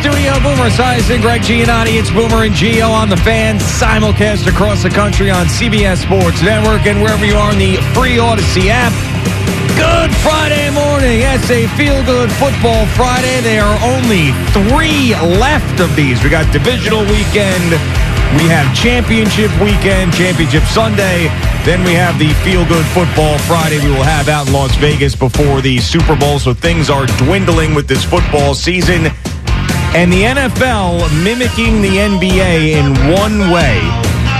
Studio. Boomer Esiason, Greg Giannotti. It's Boomer and Gio on the fan, simulcast across the country on CBS Sports Network and wherever you are in the free Audacy app. Good Friday morning. Yes, a feel good football Friday. There are only three left of these. We got divisional weekend. We have championship weekend, championship Sunday. Then we have the feel good football Friday we will have out in Las Vegas before the Super Bowl. So things are dwindling with this football season. And the NFL mimicking the NBA in one way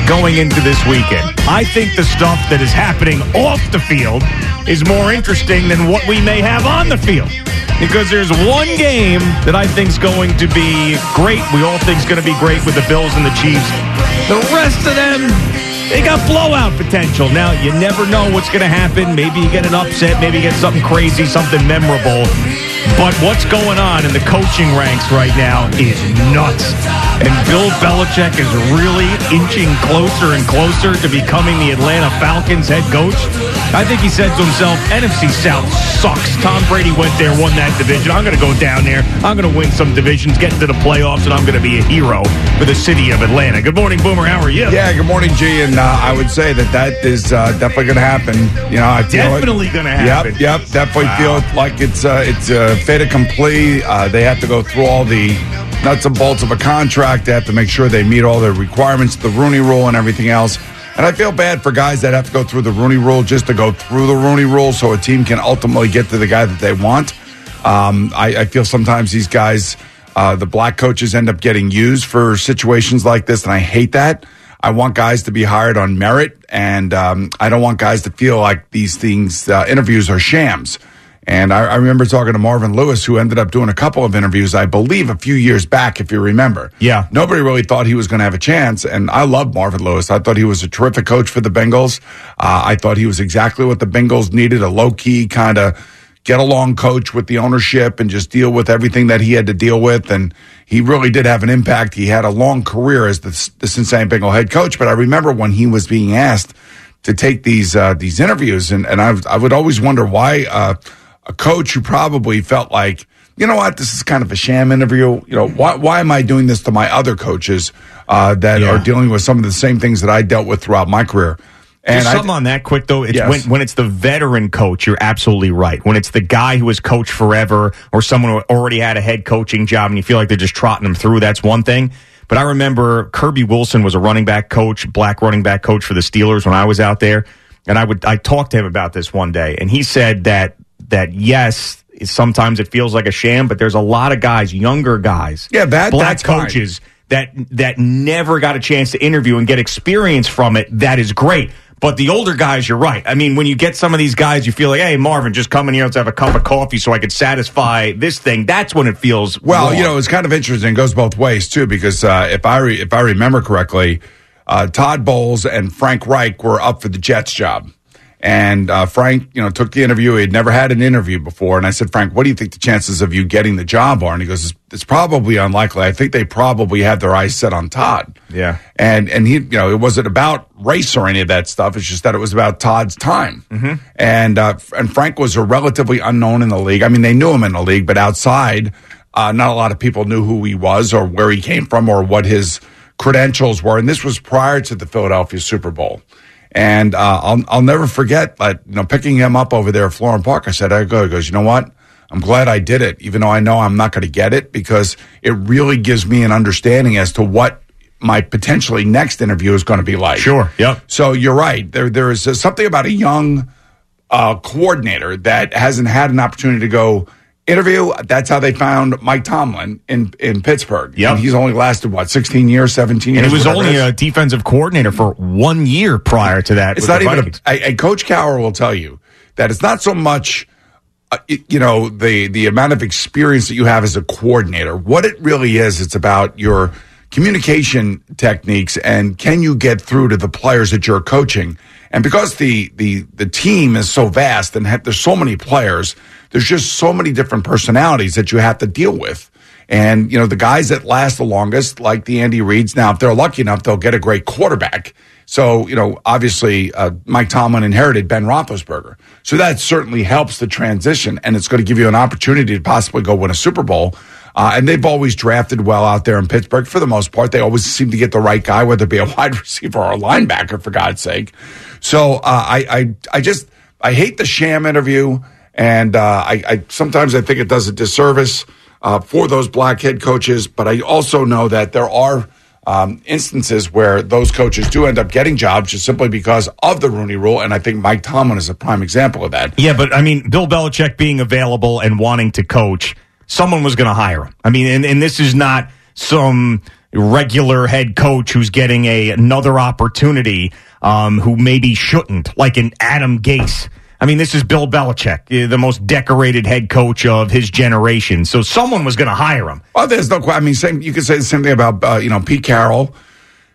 going into this weekend. I think the stuff that is happening off the field is more interesting than what we may have on the field. Because there's one game that I think is going to be great. We all think is going to be great with the Bills and the Chiefs. The rest of them, they got blowout potential. Now, you never know what's going to happen. Maybe you get an upset. Maybe you get something crazy, something memorable. But what's going on in the coaching ranks right now is nuts. And Bill Belichick is really inching closer and closer to becoming the Atlanta Falcons head coach. I think he said to himself, NFC South sucks. Tom Brady went there, won that division. I'm going to go down there. I'm going to win some divisions, get into the playoffs, and I'm going to be a hero for the city of Atlanta. Good morning, Boomer. How are you? Yeah, good morning, G. And uh, I would say that that is uh, definitely going to happen. You know, I feel Definitely going to happen. Yep, yep. Definitely Wow. feel like it's uh, it's uh, fait accompli. Uh, they have to go through all the nuts and bolts of a contract. They have to make sure they meet all the requirements, the Rooney Rule, and everything else. And I feel bad for guys that have to go through the Rooney Rule just to go through the Rooney Rule, so a team can ultimately get to the guy that they want. Um, I, I feel sometimes these guys, uh, the black coaches, end up getting used for situations like this, and I hate that. I want guys to be hired on merit, and um, I don't want guys to feel like these things, uh, interviews are shams. And I, I remember talking to Marvin Lewis, who ended up doing a couple of interviews, I believe, a few years back, if you remember. Yeah. Nobody really thought he was going to have a chance. And I love Marvin Lewis. I thought he was a terrific coach for the Bengals. Uh, I thought he was exactly what the Bengals needed a low key kind of get along coach with the ownership and just deal with everything that he had to deal with. And he really did have an impact. He had a long career as the, the Cincinnati Bengal head coach. But I remember when he was being asked to take these uh, these interviews, and, and I, I would always wonder why uh, a coach who probably felt like, you know what, this is kind of a sham interview. You know, why why am I doing this to my other coaches uh, that Yeah. are dealing with some of the same things that I dealt with throughout my career? Just I- something on that quick though. It's Yes. when when it's the veteran coach, you're absolutely right. When it's the guy who has coached forever or someone who already had a head coaching job and you feel like they're just trotting them through, that's one thing. But I remember Kirby Wilson was a running back coach, black running back coach for the Steelers when I was out there. And I would I talked to him about this one day and he said that that yes, sometimes it feels like a sham, but there's a lot of guys, younger guys, Yeah, that- black coaches that that never got a chance to interview and get experience from it. That is great. But the older guys, you're right. I mean, when you get some of these guys, you feel like, hey, Marvin, just come in here, let's have a cup of coffee so I could satisfy this thing. That's when it feels Well, wrong. you know, it's kind of interesting. It goes both ways too, because uh, if I re- if I remember correctly, uh, Todd Bowles and Frank Reich were up for the Jets job, and uh, Frank, you know, took the interview. He had never had an interview before, and I said, Frank, what do you think the chances of you getting the job are? And he goes, it's, it's probably unlikely. I think they probably had their eyes set on Todd. Yeah. and and he, you know, it wasn't about race or any of that stuff. It's just that it was about Todd's time. Mm-hmm. And uh, and Frank was a relatively unknown in the league. I mean, they knew him in the league, but outside, uh, not a lot of people knew who he was or where he came from or what his credentials were. And this was prior to the Philadelphia Super Bowl. And uh, I'll I'll never forget, but you know, picking him up over there at Florham Park. I said, I go. He goes, you know what? I'm glad I did it, even though I know I'm not going to get it because it really gives me an understanding as to what my potentially next interview is going to be like. Sure. Yep. So you're right. There there is something about a young uh, coordinator that hasn't had an opportunity to go interview. That's how they found Mike Tomlin in in Pittsburgh. Yeah, he's only lasted what 16 years, 17 years. And he was only a defensive coordinator for one year prior to that. It's not even a, a, a coach Cowher will tell you that it's not so much uh, you know the the amount of experience that you have as a coordinator. What it really is, it's about your communication techniques and can you get through to the players that you're coaching. And because the the the team is so vast and ha- there's so many players, there's just so many different personalities that you have to deal with. And you know the guys that last the longest, like the Andy Reids. Now, if they're lucky enough, they'll get a great quarterback. So you know, obviously, uh, Mike Tomlin inherited Ben Roethlisberger, so that certainly helps the transition, and it's going to give you an opportunity to possibly go win a Super Bowl. Uh, and they've always drafted well out there in Pittsburgh for the most part. They always seem to get the right guy, whether it be a wide receiver or a linebacker, for God's sake. So uh, I, I, I just I hate the sham interview, and uh, I, I sometimes I think it does a disservice uh, for those black head coaches. But I also know that there are um, instances where those coaches do end up getting jobs just simply because of the Rooney Rule, and I think Mike Tomlin is a prime example of that. Yeah, but I mean, Bill Belichick being available and wanting to coach, someone was going to hire him. I mean, and, and this is not some regular head coach who's getting a another opportunity um, who maybe shouldn't, like an Adam Gase. I mean, this is Bill Belichick, eh, the most decorated head coach of his generation. So someone was going to hire him. Well, there's no. I mean, same. You could say the same thing about uh, you know Pete Carroll.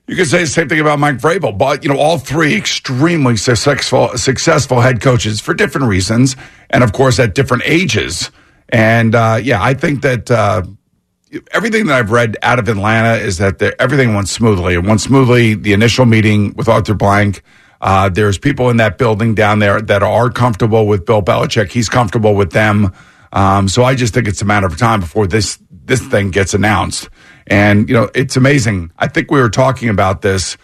You could say the same thing about Mike Vrabel. But you know, all three extremely successful successful head coaches for different reasons, and of course at different ages. And uh, yeah, I think that uh, everything that I've read out of Atlanta is that everything went smoothly. It went smoothly. The initial meeting with Arthur Blank. Uh, there's people in that building down there that are comfortable with Bill Belichick. He's comfortable with them. Um, so I just think it's a matter of time before this this thing gets announced. And you know, it's amazing. I think we were talking about this.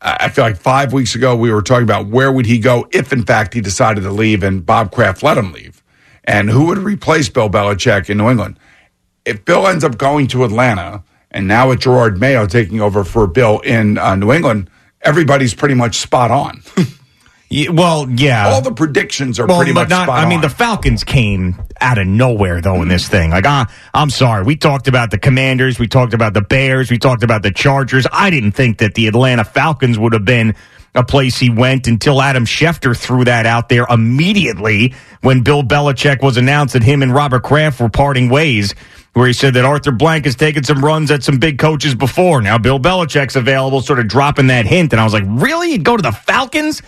I feel like five weeks ago we were talking about where would he go if, in fact, he decided to leave and Bob Kraft let him leave, and who would replace Bill Belichick in New England. If Bill ends up going to Atlanta, and now with Jerod Mayo taking over for Bill in uh, New England, everybody's pretty much spot on. Yeah, well, yeah. All the predictions are Well, pretty but much not. I mean, on. the Falcons came out of nowhere though in this thing. Like, I, I'm sorry. We talked about the Commanders. We talked about the Bears. We talked about the Chargers. I didn't think that the Atlanta Falcons would have been a place he went until Adam Schefter threw that out there immediately when Bill Belichick was announced that him and Robert Kraft were parting ways. Where he said that Arthur Blank has taken some runs at some big coaches before. Now Bill Belichick's available, sort of dropping that hint, and I was like, "Really? You'd go to the Falcons?"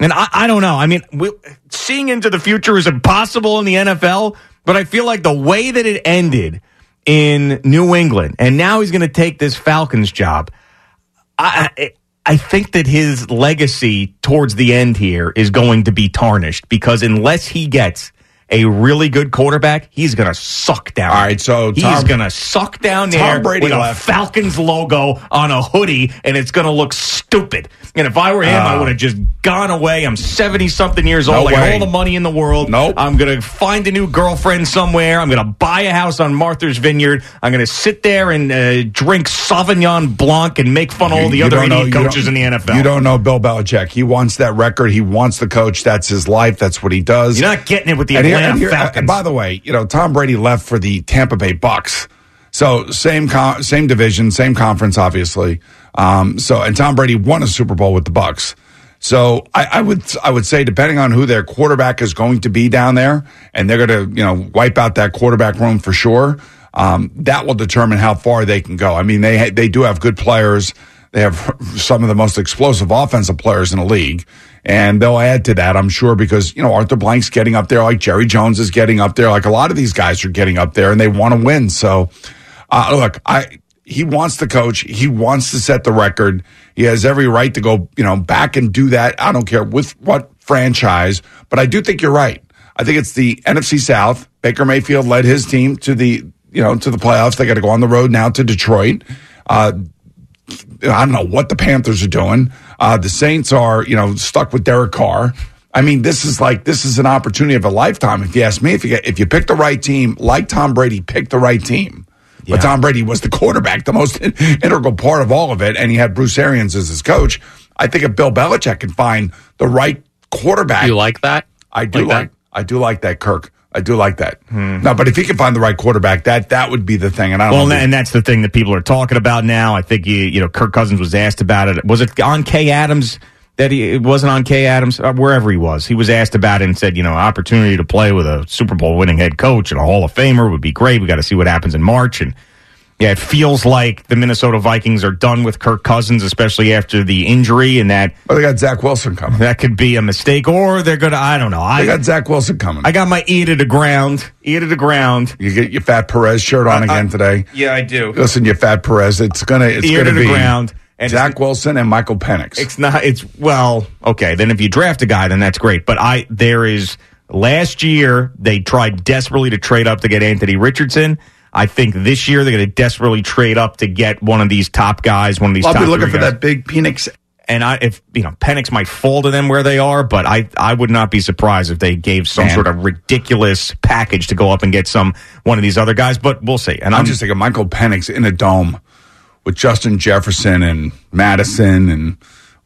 And I, I don't know. I mean, we, seeing into the future is impossible in the NFL, but I feel like the way that it ended in New England, and now he's going to take this Falcons job. I, I think that his legacy towards the end here is going to be tarnished because unless he gets a really good quarterback, he's going to suck down. All right, so he's going to suck down Tom there Brady with a. Falcons logo on a hoodie, and it's going to look stupid. And if I were him, I Uh, would have just gone away. I'm 70 something years old. No I all the money in the world. Nope. I'm going to find a new girlfriend somewhere. I'm going to buy a house on Martha's Vineyard. I'm going to sit there and uh, drink Sauvignon Blanc and make fun of all the You other know- coaches in the NFL. You don't know Bill Belichick. He wants that record. He wants the coach. That's his life. That's what he does. You're not getting it with the Atlanta and here- Falcons. and by the way, you know Tom Brady left for the Tampa Bay Bucks, so same con- same division, same conference, obviously. Um, so and Tom Brady won a Super Bowl with the Bucks. So I, I would I would say depending on who their quarterback is going to be down there, and they're going to you know wipe out that quarterback room for sure. Um, that will determine how far they can go. I mean they ha- they do have good players. They have some of the most explosive offensive players in the league. And they'll add to that, I'm sure, because, you know, Arthur Blank's getting up there, like Jerry Jones is getting up there, like a lot of these guys are getting up there and they want to win. So, uh, look, I, he wants to coach. He wants to set the record. He has every right to go, you know, back and do that. I don't care with what franchise, but I do think you're right. I think it's the NFC South. Baker Mayfield led his team to the, you know, to the playoffs. They got to go on the road now to Detroit. Uh, I don't know what the Panthers are doing. Uh, the Saints are, you know, stuck with Derek Carr. I mean, this is like this is an opportunity of a lifetime. If you ask me, if you get, if you pick the right team, like Tom Brady picked the right team, but Tom Brady was the quarterback, the most integral part of all of it, and he had Bruce Arians as his coach. I think if Bill Belichick can find the right quarterback, You like that? I do Like like, I do like that, Kirk. I do like that. No, but if he can find the right quarterback, that that would be the thing. And I don't Well, and that's the thing that people are talking about now. I think you, you know, Kirk Cousins was asked about it. Was it on Kay Adams that he it wasn't on Kay Adams uh, wherever he was? He was asked about it and said, you know, opportunity to play with a Super Bowl winning head coach and a Hall of Famer would be great. We got to see what happens in March and. Yeah, it feels like the Minnesota Vikings are done with Kirk Cousins, especially after the injury, and that Well, they got Zach Wilson coming. that could be a mistake, or they're gonna. I don't know. They I got Zach Wilson coming. I got my ear to the ground, ear to the ground. you get your Fat Perez shirt on again today. Yeah, I do. Listen, your Fat Perez. It's gonna. It's Ear gonna to the be ground. And Zach Wilson and Michael Penix. It's not. It's well, okay. Then if you draft a guy, then that's great. But I there is last year they tried desperately to trade up to get Anthony Richardson. I think this year they're going to desperately trade up to get one of these top guys, one of these. I'll be looking for guys. that big Penix. And I, if you know, Penix might fall to them where they are, but I, I would not be surprised if they gave some Man. sort of ridiculous package to go up and get some one of these other guys. But we'll see. And I'm I'm, just thinking Michael Penix in a dome with Justin Jefferson and Madison and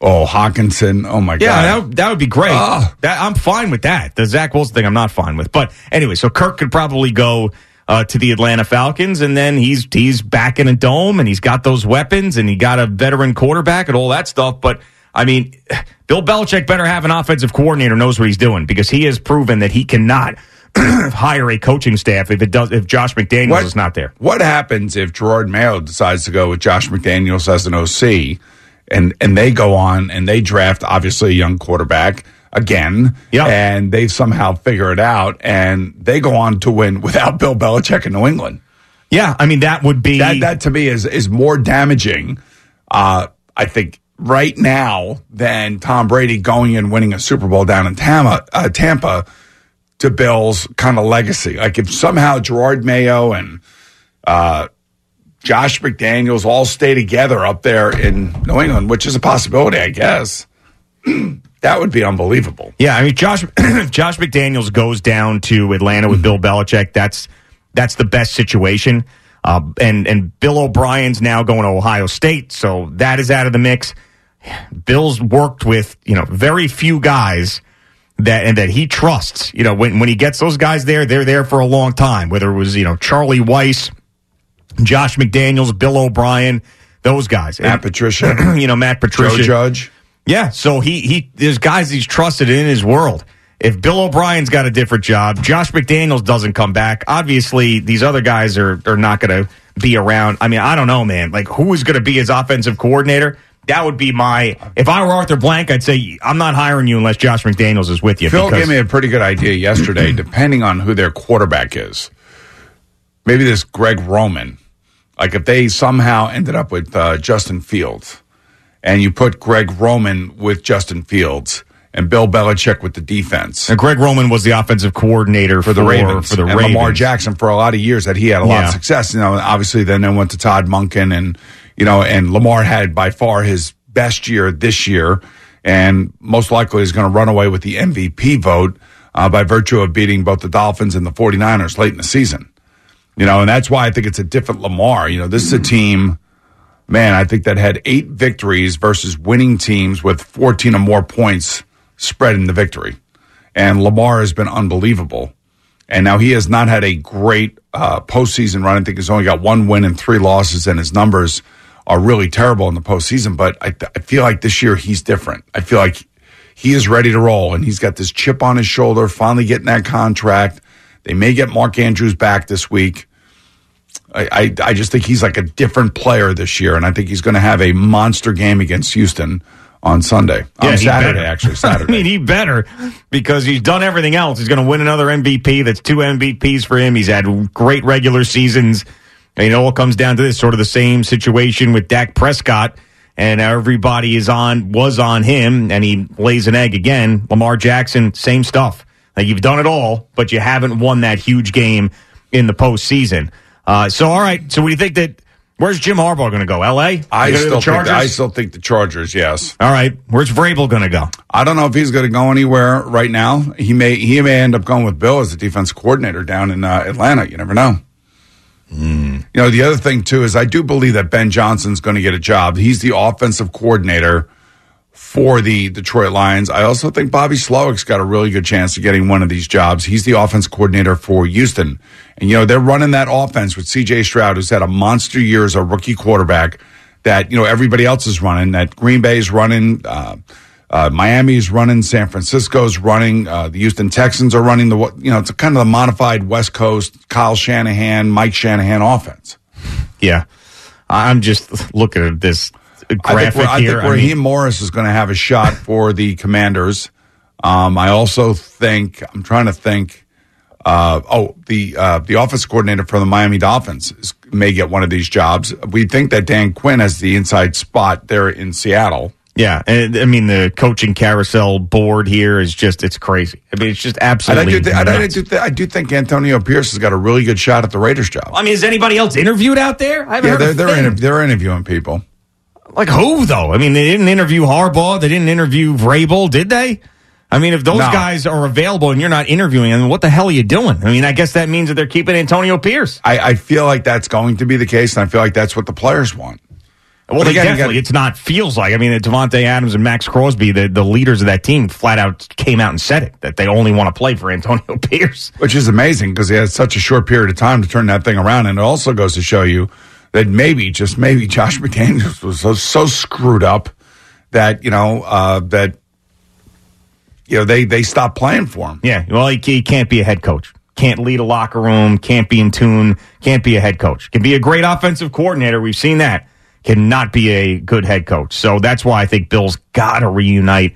oh Hockenson. Oh my Yeah, god. that, that would be great. Ah. That I'm fine with that. The Zach Wilson thing, I'm not fine with. But anyway, so Kirk could probably go uh, to the Atlanta Falcons, and then he's he's back in a dome, and he's got those weapons, and he got a veteran quarterback, and all that stuff. But I mean, Bill Belichick better have an offensive coordinator knows what he's doing because he has proven that he cannot hire a coaching staff if it does if Josh McDaniels is not there. What happens if Jerod Mayo decides to go with Josh McDaniels as an OC, and and they go on and they draft obviously a young quarterback again, Yeah. and they somehow figure it out, and they go on to win without Bill Belichick in New England. Yeah, I mean that would be That that to me is is more damaging. Uh, I think right now than Tom Brady going and winning a Super Bowl down in Tampa, uh, Tampa to Bill's kind of legacy. Like if somehow Jerod Mayo and uh, Josh McDaniels all stay together up there in New England, which is a possibility, I guess. that would be unbelievable. Yeah, I mean Josh Josh McDaniels goes down to Atlanta with Bill Belichick. That's that's the best situation. Uh, and and Bill O'Brien's now going to Ohio State, so that is out of the mix. Bill's worked with you know very few guys that and that he trusts. You know when when he gets those guys there, they're there for a long time. Whether it was you know Charlie Weis, Josh McDaniels, Bill O'Brien, those guys, Matt And, Patricia, you know Matt Patricia, Joe Patricia, Judge. Yeah, so he he there's guys he's trusted in his world. If Bill O'Brien's got a different job, Josh McDaniels doesn't come back. Obviously, these other guys are are not going to be around. I mean, I don't know, man. Like who is going to be his offensive coordinator? That would be my. If I were Arthur Blank, I'd say I'm not hiring you unless Josh McDaniels is with you. Phil because- gave me a pretty good idea yesterday, depending on who their quarterback is. Maybe this Greg Roman. Like if they somehow ended up with uh, Justin Fields, and you put Greg Roman with Justin Fields and Bill Belichick with the defense And Greg Roman was the offensive coordinator for the Ravens, For the and Ravens. Lamar Jackson for a lot of years that he had a lot Yeah. of success. You know, obviously then they went to Todd Monken and you know, and Lamar had by far his best year this year, and most likely is going to run away with the MVP vote uh, by virtue of beating both the Dolphins and the 49ers late in the season. You know, and that's why I think it's a different Lamar. You know, this is a team, man, I think that had eight victories versus winning teams with 14 or more points spread in the victory. And Lamar has been unbelievable. And now he has not had a great uh, postseason run. I think he's only got one win and three losses, and his numbers are really terrible in the postseason. But I, I feel like this year he's different. I feel like he is ready to roll, and he's got this chip on his shoulder, finally getting that contract. They may get Mark Andrews back this week. I, I, I just think he's like a different player this year, and I think he's going to have a monster game against Houston on Sunday. on Saturday, better. actually, Saturday. I mean, he better because he's done everything else. He's going to win another MVP. That's two MVPs for him. He's had great regular seasons. And it all comes down to this sort of the same situation with Dak Prescott, and everybody is on was on him, and he lays an egg again. Lamar Jackson, same stuff. Like you've done it all, but you haven't won that huge game in the postseason. Uh, so, all right. So, we think that Where's Jim Harbaugh going to go? L.A. I still think? I still think the Chargers. Yes. All right. Where's Vrabel going to go? I don't know if he's going to go anywhere right now. He may he may end up going with Bill as the defense coordinator down in uh, Atlanta. You never know. You know, the other thing too is I do believe that Ben Johnson's going to get a job. He's the offensive coordinator for the Detroit Lions. I also think Bobby Slowik's got a really good chance of getting one of these jobs. He's the offense coordinator for Houston. And, you know, they're running that offense with CJ Stroud, who's had a monster year as a rookie quarterback that, you know, everybody else is running, that Green Bay's running, uh, uh, Miami's running, San Francisco's running, uh, the Houston Texans are running the, you know, it's kind of the modified West Coast Kyle Shanahan, Mike Shanahan offense. Yeah. I'm just looking at this I think, graphic we're- I here. think I mean- Morris is going to have a shot for the Commanders. Um, I also think I'm trying to think. Uh, oh, the uh, the office coordinator for the Miami Dolphins is, may get one of these jobs. We think that Dan Quinn has the inside spot there in Seattle. Yeah, and I mean the coaching carousel board here is just it's crazy. I mean it's just And I absolutely. do, th- and I, do th- I do think Antonio Pierce has got a really good shot at the Raiders job. I mean, is anybody else interviewed out there? I haven't Yeah, heard they're they're, inter- they're interviewing people. Like who though? I mean, they didn't interview Harbaugh. They didn't interview Vrabel, did they? I mean, if those No. guys are available and you're not interviewing them, what the hell are you doing? I mean, I guess that means that they're keeping Antonio Pierce. I, I feel like that's going to be the case, and I feel like that's what the players want. Well, But again, definitely. gotta- it's not feels like. I mean, Davante Adams and Maxx Crosby, the, the leaders of that team, flat out came out and said it that they only want to play for Antonio Pierce. which is amazing because he had such a short period of time to turn that thing around. And it also goes to show you that maybe, just maybe, Josh McDaniels was so, so screwed up that you know uh, that you know they they stopped playing for him. Yeah, well, he, he can't be a head coach. Can't lead a locker room. Can't be in tune. Can't be a head coach. Can be a great offensive coordinator. We've seen that. Cannot be a good head coach. So that's why I think Bill's got to reunite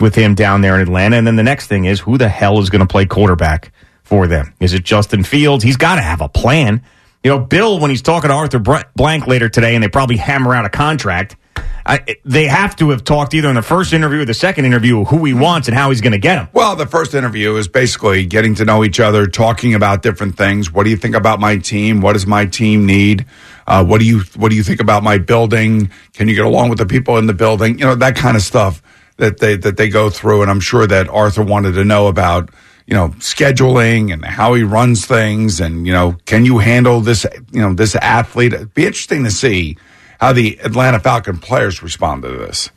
with him down there in Atlanta. And then the next thing is who the hell is going to play quarterback for them? Is it Justin Fields? He's got to have a plan. You know, Bill, when he's talking to Arthur Blank later today, and they probably hammer out a contract. I, they have to have talked either in the first interview or the second interview who he wants and how he's going to get him. Well, the first interview is basically getting to know each other, talking about different things. What do you think about my team? What does my team need? Uh, what do you What do you think about my building? Can you get along with the people in the building? You know that kind of stuff that they that they go through. And I'm sure that Arthur wanted to know about you know scheduling and how he runs things, and you know can you handle this you know this athlete? It'd be interesting to see how the Atlanta Falcon players respond to this.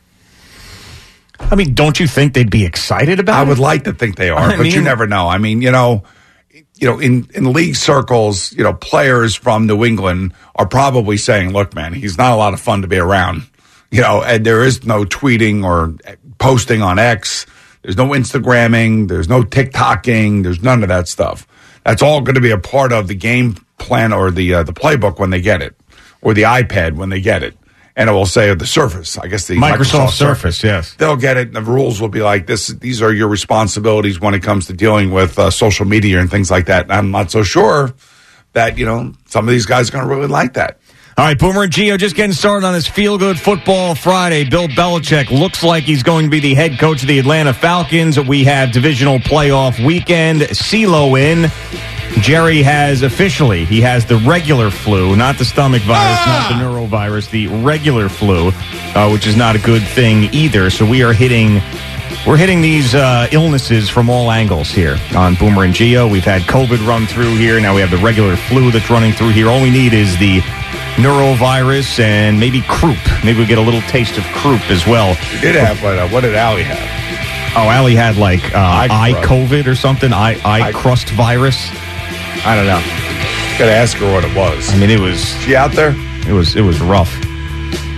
I mean, don't you think they'd be excited about it? I it? would like to think they are, I but you never know. I mean, you know, you know, in in league circles, you know, players from New England are probably saying, "Look, man, he's not a lot of fun to be around." You know, and there is no tweeting or posting on X. There's no Instagramming. There's no TikToking. There's none of that stuff. That's all going to be a part of the game plan or the uh, the playbook when they get it, or the iPad when they get it, and it will say the Surface. I guess the Microsoft Surface, yes. they'll get it. And the rules will be like this. These are your responsibilities when it comes to dealing with uh, social media and things like that. And I'm not so sure that you know some of these guys are going to really like that. All right, Boomer and Gio just getting started on this feel good football Friday. Bill Belichick looks like he's going to be the head coach of the Atlanta Falcons. We have divisional playoff weekend. CeeLo in. Jerry has officially, he has the regular flu, not the stomach virus, not the norovirus, the regular flu, uh, which is not a good thing either. So we are hitting we're hitting these uh, illnesses from all angles here on Boomer and Gio. We've had COVID run through here. Now we have the regular flu that's running through here. All we need is the norovirus and maybe croup. Maybe we get a little taste of croup as well. We did have, but uh, what did Allie have? Oh, Allie had like uh, Eye eye. COVID or something, eye, eye Eye- crust virus. I don't know. Got to ask her what it was. I mean, it was she out there? it was it was rough.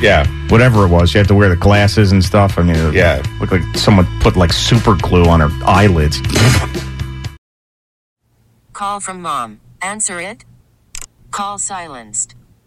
Yeah. Whatever it was, she had to wear the glasses and stuff. I mean, it Yeah. looked like someone put like super glue on her eyelids. Call from mom. Answer it. Call silenced.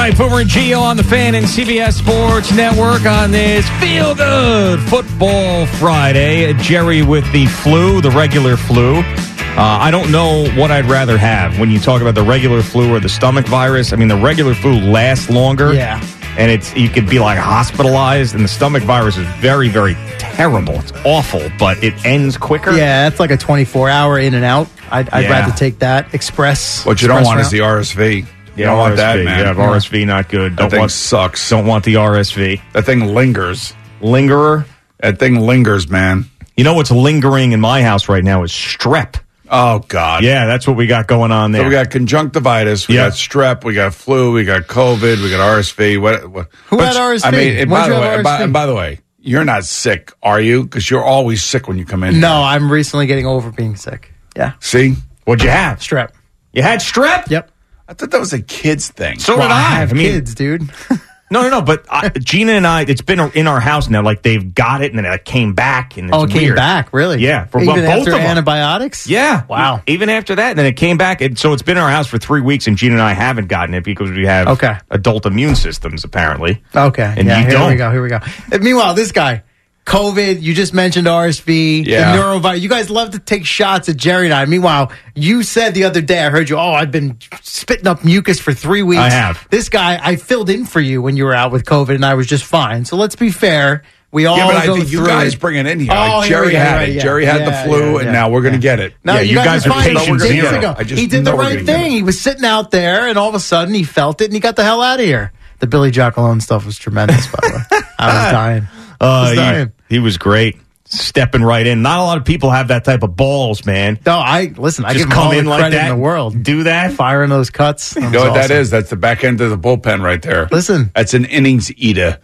Right, Boomer and Gio on the fan and CBS Sports Network on this Feel Good Football Friday. Jerry with the flu, the regular flu. Uh, I don't know what I'd rather have when you talk about the regular flu or the stomach virus. I mean, the regular flu lasts longer. Yeah. And it's you could be like hospitalized, and the stomach virus is very, very terrible. It's awful, but it ends quicker. Yeah, it's like a 24 hour in and out. I'd, I'd Yeah. rather take that express. What you don't express want is the RSV. You Yeah, don't want that, RSV. man. Yeah, RSV not good. That Don't thing want sucks. don't want the RSV. That thing lingers. Lingerer. That thing lingers, man. You know what's lingering in my house right now is strep. Oh God. Yeah, that's what we got going on there. So we got conjunctivitis, we Yeah. got strep, we got flu, we got COVID, we got RSV. What? what Who but- had RSV? I mean, and by the way, have and by, and by the way, you're not sick, are you? Because you're always sick when you come in. No, I'm recently getting over being sick. Yeah. See, What'd you have? Strep. You had strep? Yep. I thought that was a kid's thing. So Well, did I. I have I mean, kids, dude. no, no, no. But I, Gina and I, it's been in our house now. Like they've got it, and then it came back, and it's oh, it came weird. back, really? Yeah, for Even both after of them. antibiotics? Yeah. Wow. Even after that, and then it came back. And so it's been in our house for three weeks, and Gina and I haven't gotten it because we have Okay. adult immune systems, apparently. Okay. And yeah, you here don't. Here we go. Here we go. And meanwhile, this guy, COVID, you just mentioned RSV, Yeah. the norovirus. You guys love to take shots at Jerry and I. Meanwhile, you said the other day, I heard you, oh, I've been spitting up mucus for three weeks. I have. This guy, I filled in for you when you were out with COVID and I was just fine. So let's be fair. We all yeah, but I think you guys it. bring it in here. Oh, like Jerry had right, it. yeah. Jerry had Yeah, the flu, yeah, and now we're going to get it. No, Yeah, you, you guys, guys are patient zero. ago. I just he did the right thing. He was sitting out there, and all of a sudden he felt it, and he got the hell out of here. The Billy Jock alone stuff was tremendous, by the way. I was dying. I Uh, he, he was great, stepping right in. Not a lot of people have that type of balls, man. No, I listen. I Just give him all come the in like that. in the world. Do that. Firing those cuts. You know what that is? That's the back end of the bullpen right there. Listen. that's an innings eater.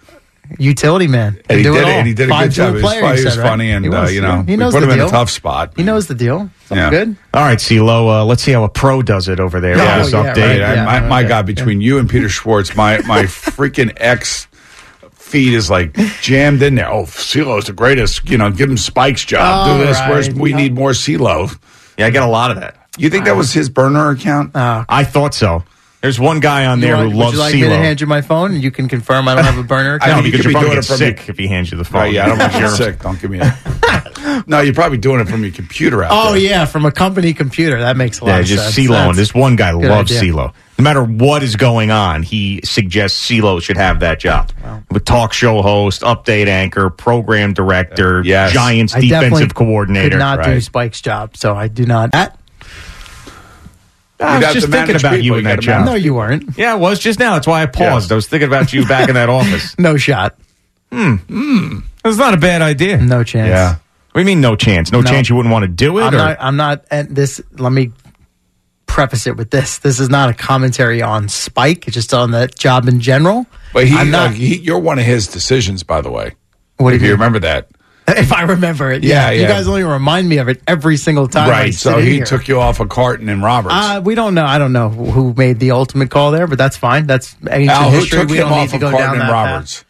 Utility man. And he do did it it, all. and he did a Five good job. tool He was, player, he was said, right? funny, and He uh, you know, he we knows put the him in a tough spot. He knows the deal. Something Yeah. good. All right, CeeLo, uh, let's see how a pro does it over there. Yeah, on this oh, update. right, yeah. my, my okay. God, between you and Peter Schwartz, my my freaking ex feed is like jammed in there. Oh, CeeLo's the greatest. You know, give him Spike's job. All Do this. Where's right. we need more CeeLo? Yeah, I get a lot of that. You think that was his burner account? Oh. I thought so. There's one guy on You there want- who would loves you like me to hand you my phone and you can confirm I don't have a burner account? I No, account? think because you you're be probably doing get it from sick if he hands you the phone. Right, yeah, I don't want you You're- sick. Don't give me that. no, you're probably doing it from your computer out Oh there. yeah, from a company computer. That makes a lot Yeah, of just sense. CeeLo. That's- And this one guy loves idea. CeeLo. No matter what is going on, he suggests CeeLo should have that job. With talk show host, update anchor, program director, Yes. Giants I defensive coordinator. Could not do. Spike's job, so I do not. That, I was just thinking about people. you You in that job. no, you weren't. Yeah, it was just now. That's why I paused. Yeah. I was thinking about you back in that office. No shot. Hmm. Hmm. That's not a bad idea. No chance. Yeah. What do you mean, no chance? No, No. chance you wouldn't want to do it? I'm or? not. I'm not. And this. Let me preface it with this. This is not a commentary on Spike. It's just on that job in general. But he, not. uh, he, you're one of his decisions, by the way. what do if you you remember that. If I remember it, Yeah, yeah. You guys only remind me of it every single time. Right. So he here. took you off a Carton and Roberts. Uh, we don't know. I don't know who made the ultimate call there, but that's fine. That's ancient Al, history. took we him don't need to go Carton down that Roberts?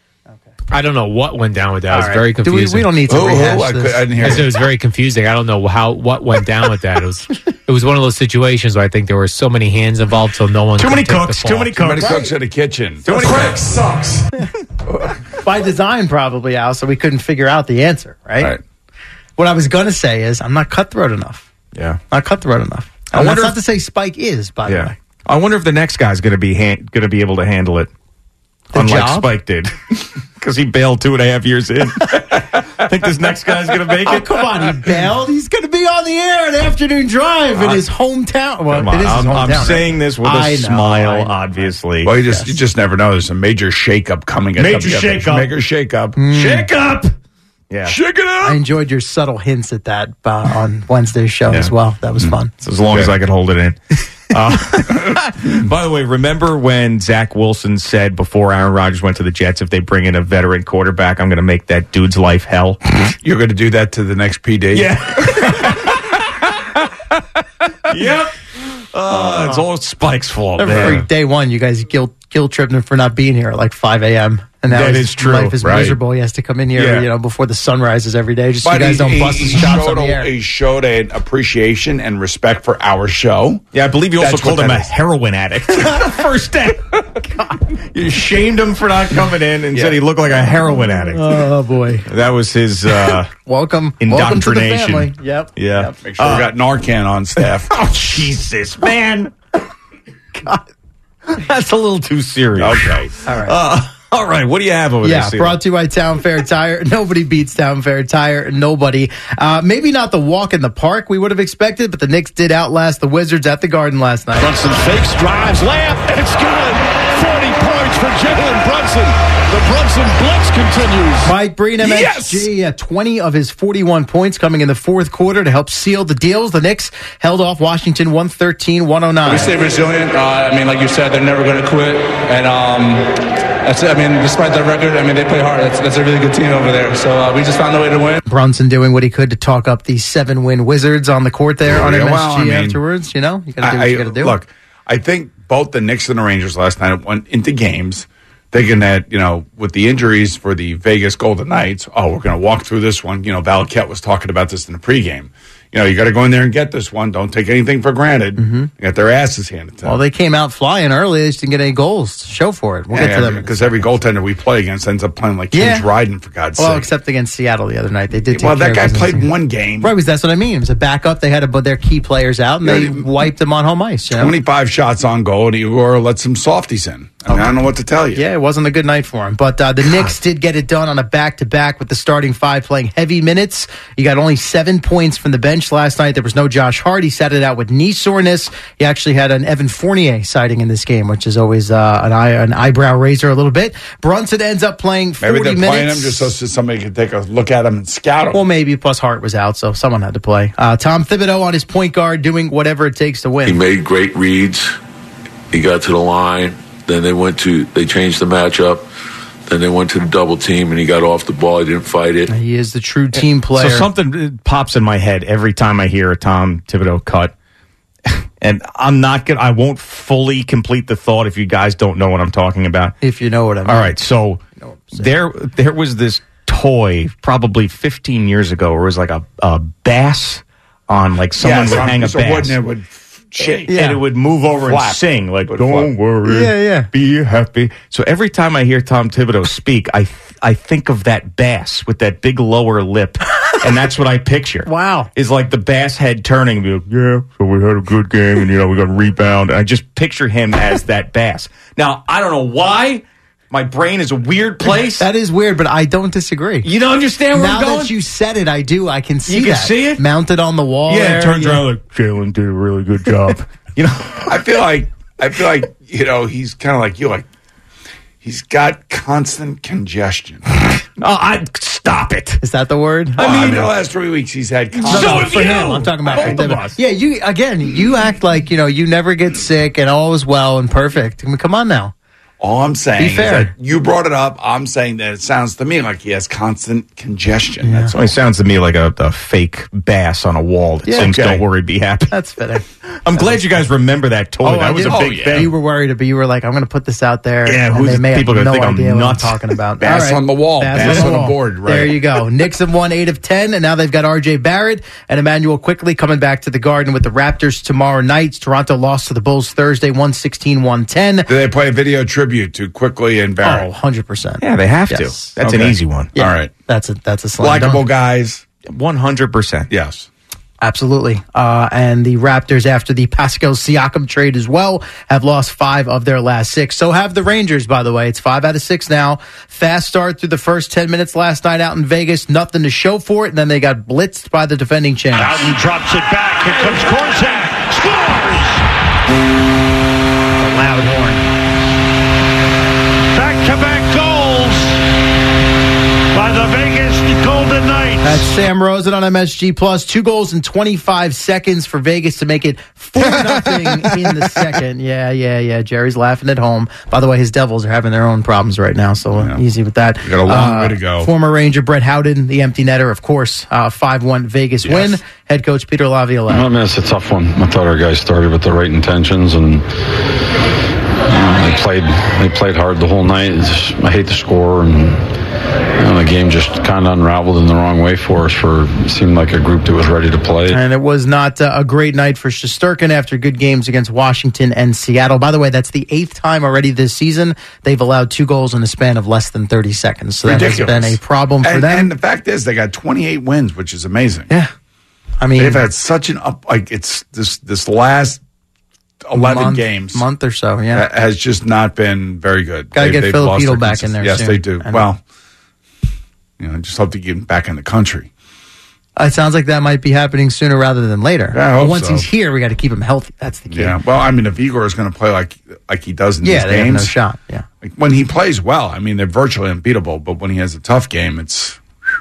I don't know what went down with that. It was path. very Do we, confusing. we don't need to oh, oh, Who, rehash who? I, this. could, I didn't hear I said it was very confusing. I don't know how what went down with that. It was it was one of those situations where I think there were so many hands involved, so no one Too many cooks. Too fault. many Too many cooks. cooks in the kitchen. Too many cooks. sucks. by design, probably, Al. So we couldn't figure out the answer, right? Right. What I was going to say is, I'm not cutthroat enough. Yeah. Not cutthroat enough. I And wonder that's if- not to say Spike is, by the way. I wonder if the next guy's going to be han- going to be able to handle it, The unlike job? Spike did, because he bailed two and a half years in. I think this next guy's going to make Oh, it? come on, he bailed. He's going to be on the air at afternoon drive in his hometown. Well, Come on, it is his I'm, I'm hometown, right? saying this with a I know, smile, know. obviously. Well, you just you just never know. There's a major shakeup coming. at Major WFH. shakeup. Major shakeup. Mm. Shake up! Yeah. Shake it I enjoyed your subtle hints at that uh, on Wednesday's show as well. That was fun. So as long as I could hold it in. Uh, by the way, remember when Zach Wilson said before Aaron Rodgers went to the Jets, if they bring in a veteran quarterback, I'm going to make that dude's life hell? You're going to do that to the next PD. Yeah. yep. Uh, it's all Spike's fault, Every man. day one, you guys guilt guilt tripped him for not being here at like 5 a.m. And now That his is true, life is right. miserable. He has to come in here, Yeah. you know, before the sun rises every day. Just so you guys he, don't he- bust his he chops showed on the air. he showed an appreciation and respect for our show. Yeah, I believe you also That's called him a that is. heroin addict. First day. God. You shamed him for not coming in and said he looked like a heroin addict. Oh boy! that was his. Uh, Welcome, welcome to the Indoctrination. family. Yep. yeah. Make sure we got Narcan on staff. Oh Jesus, man! God, that's a little too serious. okay. All right. Uh, all right, what do you have over Yeah, there? Steve? brought to you by Town Fair Tire. Nobody beats Town Fair Tire. Nobody. Uh, maybe not the walk in the park we would have expected, but the Knicks did outlast the Wizards at the Garden last night. Brunson fakes, drives, layup, and it's good. 40 points for Jalen Brunson. The Brunson blitz continues. Mike Breen, Yes! MSG, uh, 20 of his 41 points coming in the fourth quarter to help seal the deals. The Knicks held off Washington 113 We 109. stay resilient. Uh, I mean, like you said, they're never going to quit. And um, that's, I mean, despite their record, I mean, they play hard. That's, that's a really good team over there. So uh, we just found a way to win. Brunson doing what he could to talk up the seven win Wizards on the court there on Yeah, MSG well, I mean, afterwards. You know, you got to do what I, you got to do. Look, I think both the Knicks and the Rangers last night went into games thinking that, you know, with the injuries for the Vegas Golden Knights, oh, we're going to walk through this one. You know, Laviolette was talking about this in the pregame. You know, you got to go in there and get this one. Don't take anything for granted. They got their asses handed to them. Mm-hmm. Well, they came out flying early. They just didn't get any goals to show for it. We'll get to them. because every goaltender we play against ends up playing like Yeah. Ken Dryden, for God's Well, sake. Well, except against Seattle the other night, they did. Take Well, that guy played one game. Right, because that's what I mean. It was a backup. They had to put their key players out, and they Yeah, they- wiped them on home ice. You know? 25 shots on goal, and Igor let some softies in. I, mean, I don't know what to tell you. Yeah, it wasn't a good night for him. But uh, the Knicks did get it done on a back to back with the starting five playing heavy minutes. You got only seven points from the bench last night. There was no Josh Hart. He sat it out with knee soreness. He actually had an Evan Fournier sighting in this game, which is always uh, an, eye, an eyebrow raiser a little bit. Brunson ends up playing 40 Maybe they're minutes. playing him just so somebody can take a look at him and scout him. Well, maybe. Plus, Hart was out, so someone had to play. Uh, Tom Thibodeau on his point guard doing whatever it takes to win. He made great reads. He got to the line. Then they went to they changed the matchup. Then they went to the double team and he got off the ball. He didn't fight it. He is the true team player. So something uh, pops in my head every time I hear a Tom Thibodeau cut. And I'm not gonna I won't fully complete the thought if you guys don't know what I'm talking about. if you know what I mean. All right, so there there was this toy probably 15 years ago where it was like a, a bass on like someone Yes, would hang a it's a wood bass and would shake. and it would move over Flap. and sing like don't flap. worry Yeah, yeah. be happy so every time i hear tom thibodeau speak i th- i think of that bass with that big lower lip and that's what i picture Wow. is like the bass head turning like yeah so we had a good game and you know we got a rebound and i just picture him as that bass now i don't know why my brain is a weird place That is weird, but I don't disagree. you don't understand where now i'm going that you said it, I do. I can see You can that. see it? mounted on the wall. yeah there, it turns yeah. around like jalen did a really good job you know I feel like I feel like you know he's kind of like you. Like he's got constant congestion. oh, I stop it Is that the word? I mean, the last three weeks he's had. Constant, So have for you. him, I'm talking about Both of us. Yeah, you again. You act like you know you never get sick and all is well and perfect. I mean, come on now. All I'm saying Be is fair. that you brought it up. I'm saying that it sounds to me like he has constant congestion. That's all. It sounds to me like a, a fake bass on a wall that Yeah. sings Okay. "Don't worry, be happy." That's fitting. I'm glad you guys remember that toy. Oh, that I was did. a big oh, yeah. thing. You were worried, but you were like, "I'm going to put this out there." Yeah, and who's- they may people are no gonna think I'm idea what nuts. I'm talking about. Bass All on the wall, bass on a board, right. There you go. Knicks have won eight of ten, and now they've got R.J. Barrett and Immanuel Quickley coming back to the Garden with the Raptors tomorrow night. Toronto lost to the Bulls Thursday, 116-110. Did they play a video tribute to Quickley and Oh, 100 percent. yeah, they have Yes. to. That's an easy one. Yeah, All right. That's a that's a slam Likeable dunk. guys. One hundred percent. Yes. Absolutely. Uh, and the Raptors, after the Pascal Siakam trade as well, have lost five of their last six. So have the Rangers, by the way. It's five out of six now. Fast start through the first 10 minutes last night out in Vegas. Nothing to show for it. And then they got blitzed by the defending champs. Howden drops it back. Here comes Korczak. Scores! loud That's Sam Rosen on MSG Plus. Two goals in 25 seconds for Vegas to make it 4 nothing in the second. Yeah, yeah, yeah. Jerry's laughing at home. By the way, his Devils are having their own problems right now, so uh, easy with that. got a long way to go. Former Ranger Brett Howden, the empty netter, of course, uh, 5 1 Vegas Yes. win. Head coach Peter Laviolette. I mean, it's a tough one. I thought our guys started with the right intentions and you know, they played they played hard the whole night. Just- I hate the score and you know, the game just kind of unraveled in the wrong way for us. For it seemed like a group that was ready to play. And it was not uh, a great night for Shesterkin after good games against Washington and Seattle. By the way, that's the eighth time already this season they've allowed two goals in a span of less than 30 seconds. So that Ridiculous. has been a problem for and, them. And the fact is, they got 28 wins, which is amazing. Yeah. I mean, they've had such an up. Like it's this this last 11 month, games month or so. Yeah, has just not been very good. Gotta They- get they've lost back in there Yes, soon. they do. Well, you know, I just hope to get him back in the country. it sounds like that might be happening sooner rather than later. Yeah, I hope once so. he's here, we got to keep him healthy. That's the key. Yeah. Well, I mean, if Igor is going to play like like he does in Yeah, these they have games, no shot. Yeah, like when he plays well, I mean, they're virtually unbeatable. But when he has a tough game, it's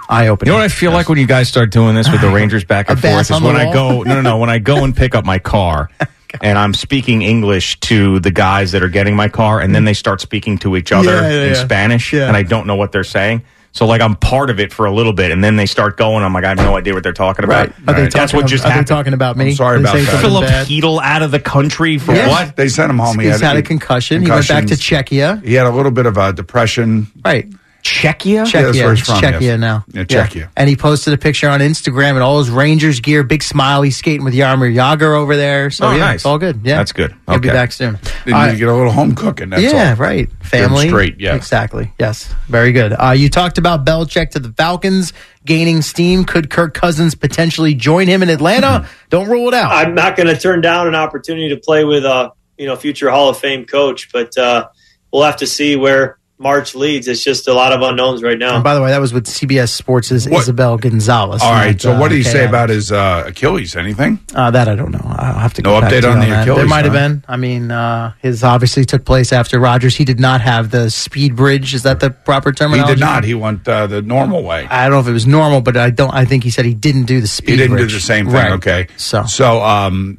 eye opening. You know what I feel like when you guys start doing this with the Rangers back and A forth is when I go no no no when I go and pick up my car and I'm speaking English to the guys that are getting my car and then they start speaking to each other Yeah, yeah, in yeah. Spanish Yeah. and I don't know what they're saying. So like I'm part of it for a little bit and then they start going. I'm like I have no idea what they're talking about. Right. Are they That's talking what just ab- are they happened. talking about me? I'm sorry They about say that. something Philip? Chytil out of the country for Yeah. what? they sent him home. He He's had, had a concussion. He went back to. Czechia. He had a little bit of a depression. Right. Czechia? Yeah, that's Czechia. where he's from, Czechia yes. now. Yeah, Czechia. And he posted a picture on Instagram and all his Rangers gear, big smile. He's skating with Jaromir Jagr over there. So Oh, yeah, nice. it's all good. Yeah, That's good. He'll be back soon. They Uh, need to get a little home cooking. That's yeah, all. right. Get 'em Family. straight. Yes. Exactly. Yes. Very good. Uh, you talked about Belichick to the Falcons gaining steam. Could Kirk Cousins potentially join him in Atlanta? Don't rule it out. I'm not going to turn down an opportunity to play with a you know future Hall of Fame coach, but uh, we'll have to see where March leads. It's just a lot of unknowns right now. And by the way, that was with CBS Sports' What- Isabel Gonzalez. All right. So, uh, what do you Kay say about his uh, Achilles? Anything? Uh, that I don't know. I'll have to No go back update to you on the that. Achilles, There might have huh? been. I mean, uh, his obviously took place after Rodgers. He did not have the speed bridge. Is that the proper term? He terminology? did not. He went uh, the normal way. I don't know if it was normal, but I don't. I think he said he didn't do the speed. He didn't bridge. do the same thing. Right. Okay. So So, um,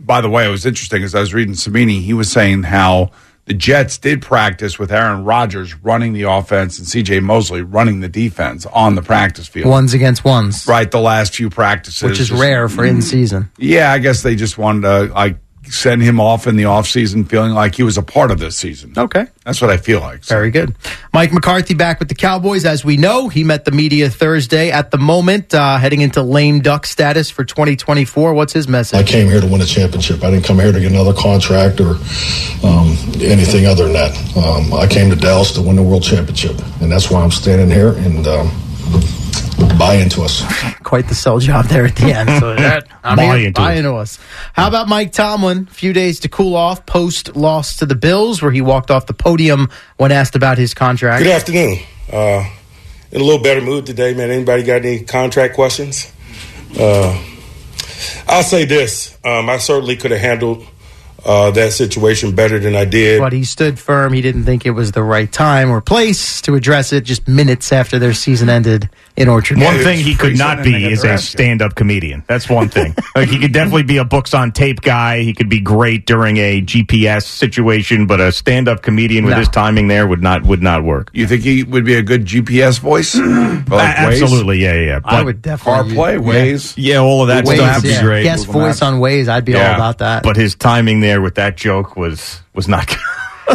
by the way, it was interesting as I was reading Sabini, he was saying how the Jets did practice with Aaron Rodgers running the offense and CJ Mosley running the defense on the practice field. ones against ones, Right, the last few practices. which is Just- rare for in season. Yeah, I guess they just wanted to like send him off in the offseason feeling like he was a part of this season. Okay. That's what I feel like. So- Very good. Mike McCarthy back with the Cowboys. As we know, he met the media Thursday. At the moment, uh, heading into lame duck status for 2024. What's his message? I came here to win a championship. I didn't come here to get another contract or um, anything other than that. Um, I came to Dallas to win the world championship, and that's why I'm standing here and um, buy into us. Quite the sell job there at the end. So that, I'm Buy here, into buy into us. How about Mike Tomlin? A few days to cool off post loss to the Bills, where he walked off the podium when asked about his contract. Good afternoon. Uh, in a little better mood today, man. Anybody got any contract questions? Uh, I'll say this: um, I certainly could have handled uh, that situation better than I did. But he stood firm. He didn't think it was the right time or place to address it just minutes after their season ended in Orchard. One Park. thing he could not be is a stand-up comedian. That's one thing. like he could definitely be a books on tape guy. He could be great during a GPS situation, but a stand-up comedian with No. his timing there would not would not work. You think he would be a good GPS voice? like A- Waze? absolutely, yeah, yeah. yeah. I would definitely CarPlay, yeah. Waze. Yeah, all of that Waze, stuff would be great. Guest voice Maps. on ways. I'd be all about that. But his timing there with that joke was was not good.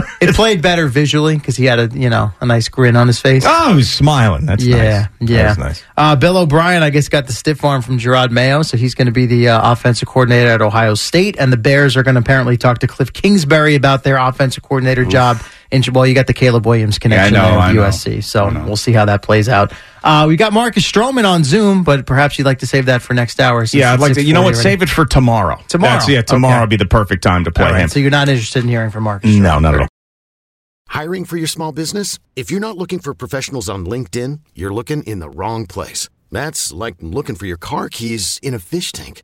it played better visually because he had a you know a nice grin on his face. Oh, he was smiling. That's yeah, nice. yeah. That was nice. Uh, Bill O'Brien, I guess, got the stiff arm from Jerod Mayo, so he's going to be the uh, offensive coordinator at Ohio State. And the Bears are going to apparently talk to Cliff Kingsbury about their offensive coordinator job int- well, you got the Caleb Williams connection know, there with. USC, so we'll see how that plays out. Uh, we got Marcus Stroman on Zoom, but perhaps you'd like to save that for next hour. since Yeah, I'd like to. You know what? already. Save it for tomorrow. Tomorrow. That's, yeah, tomorrow Okay. would be the perfect time to play All right, him. so you're not interested in hearing from Marcus? No, not at all. Hiring for your small business? If you're not looking for professionals on LinkedIn, you're looking in the wrong place. That's like looking for your car keys in a fish tank.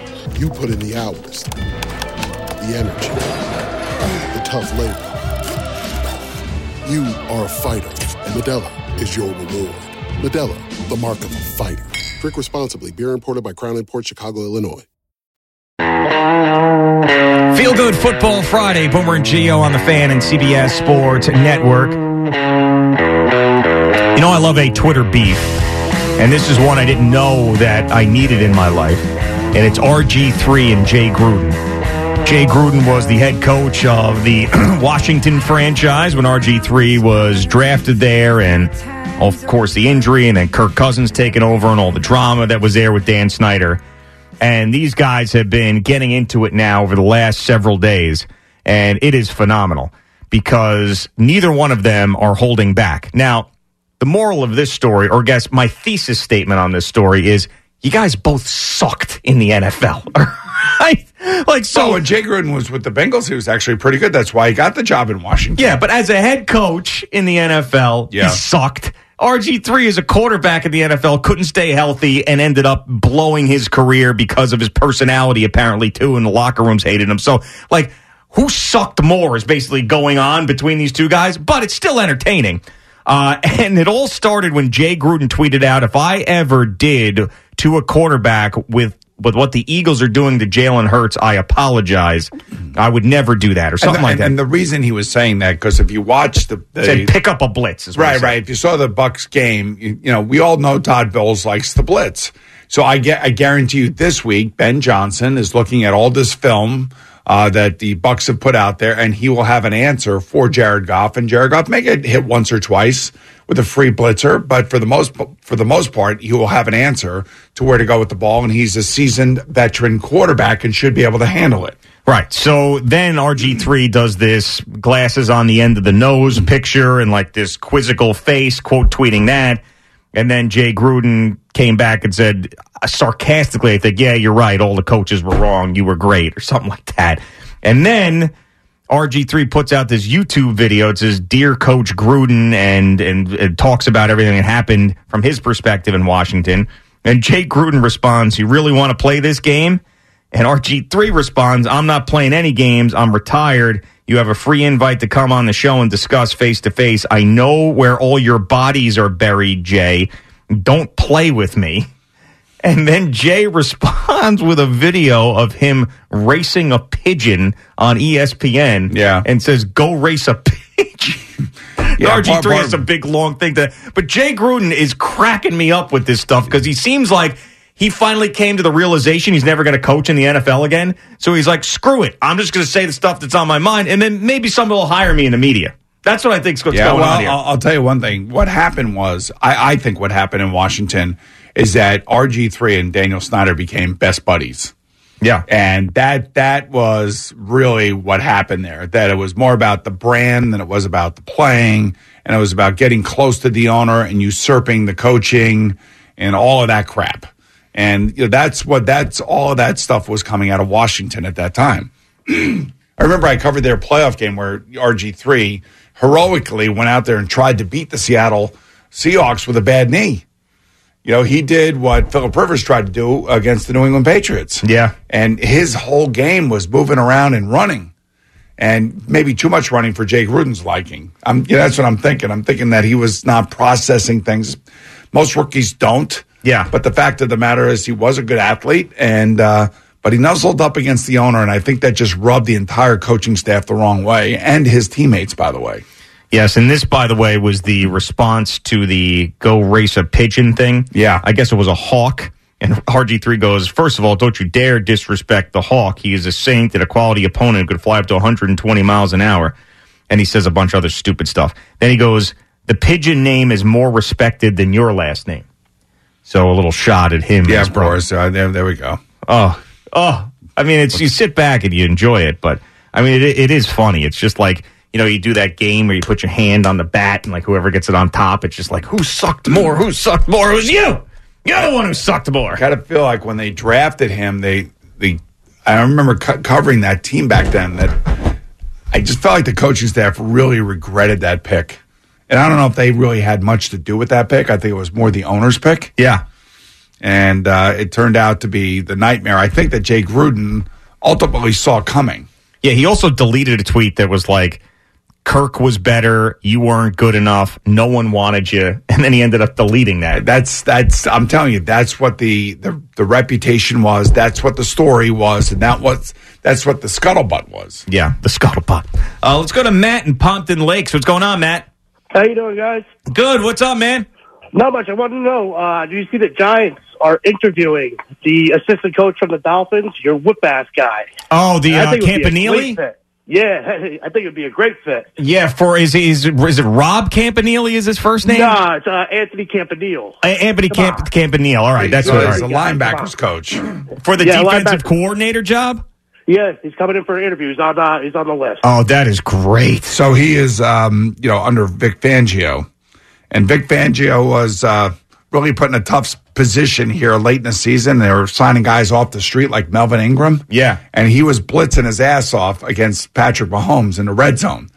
You put in the hours, the energy, the tough labor. You are a fighter, and Modelo is your reward. Modelo, the mark of a fighter. Drink responsibly. Beer imported by Crown Port Chicago, Illinois. Feel Good Football Friday, Boomer and Gio on the Fan and CBS Sports Network. You know, I love a Twitter beef, and this is one I didn't know that I needed in my life, and it's RG3 and Jay Gruden. Jay Gruden was the head coach of the Washington franchise when RG3 was drafted there, and of course the injury, and then Kirk Cousins taking over, and all the drama that was there with Dan Snyder. And these guys have been getting into it now over the last several days, and it is phenomenal because neither one of them are holding back. Now, the moral of this story, or guess my thesis statement on this story is you guys both sucked in the NFL. right? Like so oh, when Jay Gruden was with the Bengals, he was actually pretty good. That's why he got the job in Washington. Yeah, but as a head coach in the NFL, Yeah. he sucked. RG3 as a quarterback in the NFL couldn't stay healthy and ended up blowing his career because of his personality, apparently, too, and the locker rooms hated him. So, like, who sucked more is basically going on between these two guys, but it's still entertaining. Uh, and it all started when Jay Gruden tweeted out, if I ever did to a quarterback with with what the Eagles are doing to Jalen Hurts, I apologize. I would never do that or something and, like that. And the reason he was saying that because if you watch the, the Said pick up a blitz. Right, right. If you saw the Bucks game, you, you know we all know Todd Bowles likes the blitz. So I get, I guarantee you, this week Ben Johnson is looking at all this film uh, that the Bucks have put out there, and he will have an answer for Jared Goff. And Jared Goff may get hit once or twice with a free blitzer, but for the most for the most part, he will have an answer to where to go with the ball, and he's a seasoned veteran quarterback and should be able to handle it. Right. So then RG3 does this glasses on the end of the nose picture and like this quizzical face, quote tweeting that. And then Jay Gruden came back and said uh, sarcastically, I think, yeah, you're right. All the coaches were wrong. You were great or something like that. And then RG3 puts out this YouTube video. It says, Dear Coach Gruden, and, and talks about everything that happened from his perspective in Washington. And Jay Gruden responds, You really want to play this game? And RG3 responds, I'm not playing any games. I'm retired. You have a free invite to come on the show and discuss face to face. I know where all your bodies are buried, Jay. Don't play with me. And then Jay responds with a video of him racing a pigeon on ESPN. Yeah. And says, Go race a pigeon. Yeah, RG3 Bar- Bar- has a big long thing to. But Jay Gruden is cracking me up with this stuff because he seems like he finally came to the realization he's never going to coach in the NFL again. So he's like, screw it. I'm just going to say the stuff that's on my mind, and then maybe somebody will hire me in the media. That's what I think's what's yeah, going well, on here. I'll, I'll tell you one thing. What happened was, I, I think what happened in Washington is that RG3 and Daniel Snyder became best buddies. Yeah. And that that was really what happened there. That it was more about the brand than it was about the playing. And it was about getting close to the owner and usurping the coaching and all of that crap. And you know, that's what that's all of that stuff was coming out of Washington at that time. I remember I covered their playoff game where RG3 heroically went out there and tried to beat the Seattle Seahawks with a bad knee. You know, he did what Philip Rivers tried to do against the New England Patriots. Yeah. And his whole game was moving around and running. And maybe too much running for Jay Gruden's liking. I'm, you know, that's what I'm thinking. I'm thinking that he was not processing things. Most rookies don't. Yeah. But the fact of the matter is, he was a good athlete, and uh, but he nuzzled up against the owner, and I think that just rubbed the entire coaching staff the wrong way, and his teammates, by the way. Yes, and this, by the way, was the response to the go race a pigeon thing. Yeah. I guess it was a hawk. And RG3 goes, First of all, don't you dare disrespect the hawk. He is a saint and a quality opponent who could fly up to 120 miles an hour. And he says a bunch of other stupid stuff. Then he goes, The pigeon name is more respected than your last name. So a little shot at him. Yeah, of course. Uh, there, there we go. Oh, oh. I mean, it's you sit back and you enjoy it, but I mean, it, it is funny. It's just like you know, you do that game where you put your hand on the bat and like whoever gets it on top, it's just like who sucked more, who sucked more. It was you. You're the one who sucked more. Kind of feel like when they drafted him, they they. I remember co- covering that team back then. That I just felt like the coaching staff really regretted that pick, and I don't know if they really had much to do with that pick. I think it was more the owner's pick. Yeah, and uh, it turned out to be the nightmare. I think that Jay Gruden ultimately saw coming. Yeah, he also deleted a tweet that was like, Kirk was better, you weren't good enough, no one wanted you, and then he ended up deleting that. That's that's I'm telling you, that's what the the, the reputation was. That's what the story was, and that was that's what the scuttlebutt was. Yeah, the scuttlebutt. Uh, let's go to Matt in Pompton Lakes. What's going on, Matt? How you doing, guys? Good. What's up, man? Not much. I want to know. Uh, do you see the Giants are interviewing the assistant coach from the Dolphins, your whip ass guy? Oh, the I uh, think it would be a Campanile? Yeah, I think it'd be a great fit. Yeah, for is is is it Rob Campanile? Is his first name? Nah, it's uh, Anthony Campanile. Uh, Anthony Come Camp- Campanile. All right, that's So what he's all the linebackers coach for the Yeah, defensive linebacker. coordinator job. Yeah, he's coming in for an interview. He's on. Uh, he's on the list. Oh, that is great. So he is, um, you know, under Vic Fangio, and Vic Fangio was uh, really put in a tough position here late in the season. They were signing guys off the street like Melvin Ingram. Yeah. and he was blitzing his ass off against Patrick Mahomes in the red zone,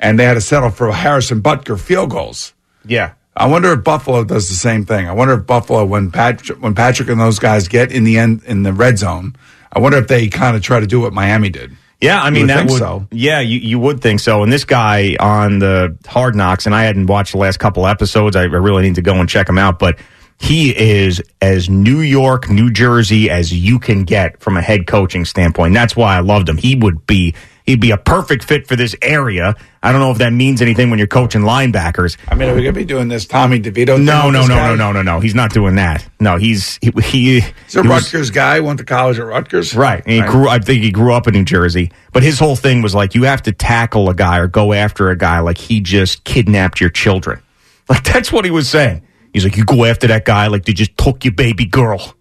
and they had to settle for Harrison Butker field goals. Yeah. I wonder if Buffalo does the same thing. I wonder if Buffalo, when Patrick, when Patrick and those guys get in the end in the red zone, I wonder if they kind of try to do what Miami did. Yeah, I mean would that would. so. Yeah, you, you would think so. And this guy on the Hard Knocks, and I hadn't watched the last couple episodes. I really need to go and check him out. But he is as New York, New Jersey as you can get from a head coaching standpoint. That's why I loved him. He would be he'd be a perfect fit for this area. I don't know if that means anything when you're coaching linebackers. I mean, are we going to be doing this Tommy DeVito? thing No, no, no, no, no, no, no. He's not doing that. No, he's he. he He's a he was- Rutgers guy. Went to college at Rutgers. Right. And he Right. grew I think he grew up in New Jersey. But his whole thing was like you have to tackle a guy or go after a guy like he just kidnapped your children. Like that's what he was saying. He's like, you go after that guy like they just took your baby girl.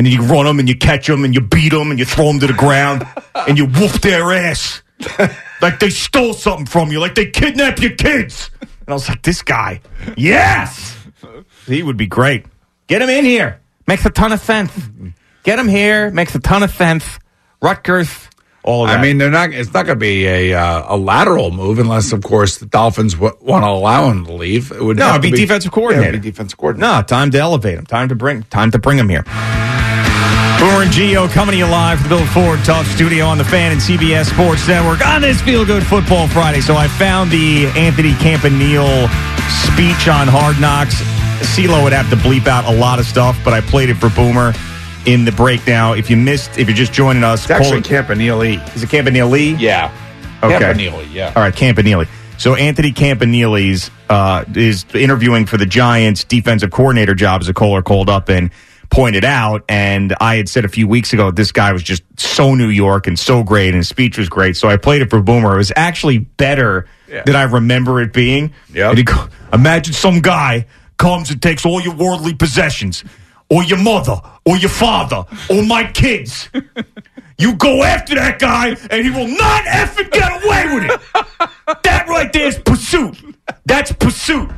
And then you run them and you catch them and you beat them and you throw them to the ground and you whoop their ass. like they stole something from you, like they kidnapped your kids. And I was like, this guy, yes. He would be great. Get him in here. Makes a ton of sense. Get him here. Makes a ton of sense. Rutgers. All of that. I mean, they're not. It's not going to be a uh, a lateral move unless, of course, the Dolphins w- want to allow him to leave. It would no, it'd to be, defensive coordinator. Yeah, it'd be defensive coordinator. No, time to elevate him. Time to bring. Time to bring him here. Boomer and Gio coming to you live from the Bill Ford Talk Studio on the Fan and CBS Sports Network on this Feel Good Football Friday. So I found the Anthony Campanile speech on Hard Knocks. C-Lo would have to bleep out a lot of stuff, but I played it for Boomer in the breakdown. If you missed, if you're just joining us, It's actually Cole- Campanile. is it Campanile? Yeah. Okay. Campanile, yeah. All right, Campanile. So Anthony Campanile's uh, is interviewing for the Giants defensive coordinator job as a caller called up and pointed out. And I had said a few weeks ago this guy was just so New York and so great, and his speech was great. So I played it for Boomer. It was actually better than I remember it being. Yep. Go- Imagine some guy comes and takes all your worldly possessions, or your mother, or your father, or my kids. You go after that guy, and he will not effing get away with it. That right there is pursuit. That's pursuit.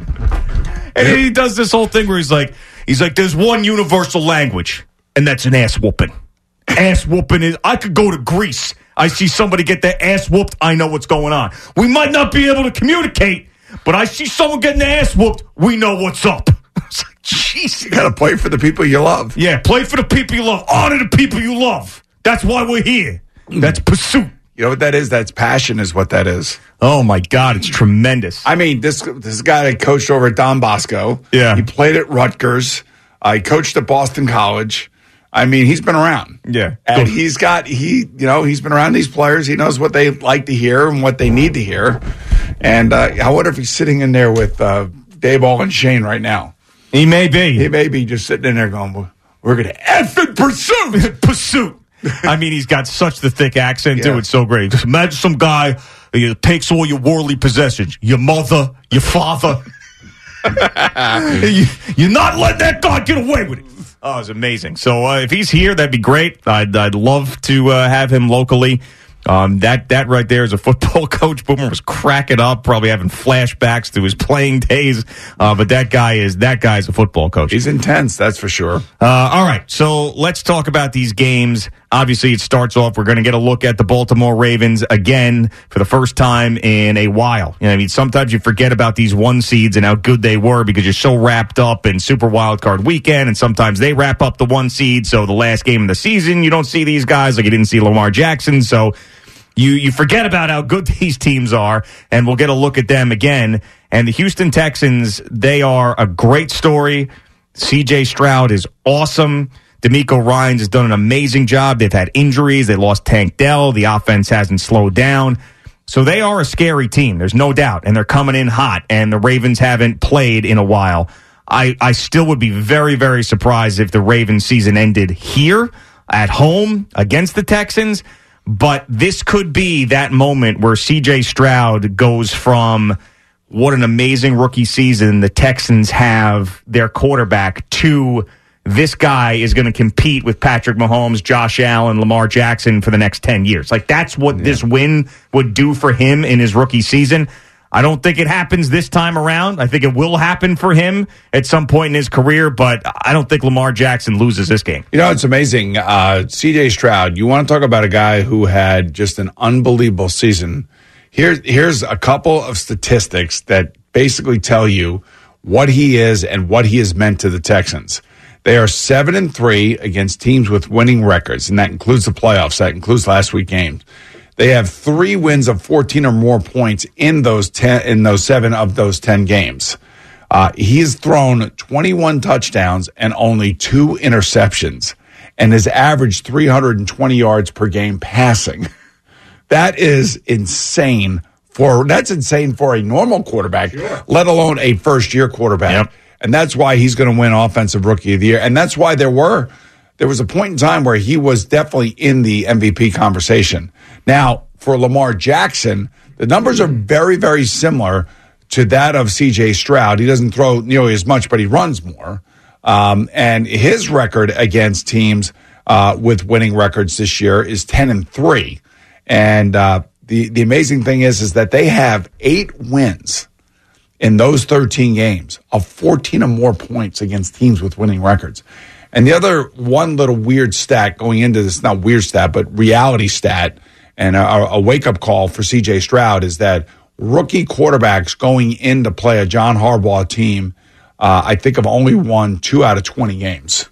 And then he does this whole thing where he's like, he's like, there's one universal language. and that's an ass whooping. ass whooping is. I could go to Greece. I see somebody get their ass whooped. I know what's going on. We might not be able to communicate, but I see someone getting their ass whooped. We know what's up. It's like, jeez. You got to play for the people you love. Yeah, play for the people you love. Honor the people you love. That's why we're here. That's pursuit. You know what that is? That's passion, is what that is. Oh my God, it's tremendous. I mean, this this guy that coached over at Don Bosco. Yeah. he played at Rutgers. I coached at Boston College. I mean, he's been around. Yeah, and he's got he you know he's been around these players. He knows what they like to hear and what they need to hear. And uh, I wonder if he's sitting in there with uh, Daboll and Shane right now. He may be. He may be just sitting in there going, "We're going to F and pursuit, pursuit." I mean, he's got such the thick accent too. Yeah. It's so great. Just imagine some guy who takes all your worldly possessions, your mother, your father. you, you're not letting that guy get away with it. Oh, it's amazing. So uh, if he's here, that'd be great. I'd, I'd love to uh, have him locally. Um, that that right there is a football coach. Boomer was cracking up, probably having flashbacks to his playing days. Uh, but that guy is that guy is a football coach. He's intense, that's for sure. Uh, all right, so let's talk about these games. Obviously, it starts off. We're going to get a look at the Baltimore Ravens again for the first time in a while. You know, I mean, sometimes you forget about these one seeds and how good they were because you're so wrapped up in Super Wild Card Weekend, and sometimes they wrap up the one seed. So the last game of the season, you don't see these guys like you didn't see Lamar Jackson. So you you forget about how good these teams are, and we'll get a look at them again. And the Houston Texans, they are a great story. CJ Stroud is awesome. DeMeco Ryans has done an amazing job. They've had injuries. They lost Tank Dell. The offense hasn't slowed down. So they are a scary team. There's no doubt. And they're coming in hot. And the Ravens haven't played in a while. I, I still would be very, very surprised if the Ravens season ended here at home against the Texans. But this could be that moment where CJ Stroud goes from what an amazing rookie season the Texans have their quarterback to this guy is going to compete with Patrick Mahomes, Josh Allen, Lamar Jackson for the next 10 years. Like that's what this win would do for him in his rookie season. I don't think it happens this time around. I think it will happen for him at some point in his career, but I don't think Lamar Jackson loses this game. You know, it's amazing. Uh, CJ Stroud, you want to talk about a guy who had just an unbelievable season. Here, here's a couple of statistics that basically tell you what he is and what he has meant to the Texans. They are seven and three against teams with winning records, and that includes the playoffs. That includes last week games. They have three wins of 14 or more points in those 10, in those seven of those 10 games. Uh, he has thrown 21 touchdowns and only two interceptions and has averaged 320 yards per game passing. That is insane for, that's insane for a normal quarterback, let alone a first year quarterback. And that's why he's going to win offensive rookie of the year. And that's why there were, there was a point in time where he was definitely in the MVP conversation. Now, for Lamar Jackson, the numbers are very, very similar to that of CJ Stroud. He doesn't throw nearly as much, but he runs more. Um, and his record against teams uh, with winning records this year is 10 and 3. And uh, the, the amazing thing is, is that they have eight wins in those 13 games of 14 or more points against teams with winning records. And the other one little weird stat going into this, not weird stat, but reality stat and a, a wake up call for CJ Stroud is that rookie quarterbacks going in to play a John Harbaugh team, uh, I think have only won two out of 20 games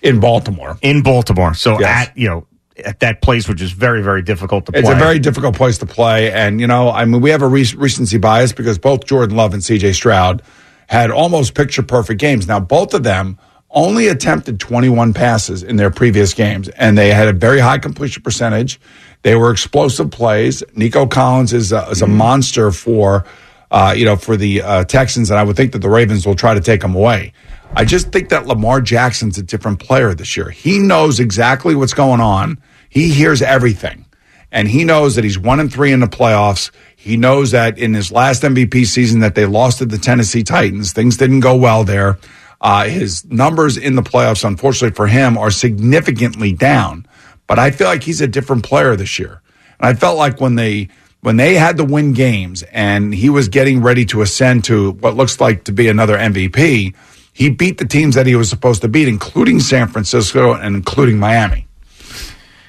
in Baltimore. In Baltimore. So Yes. at, you know, at that place, which is very, very difficult to play. It's a very difficult place to play. And, you know, I mean, we have a re- recency bias because both Jordan Love and CJ Stroud had almost picture perfect games. Now, both of them only attempted 21 passes in their previous games, and they had a very high completion percentage. They were explosive plays. Nico Collins is a, is a monster for, uh, you know, for the uh, Texans, and I would think that the Ravens will try to take him away. I just think that Lamar Jackson's a different player this year. He knows exactly what's going on. He hears everything. And he knows that he's one and three in the playoffs. He knows that in his last MVP season that they lost to the Tennessee Titans. Things didn't go well there. Uh, his numbers in the playoffs, unfortunately for him, are significantly down. But I feel like he's a different player this year. And I felt like when they when they had to win games and he was getting ready to ascend to what looks like to be another MVP, he beat the teams that he was supposed to beat, including San Francisco and including Miami.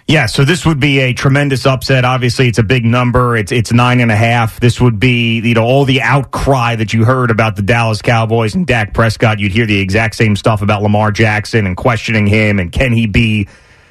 Yeah, so this would be a tremendous upset. Obviously, it's a big number. It's it's nine and a half. This would be you know all the outcry that you heard about the Dallas Cowboys and Dak Prescott. You'd hear the exact same stuff about Lamar Jackson and questioning him and can he be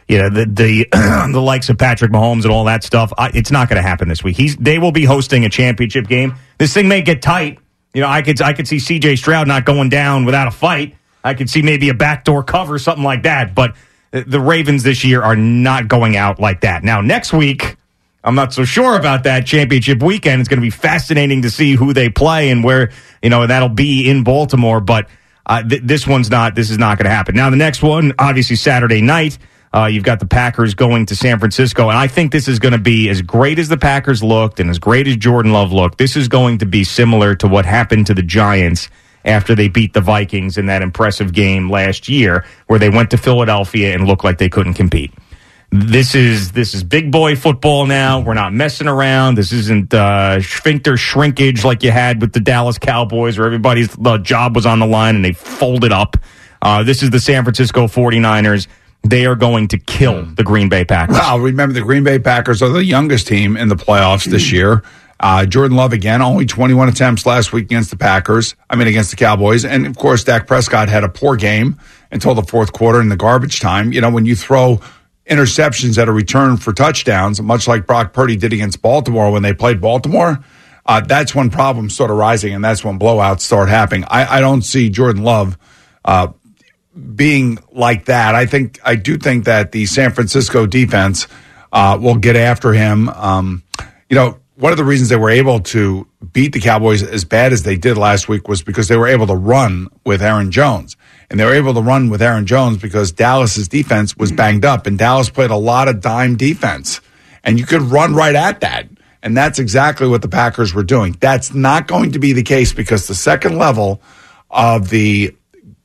you know the the the likes of Patrick Mahomes and all that stuff. I, it's not going to happen this week. He's they will be hosting a championship game. This thing may get tight. You know, I could I could see C.J. Stroud not going down without a fight. I could see maybe a backdoor cover, something like that. But the Ravens this year are not going out like that. Now, next week, I'm not so sure about that championship weekend. It's going to be fascinating to see who they play and where, you know, that'll be in Baltimore. But uh, th- this one's not, this is not going to happen. Now, the next one, obviously Saturday night, uh, you've got the Packers going to San Francisco. And I think this is going to be as great as the Packers looked and as great as Jordan Love looked. This is going to be similar to what happened to the Giants after they beat the Vikings in that impressive game last year where they went to Philadelphia and looked like they couldn't compete. This is this is big boy football now. We're not messing around. This isn't uh, sphincter shrinkage like you had with the Dallas Cowboys where everybody's the job was on the line and they folded up. Uh, this is the San Francisco 49ers. They are going to kill the Green Bay Packers. Well, remember the Green Bay Packers are the youngest team in the playoffs this year. Uh, Jordan Love again, only 21 attempts last week against the Packers. I mean, against the Cowboys. And of course, Dak Prescott had a poor game until the fourth quarter in the garbage time. You know, when you throw interceptions at a return for touchdowns, much like Brock Purdy did against Baltimore when they played Baltimore, uh, that's when problems start arising and that's when blowouts start happening. I, I don't see Jordan Love uh, being like that. I think I do think that the San Francisco defense uh, will get after him. Um, you know, one of the reasons they were able to beat the Cowboys as bad as they did last week was because they were able to run with Aaron Jones. And they were able to run with Aaron Jones because Dallas's defense was banged up and Dallas played a lot of dime defense. And you could run right at that. And that's exactly what the Packers were doing. That's not going to be the case because the second level of the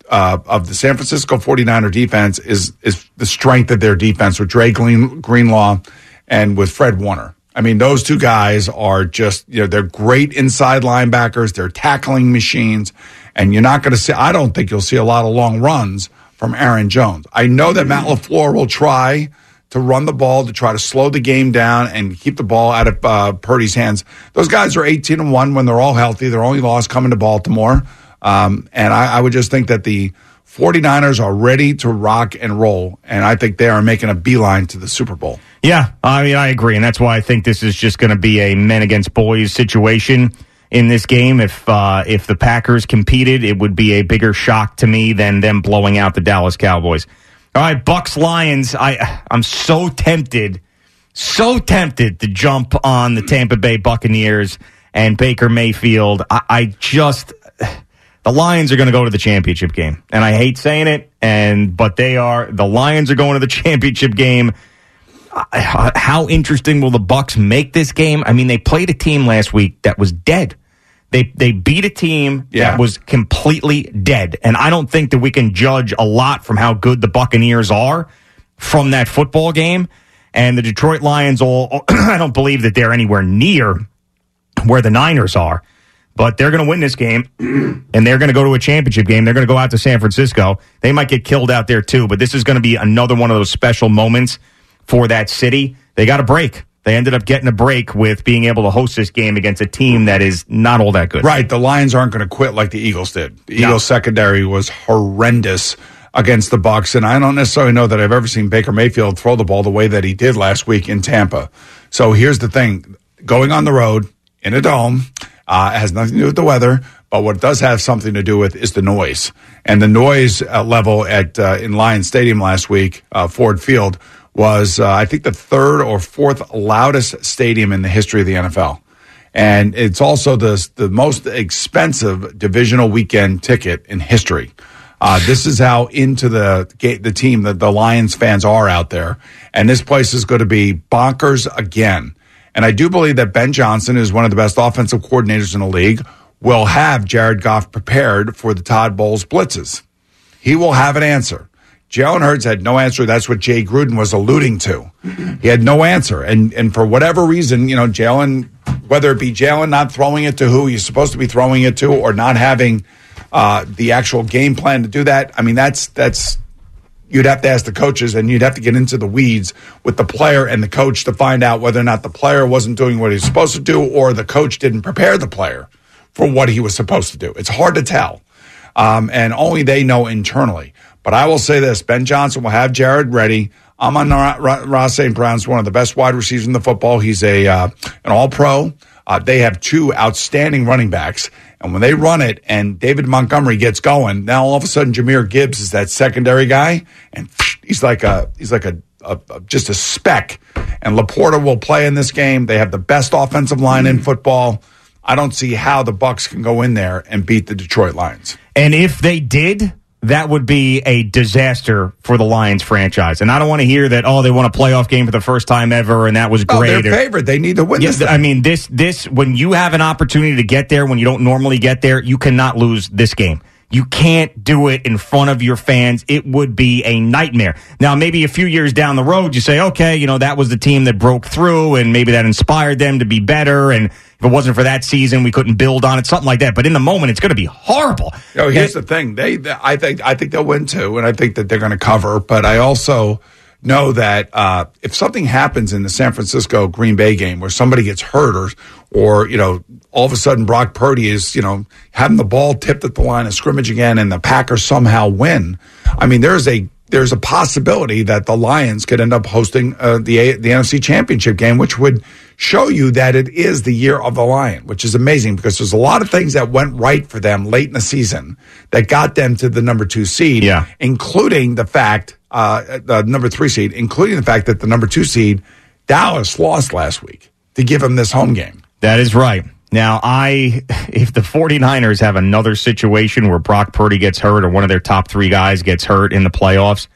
uh, of the San Francisco 49er defense is is the strength of their defense with Dre Green, Greenlaw and with Fred Warner. I mean, those two guys are just, you know, they're great inside linebackers. They're tackling machines. And you're not going to see, I don't think you'll see a lot of long runs from Aaron Jones. I know that Matt LaFleur will try to run the ball to try to slow the game down and keep the ball out of uh, Purdy's hands. Those guys are 18 and 1 when they're all healthy. Their only loss coming to Baltimore. Um, and I, I would just think that the 49ers are ready to rock and roll. And I think they are making a beeline to the Super Bowl. Yeah, I mean, I agree, and that's why I think this is just going to be a men against boys situation in this game. If uh, if the Packers competed, it would be a bigger shock to me than them blowing out the Dallas Cowboys. All right, Bucks Lions. I I'm so tempted, so tempted to jump on the Tampa Bay Buccaneers and Baker Mayfield. I, I just the Lions are going to go to the championship game, and I hate saying it, and but they are. The Lions are going to the championship game uh, how interesting will the Bucks make this game? I mean, they played a team last week that was dead. They they beat a team Yeah. that was completely dead, and I don't think that we can judge a lot from how good the Buccaneers are from that football game. And the Detroit Lions, all I don't believe that they're anywhere near where the Niners are, but they're going to win this game, and they're going to go to a championship game. They're going to go out to San Francisco. They might get killed out there too, but this is going to be another one of those special moments for that city. They got a break. They ended up getting a break with being able to host this game against a team that is not all that good. Right. The Lions aren't going to quit like the Eagles did. The No. Eagles secondary was horrendous against the Bucks, and I don't necessarily know that I've ever seen Baker Mayfield throw the ball the way that he did last week in Tampa. So here's the thing: going on the road in a dome uh, it has nothing to do with the weather, but what it does have something to do with is the noise and the noise uh, level at uh, in Lions Stadium last week, uh, Ford Field was uh, I think the third or fourth loudest stadium in the history of the NFL and it's also the the most expensive divisional weekend ticket in history. Uh, this is how into the the team that the Lions fans are out there, and this place is going to be bonkers again. And I do believe that Ben Johnson is one of the best offensive coordinators in the league. Will have Jared Goff prepared for the Todd Bowles blitzes. He will have an answer. Jalen Hurts had no answer. That's what Jay Gruden was alluding to. He had no answer. And and for whatever reason, you know, Jalen, whether it be Jalen not throwing it to who he's supposed to be throwing it to or not having uh, the actual game plan to do that, I mean, that's that's you'd have to ask the coaches and you'd have to get into the weeds with the player and the coach to find out whether or not the player wasn't doing what he was supposed to do or the coach didn't prepare the player for what he was supposed to do. It's hard to tell. Um, and only they know internally. But I will say this Ben Johnson will have Jared ready. Amon-Ra St. Brown's one of the best wide receivers in the football. He's a uh, an all pro. Uh, they have two outstanding running backs. And when they run it and David Montgomery gets going, now all of a sudden Jahmyr Gibbs is that secondary guy, and he's like a he's like a, a, a just a speck. And LaPorta will play in this game. They have the best offensive line in football. I don't see how the Bucks can go in there and beat the Detroit Lions. And if they did, that would be a disaster for the Lions franchise. And I don't want to hear that, oh, they won a playoff game for the first time ever and that was Oh, great. they're or- favorite. They need to win Yeah, this. I mean, this this when you have an opportunity to get there when you don't normally get there, you cannot lose this game. You can't do it in front of your fans. It would be a nightmare. Now, maybe a few years down the road, you say, okay, you know, that was the team that broke through and maybe that inspired them to be better. And if it wasn't for that season, we couldn't build on it, something like that. But in the moment, it's going to be horrible. Oh, here's the thing. They, they- I think, I think they'll win too, and I think that they're going to cover. But I also know that uh, if something happens in the San Francisco Green Bay game where somebody gets hurt, or, or you know, all of a sudden Brock Purdy is, you know, having the ball tipped at the line of scrimmage again, and the Packers somehow win. I mean, there's a there's a possibility that the Lions could end up hosting uh, the A- the NFC Championship game, which would show you that it is the year of the Lion, which is amazing because there's a lot of things that went right for them late in the season that got them to the number two seed, Yeah. including the fact uh, the number three seed, including the fact that the number two seed Dallas lost last week to give them this home game. That is right. Now, I if the 49ers have another situation where Brock Purdy gets hurt or one of their top 3 guys gets hurt in the playoffs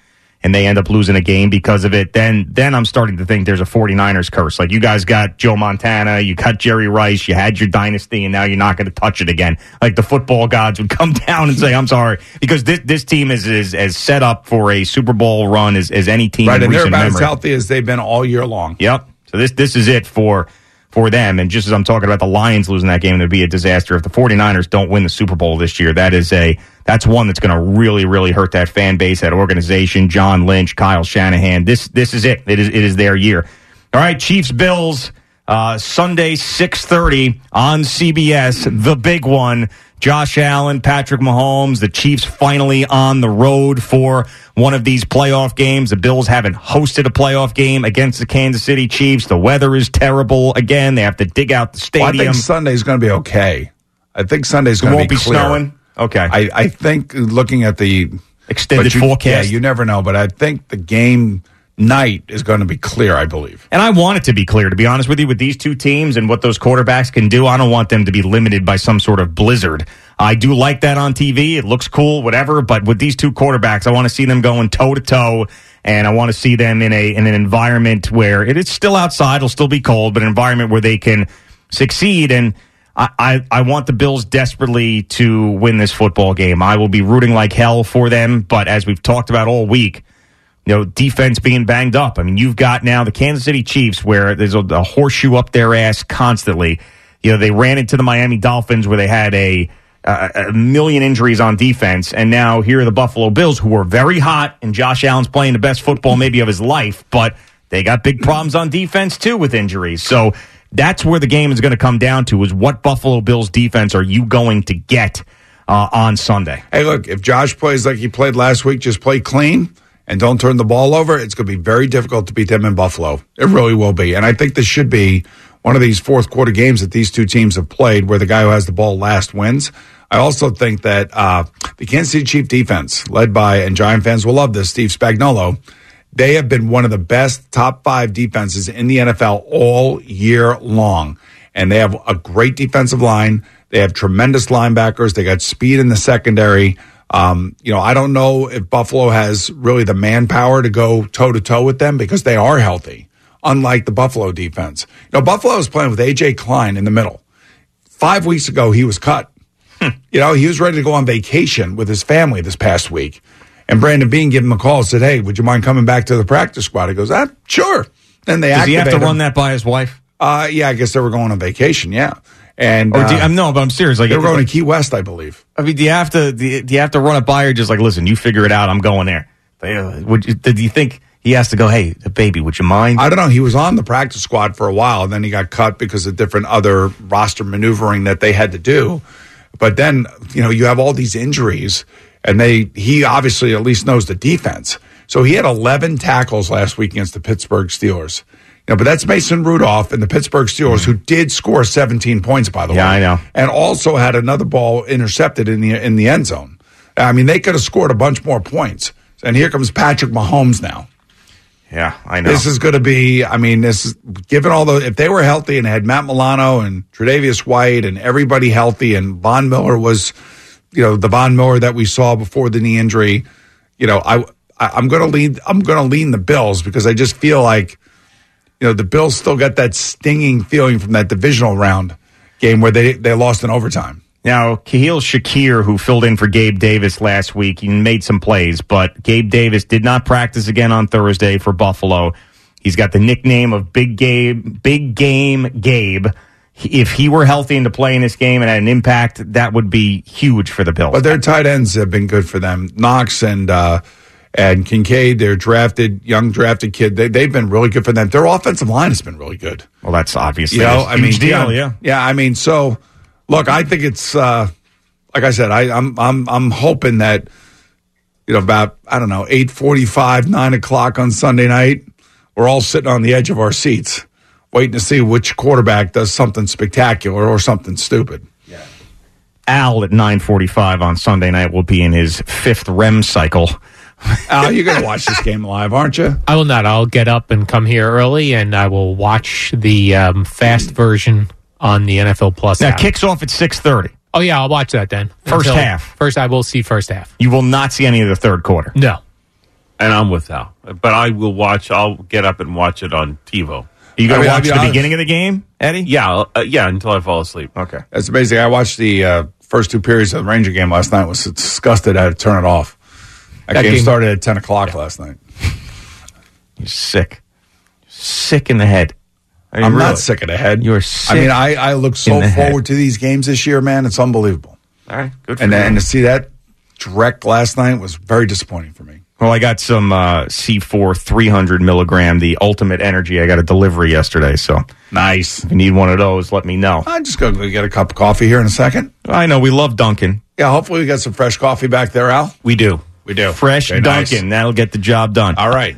and they end up losing a game because of it, then then I'm starting to think there's a 49ers curse. Like you guys got Joe Montana, you got Jerry Rice, you had your dynasty and now you're not going to touch it again. Like the football gods would come down and say, "I'm sorry," because this this team is is as set up for a Super Bowl run as, as any team Right, and they're about as healthy as they've been all year long. Yep. So this this is it for for them. And just as I'm talking about the Lions losing that game, it'd be a disaster if the 49ers don't win the Super Bowl this year. That is a that's one that's going to really really hurt that fan base, that organization. John Lynch, Kyle Shanahan. This this is it. It is it is their year. All right, Chiefs Bills. Uh, Sunday, 6.30 on CBS, the big one. Josh Allen, Patrick Mahomes, the Chiefs finally on the road for one of these playoff games. The Bills haven't hosted a playoff game against the Kansas City Chiefs. The weather is terrible. Again, they have to dig out the Well, I stadium. think Sunday's going to be okay. I think Sunday's going to won't be, be clear. snowing? Okay. I, I think looking at the Extended you- forecast? Yeah, you never know, but I think the game night is going to be clear. I believe. And I want it to be clear, to be honest with you, with these two teams and what those quarterbacks can do. I don't want them to be limited by some sort of blizzard. I do like that on TV. It looks cool, whatever. But with these two quarterbacks, I want to see them going toe to toe. And I want to see them in a in an environment where it is still outside, it'll still be cold, but an environment where they can succeed. And I, I, I want the Bills desperately to win this football game. I will be rooting like hell for them. But as we've talked about all week, you know, defense being banged up. I mean, you've got now the Kansas City Chiefs where there's a, a horseshoe up their ass constantly. You know, they ran into the Miami Dolphins where they had a, a, million injuries on defense. And now here are the Buffalo Bills who are very hot and Josh Allen's playing the best football maybe of his life, but they got big problems on defense too with injuries. So that's where the game is going to come down to is what Buffalo Bills defense are you going to get uh, on Sunday? Hey, look, if Josh plays like he played last week, just play clean and don't turn the ball over, it's going to be very difficult to beat them in Buffalo. It really will be. And I think this should be one of these fourth quarter games that these two teams have played where the guy who has the ball last wins. I also think that uh, the Kansas City Chief defense, led by, and Giant fans will love this, Steve Spagnuolo, they have been one of the best top five defenses in the NFL all year long. And they have a great defensive line. They have tremendous linebackers. They got speed in the secondary. Um, you know, I don't know if Buffalo has really the manpower to go toe to toe with them because they are healthy, unlike the Buffalo defense. You know, Buffalo is playing with AJ Klein in the middle. Five weeks ago, he was cut. you know, he was ready to go on vacation with his family this past week. And Brandon Beane gave him a call, said, "Hey, would you mind coming back to the practice squad?" He goes, "Ah, sure." Then they Does he have to activate run that by his wife? Uh, yeah, I guess they were going on vacation. Yeah, and Or do you, uh, I'm no, but I'm serious. Like they going to Key West, I believe. I mean, do you have to? Do you, do you have to run it by her? Just like, listen, you figure it out. I'm going there. Uh, Would you, do you think he has to go? Hey, baby, would you mind? I don't know. He was on the practice squad for a while, and then he got cut because of different other roster maneuvering that they had to do. But then, you know, you have all these injuries, and they he obviously at least knows the defense. So he had 11 tackles last week against the Pittsburgh Steelers. You know, but that's Mason Rudolph and the Pittsburgh Steelers, who did score 17 points, by the way. Yeah, way. I know. And also had another ball intercepted in the in the end zone. I mean, they could have scored a bunch more points. And here comes Patrick Mahomes now. Yeah, I know. This is going to be, I mean, this is given all the, if they were healthy and had Matt Milano and Tre'Davious White and everybody healthy and Von Miller was, you know, the Von Miller that we saw before the knee injury, you know, I, I I'm going to lean, I'm going to lean the Bills because I just feel like, you know, the Bills still got that stinging feeling from that divisional round game where they, they lost in overtime. Now, Khalil Shakir, who filled in for Gabe Davis last week, he made some plays, but Gabe Davis did not practice again on Thursday for Buffalo. He's got the nickname of Big Gabe, Big Game Gabe. If he were healthy and to play in this game and had an impact, that would be huge for the Bills. But their tight ends have been good for them. Knox and uh, and Kincaid, their drafted young drafted kid, they they've been really good for them. Their offensive line has been really good. Well, that's obviously you know, I mean, huge deal, yeah, yeah. yeah. I mean, so look, I think it's uh, like I said, I, I'm I'm I'm hoping that you know about I don't know eight forty five nine o'clock on Sunday night, we're all sitting on the edge of our seats, waiting to see which quarterback does something spectacular or something stupid. Al at 9:45 on Sunday night will be in his fifth REM cycle. Al, you're going to watch this game live, aren't you? I will not. I'll get up and come here early, and I will watch the um, fast version on the NFL Plus. Now app. kicks off at 6:30. Oh yeah, I'll watch that then. First half. First, I will see first half. You will not see any of the third quarter. No. And I'm with Al, but I will watch. I'll get up and watch it on TiVo. You going I to mean, I'll watch be the honest. beginning of the game, Eddie? Yeah, uh, yeah, until I fall asleep. Okay. That's amazing. I watched the uh, first two periods of the Ranger game last night. Was disgusted I had to turn it off. That, That game, game- started at ten o'clock last night. You're sick. Sick in the head. I'm really. not sick in the head. You're sick. I mean, I, I look so the head. forward to these games this year, man. It's unbelievable. All right, good for And you. and to see that direct last night was very disappointing for me. Well, I got some uh, C4 300 milligram, the ultimate energy. I got a delivery yesterday, so nice. If you need one of those, let me know. I'm just going to get a cup of coffee here in a second. I know we love Dunkin'. Yeah, hopefully we got some fresh coffee back there, Al. We do. We do. Fresh nice. Dunkin'. That'll get the job done. All right.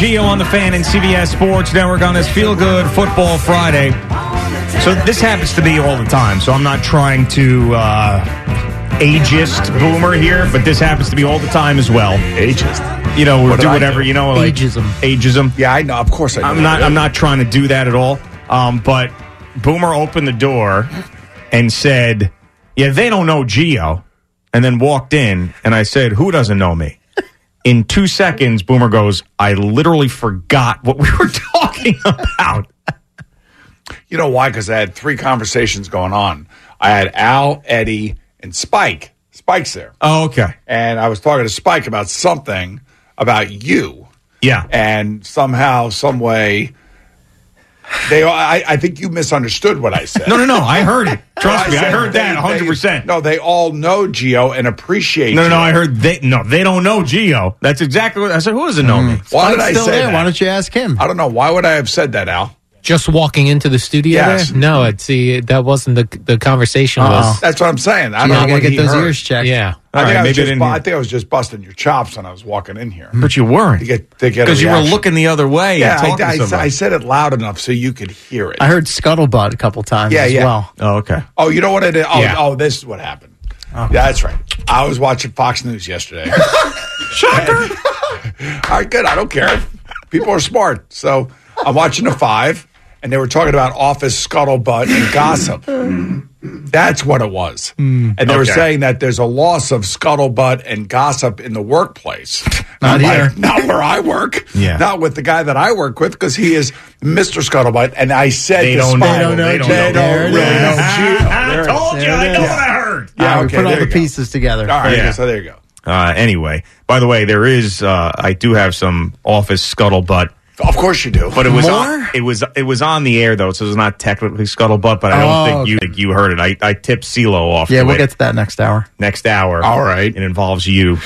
Gio on the fan and CBS Sports Network on this Feel Good Football Friday. So this happens to be all the time. So I'm not trying to uh, ageist Boomer here, but this happens to be all the time as well. Ageist. You know, we What do whatever. do? You know, like Ageism. Ageism. Yeah, I know. Of course I know. I'm not. I'm not trying to do that at all. Um, but Boomer opened the door and said, "Yeah, they don't know Gio," and then walked in, and I said, "Who doesn't know me?" In two seconds, Boomer goes, "I literally forgot what we were talking about." You know why? Because I had three conversations going on. I had Al, Eddie, and Spike. Spike's there. Oh, okay. And I was talking to Spike about something about you. Yeah. And somehow, some way, they. I, I think you misunderstood what I said. No, no, no. I heard it. Trust me, I said heard that 100. percent they- No, they all know Gio and appreciate. No, no, no. I heard they. No, they don't know Gio. That's exactly what I said. Who doesn't know mm. me? Why did I still say there. that? Why don't you ask him? I don't know. Why would I have said that, Al? Just walking into the studio Yes. there? No, I'd see that wasn't the the conversation Uh-uh. was. That's what I'm saying. I You don't gotta get those heard. ears checked. Yeah. I All think, right, I, was maybe just, didn't bu- I think I was just busting your chops when I was walking in here. But you weren't. To get, to get Because you were looking the other way. Yeah, and I, I, to somebody. I said it loud enough so you could hear it. I heard scuttlebutt a couple times Yeah, as yeah. well. Oh, okay. Oh, you know what it is? Oh, Yeah. oh, this is what happened. Yeah, that's right. I was watching Fox News yesterday. Shocker. All right, good. I don't care. People are smart. So I'm watching the five, and they were talking about office scuttlebutt and gossip. That's what it was. And they were saying that there's a loss of scuttlebutt and gossip in the workplace. Not I'm like, here. not where I work. Yeah. Not with the guy that I work with because he is Mr. Scuttlebutt. And I said They don't know. They don't know. They They don't, don't know. really know I told you. I know what I heard. Yeah, we okay, put all the pieces together. All right, Yeah. so there you go. Uh, anyway, by the way, there is. Uh, I do have some office scuttlebutt, Of course you do. but it was More? on, it was it was on the air though, so it's not technically scuttlebutt. But I don't Oh, think you think you heard it. I, I tipped C-Lo off. Yeah, to we'll it get to that next hour. next hour. All right. it involves you.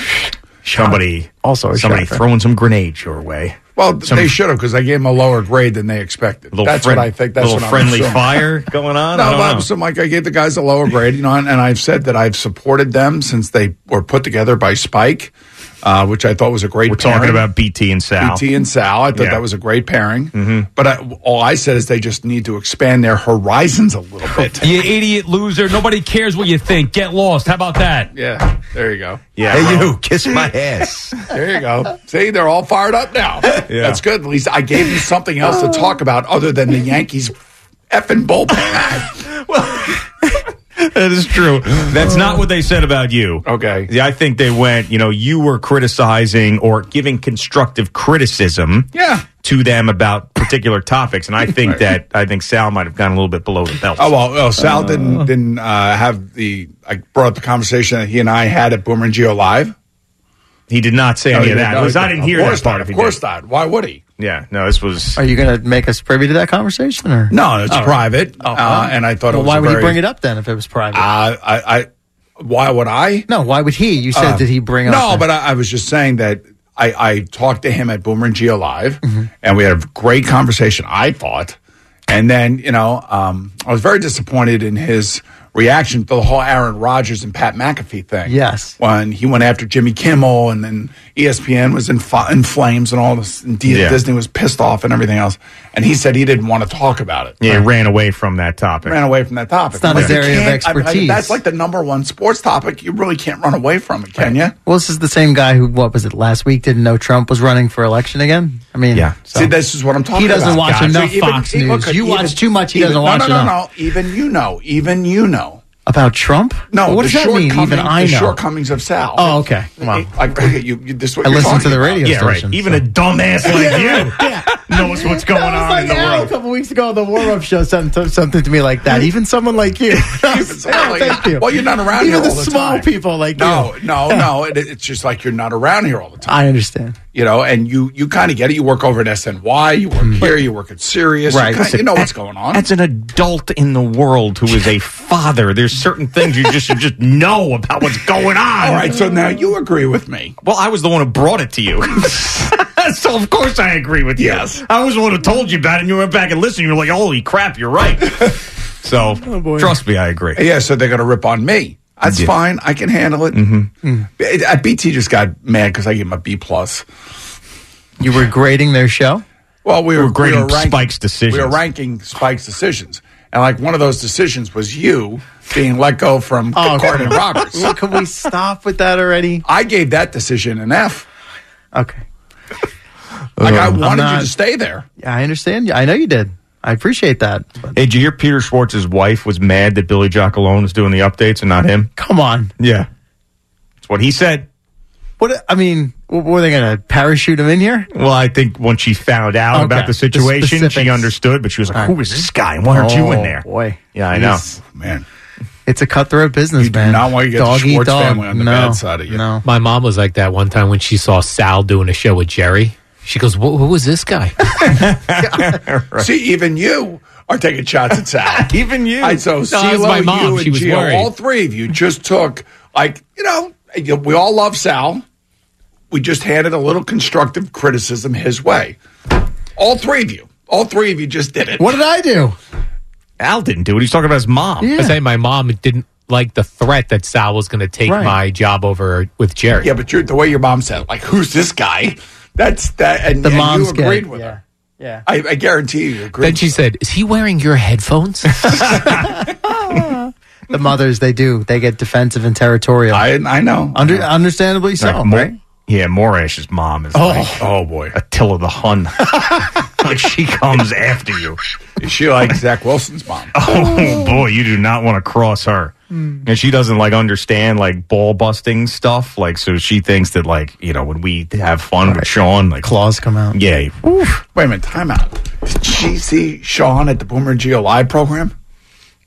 Somebody Also a somebody shocker. throwing some grenades your way. Well, Some- they should have because I gave them a lower grade than they expected. Little That's friend- what I think. That's little what I'm friendly assuming. fire going on. I No, don't but know. so Mike, I gave the guys a lower grade, you know, and, and I've said that I've supported them since they were put together by Spike, uh, which I thought was a great. We're talking about BT and Sal. BT and Sal. I thought Yeah. that was a great pairing. But I, all I said is they just need to expand their horizons a little bit. You idiot loser. Nobody cares what you think. Get lost. How about that? Yeah, there you go. Yeah, Hey, well, you, kiss my ass. There you go. See, they're all fired up now. Yeah. That's good. At least I gave you something else to talk about other than the Yankees effing bullpen. that is true. That's not what they said about you. Okay. Yeah, I think they went, you know, you were criticizing or giving constructive criticism Yeah. to them about particular topics. And I think that, I think Sal might have gone a little bit below the belt. Oh well, well Sal didn't didn't uh, have the. I brought up the conversation that he and I had at Boomer and Gio Live. He did not say No, any of didn't. that. No, was- I didn't didn't. hear Of that course part. not. Of course did. not. Why would he? Yeah, no, this was. Are you going to make us privy to that conversation, or No, it's Oh. private. Oh, uh, and I thought well, it was why would very, he bring it up then if it was private? Uh, I, I, why would I? no, why would he? You said Uh, did he bring up? No, the- but I, I was just saying that I, I talked to him at Boomer and Gio Live, Mm-hmm. and we had a great conversation. I thought, and then you know, um, I was very disappointed in his reaction to the whole Aaron Rodgers and Pat McAfee thing. Yes. when he went after Jimmy Kimmel, and then ESPN was in, fi- in flames, and all this. And D- Yeah. Disney was pissed off, and everything else. And he said he didn't want to talk about it. Yeah, he ran away from that topic. Ran away from that topic. It's not Like, his area of can't- I mean, like, expertise. that's like the number one sports topic. You really can't run away from it, can you? well, this is the same guy who what was it last week? Didn't know Trump was running for election again. I mean, Yeah. so- See, this is what I'm talking about. He doesn't about. watch guys. enough even- Fox even- News. look, You even- watch too much, he even- doesn't no, watch no, no, enough. no. Even you know. Even you know. About Trump. No, what does that mean? Even I the know. shortcomings of Sal. Oh, okay. Wow. Like, look at you, you, this what I you're listen to the about. radio Yeah, right. Even so. a dumbass like you yeah. knows what's going That was on like in the Al world. a couple weeks ago the warm-up show. Something, something to me like that. Even someone like you. someone like- Thank you. Well, you're not around Even here the all the small time. people like No, you. no, no. It, it's just like you're not around here all the time. I understand. You know, and you you kind of get it. You work over at SNY. You work mm. here. You work at Sirius. Right. You, kinda, you know what's going on. As an adult in the world who is a father, there's certain things you just should just know about what's going on. All right. So now you agree with me. Well, I was the one who brought it to you. so of course I agree with you. Yes. I was the one who told you about it and you went back and listened. You're like, holy crap, you're right. so oh, trust me, I agree. Yeah. So they're going to rip on me. That's Yeah. fine. I can handle it. Mm-hmm. It- uh, BT just got mad because I gave him a B plus. You were grading their show. Well, we were, We're grading we were ranking, Spike's decisions. We were ranking Spike's decisions, and like one of those decisions was you being let go from Oh, Carton Roberts. Well, can we stop with that already? I gave that decision an F. Okay. Like I I'm wanted you to stay there. Yeah, I understand. I know you did. I appreciate that. But Hey, did you hear Peter Schwartz's wife was mad that Billy Jock-alone was doing the updates and not him? come on. Yeah. That's what he said. What I mean, were they going to parachute him in here? Well, I think when she found out Okay. about the The situation, she understood, but she was like, All right. who is this guy? And why aren't you in Oh, there? Boy, Yeah, I know. Oh, man, It's a cutthroat business, you do man. not want to get Dog the eat Schwartz dog. family on the no, bad side of you. No. My mom was like that one time when she saw Sal doing a show with Jerry. She goes, "Who who was this guy?" See, even you are taking shots at Sal. Even you. I, so that was C-Lo, my mom. you, She and was Gio, worried. all three of you just took like you know you- we all love Sal. We just handed a little constructive criticism his way. All three of you. All three of you just did it. What did I do? Al didn't do it. He's talking about his mom. I say my mom didn't like the threat that Sal was going to take Right. my job over with Jerry. Yeah, but you're, the way your mom said, it, like, who's this guy? That's that. And, The and mom's you agreed gay, with her. Yeah. I, I guarantee you, you agreed. Then she said, "Is he wearing your headphones?" The mothers, they do. They get defensive and territorial. I I know. Under, understandably so, Like, Mo- right? Yeah, Morash's mom is Oh. like, oh boy, Attila the Hun. like she comes after you. Is she like Zach Wilson's mom? Oh boy, you do not want to cross her. And she doesn't like understand like ball busting stuff. Like, so she thinks that like you know when we have fun with Sean, like claws come out. Yeah, Wait a minute, time out. Did she see Sean at the Boomer and Gio live program?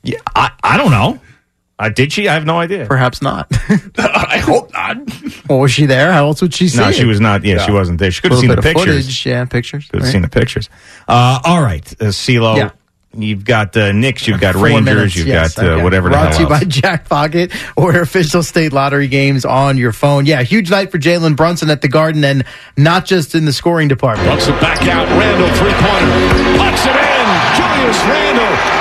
Yeah, I, I don't know. Uh, did she? I have no idea. Perhaps not. I hope not. Well, was she there? How else would she see No, it? she was not. Yeah, she wasn't there. She could have Little seen the of pictures. footage, yeah, pictures. Could have right? seen the pictures. Uh, all right, uh, C-Lo. Yeah. You've got uh, Knicks. You've got Four Rangers. minutes, you've yes, got uh, okay. whatever the Brought hell to you else. by Jack Pocket or official state lottery games on your phone. Yeah, huge night for Jalen Brunson at the Garden, and not just in the scoring department. Brunson back out. Randle three pointer. Puts it in. Julius Randle.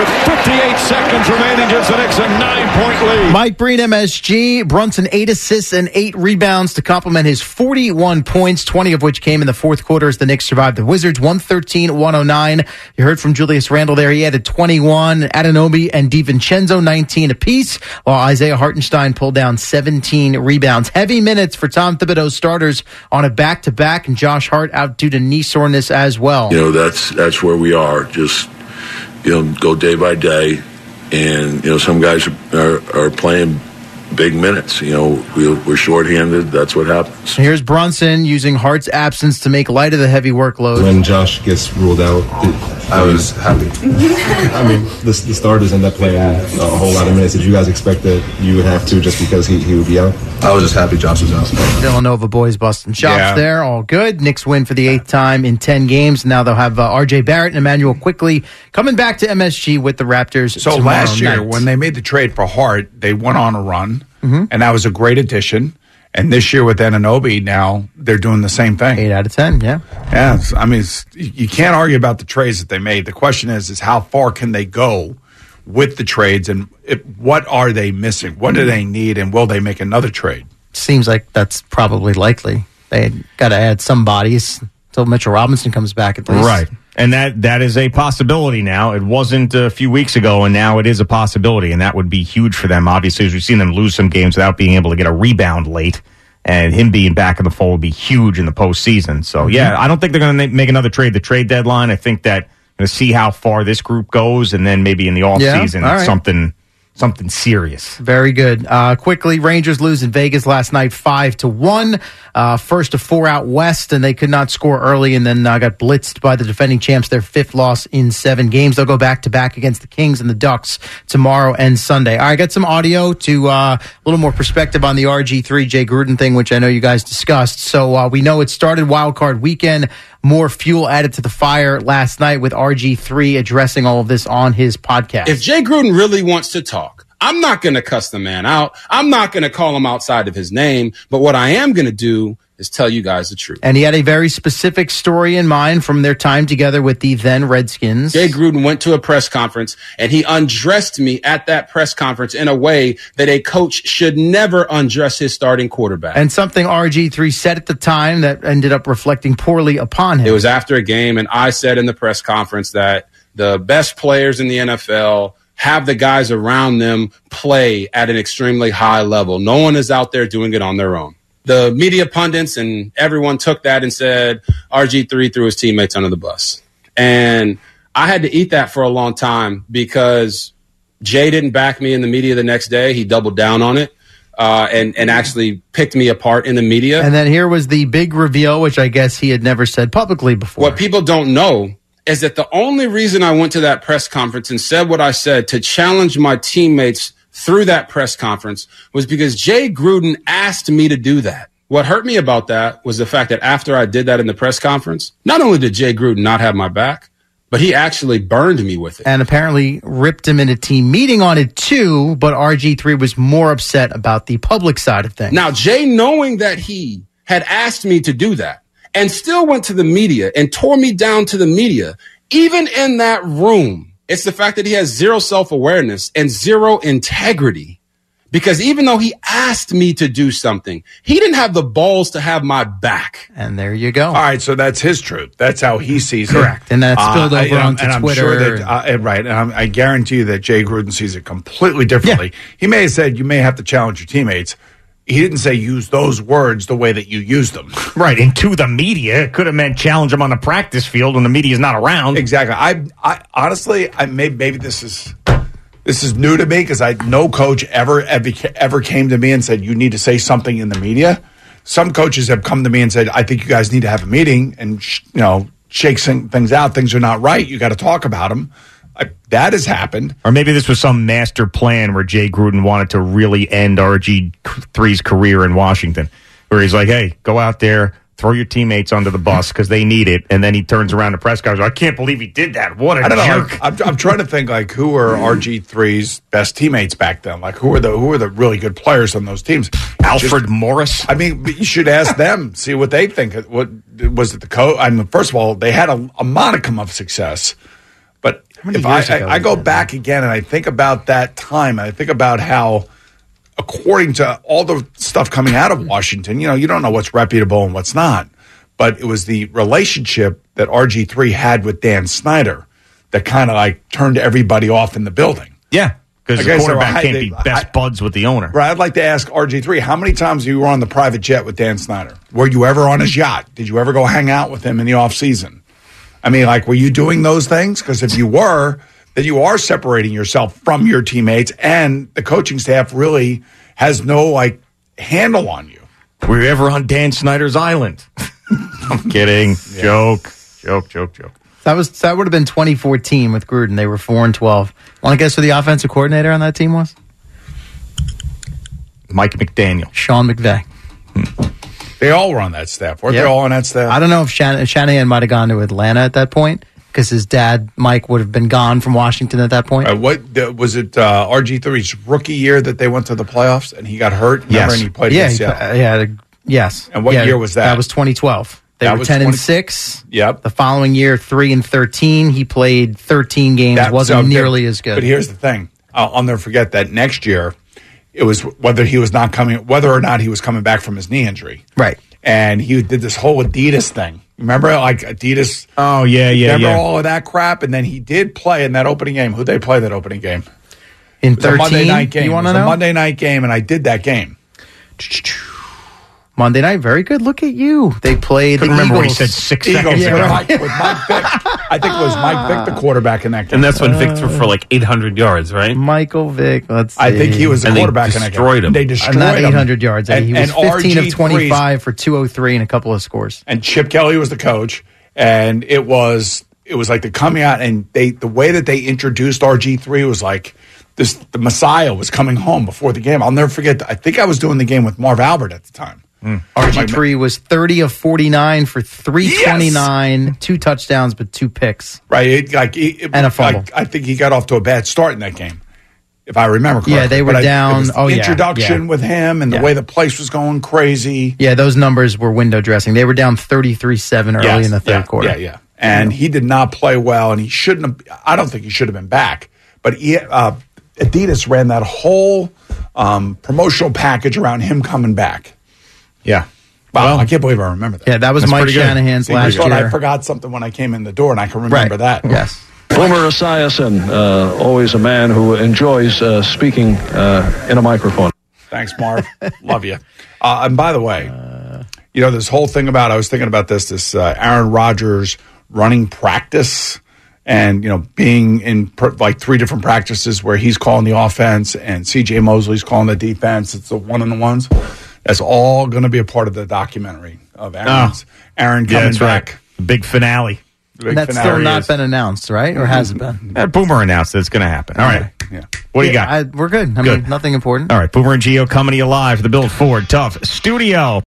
With 58 seconds remaining, gives the Knicks a nine point lead. Mike Breen, MSG. Brunson, eight assists and eight rebounds to complement his 41 points, 20 of which came in the fourth quarter as the Knicks survived the Wizards, 113 109. You heard from Julius Randle there. He added 21, Anunoby and DiVincenzo 19 apiece, while Isaiah Hartenstein pulled down 17 rebounds. Heavy minutes for Tom Thibodeau's starters on a back to back, and Josh Hart out due to knee soreness as well. You know, that's that's where we are. Just you know, go day by day, and you know, some guys are are, are playing big minutes. You know, we, we're shorthanded. That's what happens. Here's Brunson using Hart's absence to make light of the heavy workload. When Josh gets ruled out, it, I was happy. I mean, the, the starters end up playing a whole lot of minutes. Did you guys expect that you would have to just because he, he would be out? I was just happy Josh was out. Villanova boys busting chops Yeah. there. All good. Knicks win for the eighth time in 10 games. Now they'll have uh, RJ Barrett and Immanuel Quickley coming back to MSG with the Raptors. So last year, night. when they made the trade for Hart, they went on a run, Mhm. and that was a great addition. And this year with Anunoby, now they're doing the same thing. Eight out of ten, yeah. Yeah, I mean, you can't argue about the trades that they made. The question is, is how far can they go with the trades, and it, what are they missing? What do they need, and will they make another trade? Seems like that's probably likely. They got to add some bodies until Mitchell Robinson comes back at least. Right. And that that is a possibility now. It wasn't a few weeks ago, and now it is a possibility, and that would be huge for them. Obviously, as we've seen them lose some games without being able to get a rebound late, and him being back in the fold would be huge in the postseason. So, mm-hmm. yeah, I don't think they're going to make another trade. The trade deadline, I think that going to see how far this group goes, and then maybe in the off Yeah, season something something serious. Very good. Uh, quickly, Rangers lose in Vegas last night, five to one. Uh, first of four out west, and they could not score early, and then uh, got blitzed by the defending champs. Their fifth loss in seven games. They'll go back to back against the Kings and the Ducks tomorrow and Sunday. All right, I got some audio to uh, a little more perspective on the RG3 Jay Gruden thing, which I know you guys discussed. So uh, we know it started wild card weekend. More fuel added to the fire last night with RG3 addressing all of this on his podcast. If Jay Gruden really wants to talk, I'm not going to cuss the man out. I'm not going to call him outside of his name. But what I am going to do is tell you guys the truth. And he had a very specific story in mind from their time together with the then Redskins. Jay Gruden went to a press conference and he undressed me at that press conference in a way that a coach should never undress his starting quarterback. And something RG3 said at the time that ended up reflecting poorly upon him. It was after a game, and I said in the press conference that the best players in the NFL have the guys around them play at an extremely high level. No one is out there doing it on their own. The media pundits and everyone took that and said RG3 threw his teammates under the bus. And I had to eat that for a long time because Jay didn't back me in the media the next day. He doubled down on it. Uh, and and actually picked me apart in the media. And then here was the big reveal, which I guess he had never said publicly before. What people don't know is that the only reason I went to that press conference and said what I said to challenge my teammates through that press conference was because Jay Gruden asked me to do that. What hurt me about that was the fact that after I did that in the press conference, not only did Jay Gruden not have my back, but he actually burned me with it. and apparently ripped him in a team meeting on it too, but RG3 was more upset about the public side of things. Now, Jay, knowing that he had asked me to do that and still went to the media and tore me down to the media. Even in that room, it's the fact that he has zero self awareness and zero integrity. Because even though he asked me to do something, he didn't have the balls to have my back. And there you go. All right, so that's his truth. That's how he sees it. Correct. And that's spilled I- over and I'm- onto and I'm Twitter. sure that, uh, and right, and I'm, I guarantee you that Jay Gruden sees it completely differently. He may have said you may have to challenge your teammates. He didn't say use those words the way that you use them. Right, and to the media, it could have meant challenge him on the practice field when the media's not around. Exactly. I, I honestly, I may, maybe this is this is new to me because I no coach ever, ever ever came to me and said you need to say something in the media. Some coaches have come to me and said I think you guys need to have a meeting and sh- you know shake things out. Things are not right. You got to talk about them. I, that has happened. Or maybe this was some master plan where Jay Gruden wanted to really end RG3's career in Washington, where he's like, hey, go out there, throw your teammates under the bus because they need it. And then he turns around to press guys, I can't believe he did that. What a I don't know. jerk. I'm, I'm trying to think like who were RG 3s best teammates back then. Like who were the who were the really good players on those teams? Alfred Morris. I mean, you should ask them, see what they think. What was it? The coach? I mean, first of all, they had a, a modicum of success, if I, ago I, I go that, back again and I think about that time, and I think about how, according to all the stuff coming out of Washington, you know, you don't know what's reputable and what's not, but it was the relationship that RG three had with Dan Snyder that kind of like turned everybody off in the building. Yeah, because Like the I said, quarterback I- can't they- be best buds with the owner. Right. I'd like to ask RG3, how many times you were on the private jet with Dan Snyder? Were you ever on his yacht? Did you ever go hang out with him in the off season? I mean, like, were you doing those things? Because if you were, then you are separating yourself from your teammates, and the coaching staff really has no like handle on you. Were you ever on Dan Snyder's island? I'm kidding. Joke. Joke, joke, joke. That was that would have been 2014 with Gruden. They were four and 12. Want to guess who the offensive coordinator on that team was? Mike McDaniel. Sean McVay. Hmm. They all were on that staff. Weren't Yep. they all on that staff? I don't know if Shan- Shanahan might have gone to Atlanta at that point because his dad Mike would have been gone from Washington at that point. Uh, what was it? Uh, RG3's rookie year that they went to the playoffs and he got hurt. Remember? Yes. and he played yeah, he- yeah, yes. And what Yeah, year was that? That was 2012. They That were was 10 and 6. Yep. The following year, 3 and 13. He played 13 games. That- wasn't so, nearly as good. But here's the thing: I'll, I'll never forget that next year, it was whether he was not coming, whether or not he was coming back from his knee injury, right? And he did this whole Adidas thing. Remember, like Adidas? Oh yeah, yeah, Remember yeah. all of that crap? And then he did play in that opening game. Who they play that opening game? In It was a Monday night game. You wanna know? A Monday night game, and I did that game. Monday night, very good. Look at you. They played Couldn't the remember what he said six Eagles seconds with, ago. Mike, with Mike Vick. I think it was Mike Vick, the quarterback in that game. And that's when Vick threw for like 800 yards, right? Michael Vick. Let's see. I think he was the And they quarterback in that game. destroyed him. They destroyed not him. 800 yards. And- he was and 15 of RG3's 25 for 203 and a couple of scores. and Chip Kelly was the coach, and it was it was like the coming out, and they the way that they introduced RG three was like this the Messiah was coming home before the game. I'll never forget. I think I was doing the game with Marv Albert at the time. RG3 was 30 of 49 for 329, two touchdowns, but two picks. Right, it, like it, And a fumble. like, I think he got off to a bad start in that game, if I remember correctly. Yeah, they were But I- down- was oh, yeah, introduction yeah. with him and the Yeah. way the place was going crazy. Yeah, those numbers were window dressing. They were down 33 7 early Yes, in the third yeah, quarter. Yeah, yeah. And he did not play well, and he shouldn't have. I don't think he should have been back. But he, uh, Adidas ran that whole um, promotional package around him coming back. Yeah. Wow, I can't believe I remember that. Yeah, that was That's Mike pretty good. Shanahan's See, last thought I forgot something when I came in the door, and I can remember that. Yes. Boomer Esiason, uh, always a man who enjoys uh, speaking uh, in a microphone. Thanks, Marv. Love you. Uh, and by the way, you know this whole thing about I was thinking about this this uh, Aaron Rodgers running practice and you know being in pr- like three different practices where he's calling the offense and CJ Mosley's calling the defense. It's the one on the ones. That's all going to be a part of the documentary of Aaron's Aaron Yeah, coming that's right. back. Big finale. The big And that's still not is- been announced, right? Or has it been? Uh, Boomer announced that it's going to happen. All right. Yeah. What do you got? I, we're good. I Good. mean, nothing important. All right. Boomer and Gio coming to you live the Built Ford Tough Studio.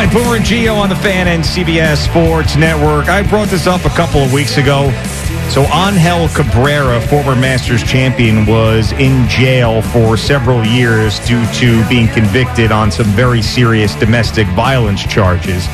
Right, Boomer and Gio on the Fan and CBS Sports Network. I brought this up a couple of weeks ago. So Angel Cabrera, former Masters champion, was in jail for several years due to being convicted on some very serious domestic violence charges.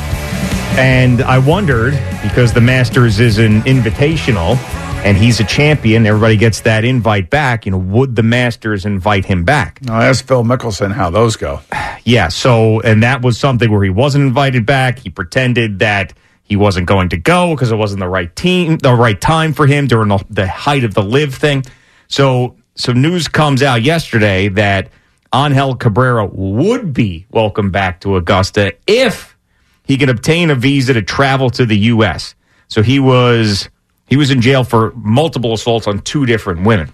And I wondered because the Masters is an invitational and he's a champion, everybody gets that invite back. You know, would the Masters invite him back? I asked Phil Mickelson how those go. Yeah, so and that was something where he wasn't invited back. He pretended that he wasn't going to go because it wasn't the right team, the right time for him during the, the height of the live thing. So, so news comes out yesterday that Angel Cabrera would be welcome back to Augusta if he can obtain a visa to travel to the U.S. So he was he was in jail for multiple assaults on two different women.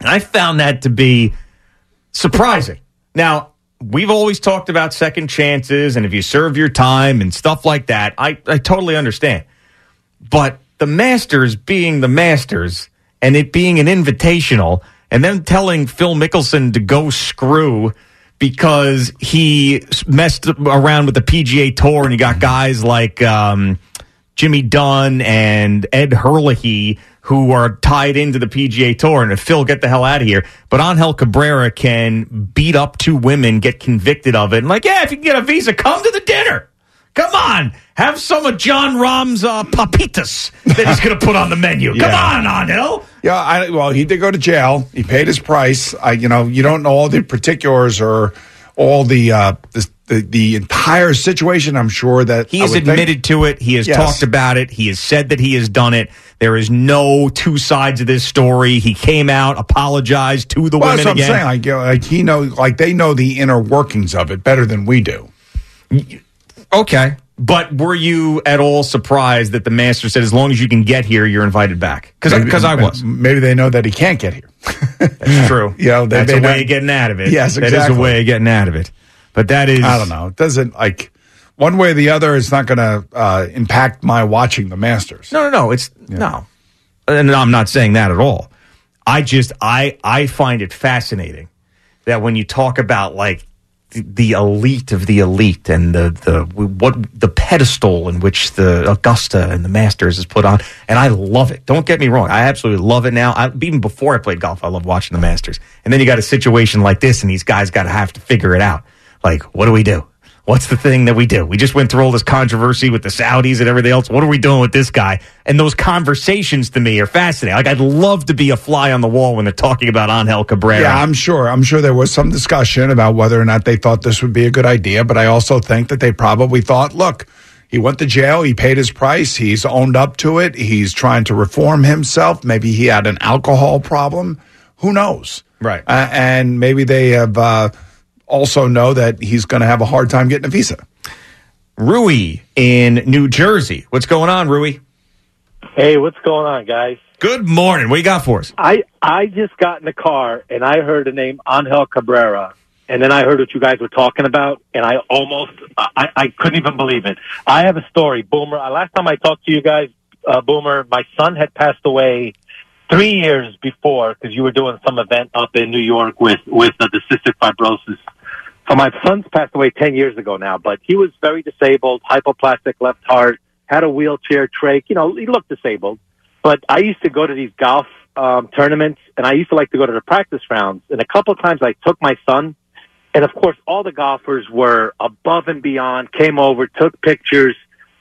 And I found that to be surprising. Now, we've always talked about second chances and if you serve your time and stuff like that, I, I totally understand. But the Masters being the Masters and it being an invitational and then telling Phil Mickelson to go screw because he messed around with the PGA Tour and you got guys like um, Jimmy Dunne and Ed Herlihy who are tied into the PGA Tour. And if Phil, get the hell out of here. But Angel Cabrera can beat up two women, get convicted of it. And like, yeah, if you can get a visa, come to the dinner. Come on, have some of Jon Rahm's uh, papitas that he's going to put on the menu. Come Yeah. on, Angel. Yeah, I, well, he did go to jail. He paid his price. I, you know, you don't know all the particulars or all the uh, the, the the entire situation. I'm sure that He has would think- admitted to it. He has Yes. talked about it. He has said that he has done it. There is no two sides of this story. He came out, apologized to the Well, women that's what again. I'm saying. Like, know, like he knows, like they know the inner workings of it better than we do. Okay. But were you at all surprised that the master said, as long as you can get here, you're invited back? Because I was. Maybe they know that he can't get here. That's true. You know, they That's a not- way of getting out of it. Yes, exactly. That is a way of getting out of it. But that is. I don't know. It doesn't like one way or the other. It's not going to uh, impact my watching the Masters. No, no, no. It's no. And I'm not saying that at all. I just I I find it fascinating that when you talk about like the, the elite of the elite and the the what the pedestal in which the Augusta and the Masters is put on, and I love it. Don't get me wrong, I absolutely love it now. I, even before I played golf, I love watching the Masters. And then you got a situation like this, and these guys got to have to figure it out. Like, what do we do? What's the thing that we do? We just went through all this controversy with the Saudis and everything else. What are we doing with this guy? And those conversations to me are fascinating. Like I'd love to be a fly on the wall when they're talking about Angel Cabrera. Yeah, I'm sure. I'm sure there was some discussion about whether or not they thought this would be a good idea, but I also think that they probably thought, look, he went to jail, he paid his price, he's owned up to it, he's trying to reform himself. Maybe he had an alcohol problem. Who knows? Right. Uh, and maybe they have uh, also know that he's going to have a hard time getting a visa. Rui in New Jersey. What's going on, Rui? Hey, what's going on, guys? Good morning. What you got for us? I I just got in the car and I heard the name Angel Cabrera, and then I heard what you guys were talking about, and I almost I, I couldn't even believe it. I have a story, Boomer. Uh, Last time I talked to you guys, uh, Boomer, my son had passed away three years before because you were doing some event up in New York with with uh, the cystic fibrosis. So my son's passed away ten years ago now, but he was very disabled, hypoplastic left heart, had a wheelchair trach. You know, he looked disabled. But I used to go to these golf um, tournaments, and I used to like to go to the practice rounds. And a couple of times I took my son, and of course, all the golfers were above and beyond. Came over, took pictures.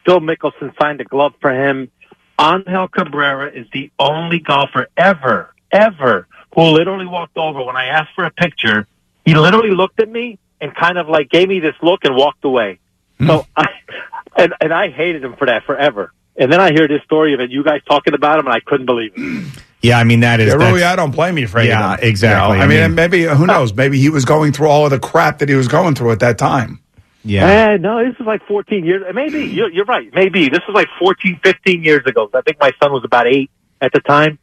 Phil Mickelson signed a glove for him. Angel Cabrera is the only golfer ever, ever who literally walked over when I asked for a picture. He literally looked at me and kind of like gave me this look and walked away. So I, and, and I hated him for that forever. And then I hear this story of it, you guys talking about him, and I couldn't believe it. Yeah, I mean that is Yeah, Rui, that's- I don't blame you for hating Yeah, him. You exactly. know, I, I mean, mean- maybe who knows? Maybe he was going through all of the crap that he was going through at that time. Eh, no, this is like 14 years. Maybe you're, you're right. Maybe this was like 14, 15 years ago. I think my son was about eight at the time.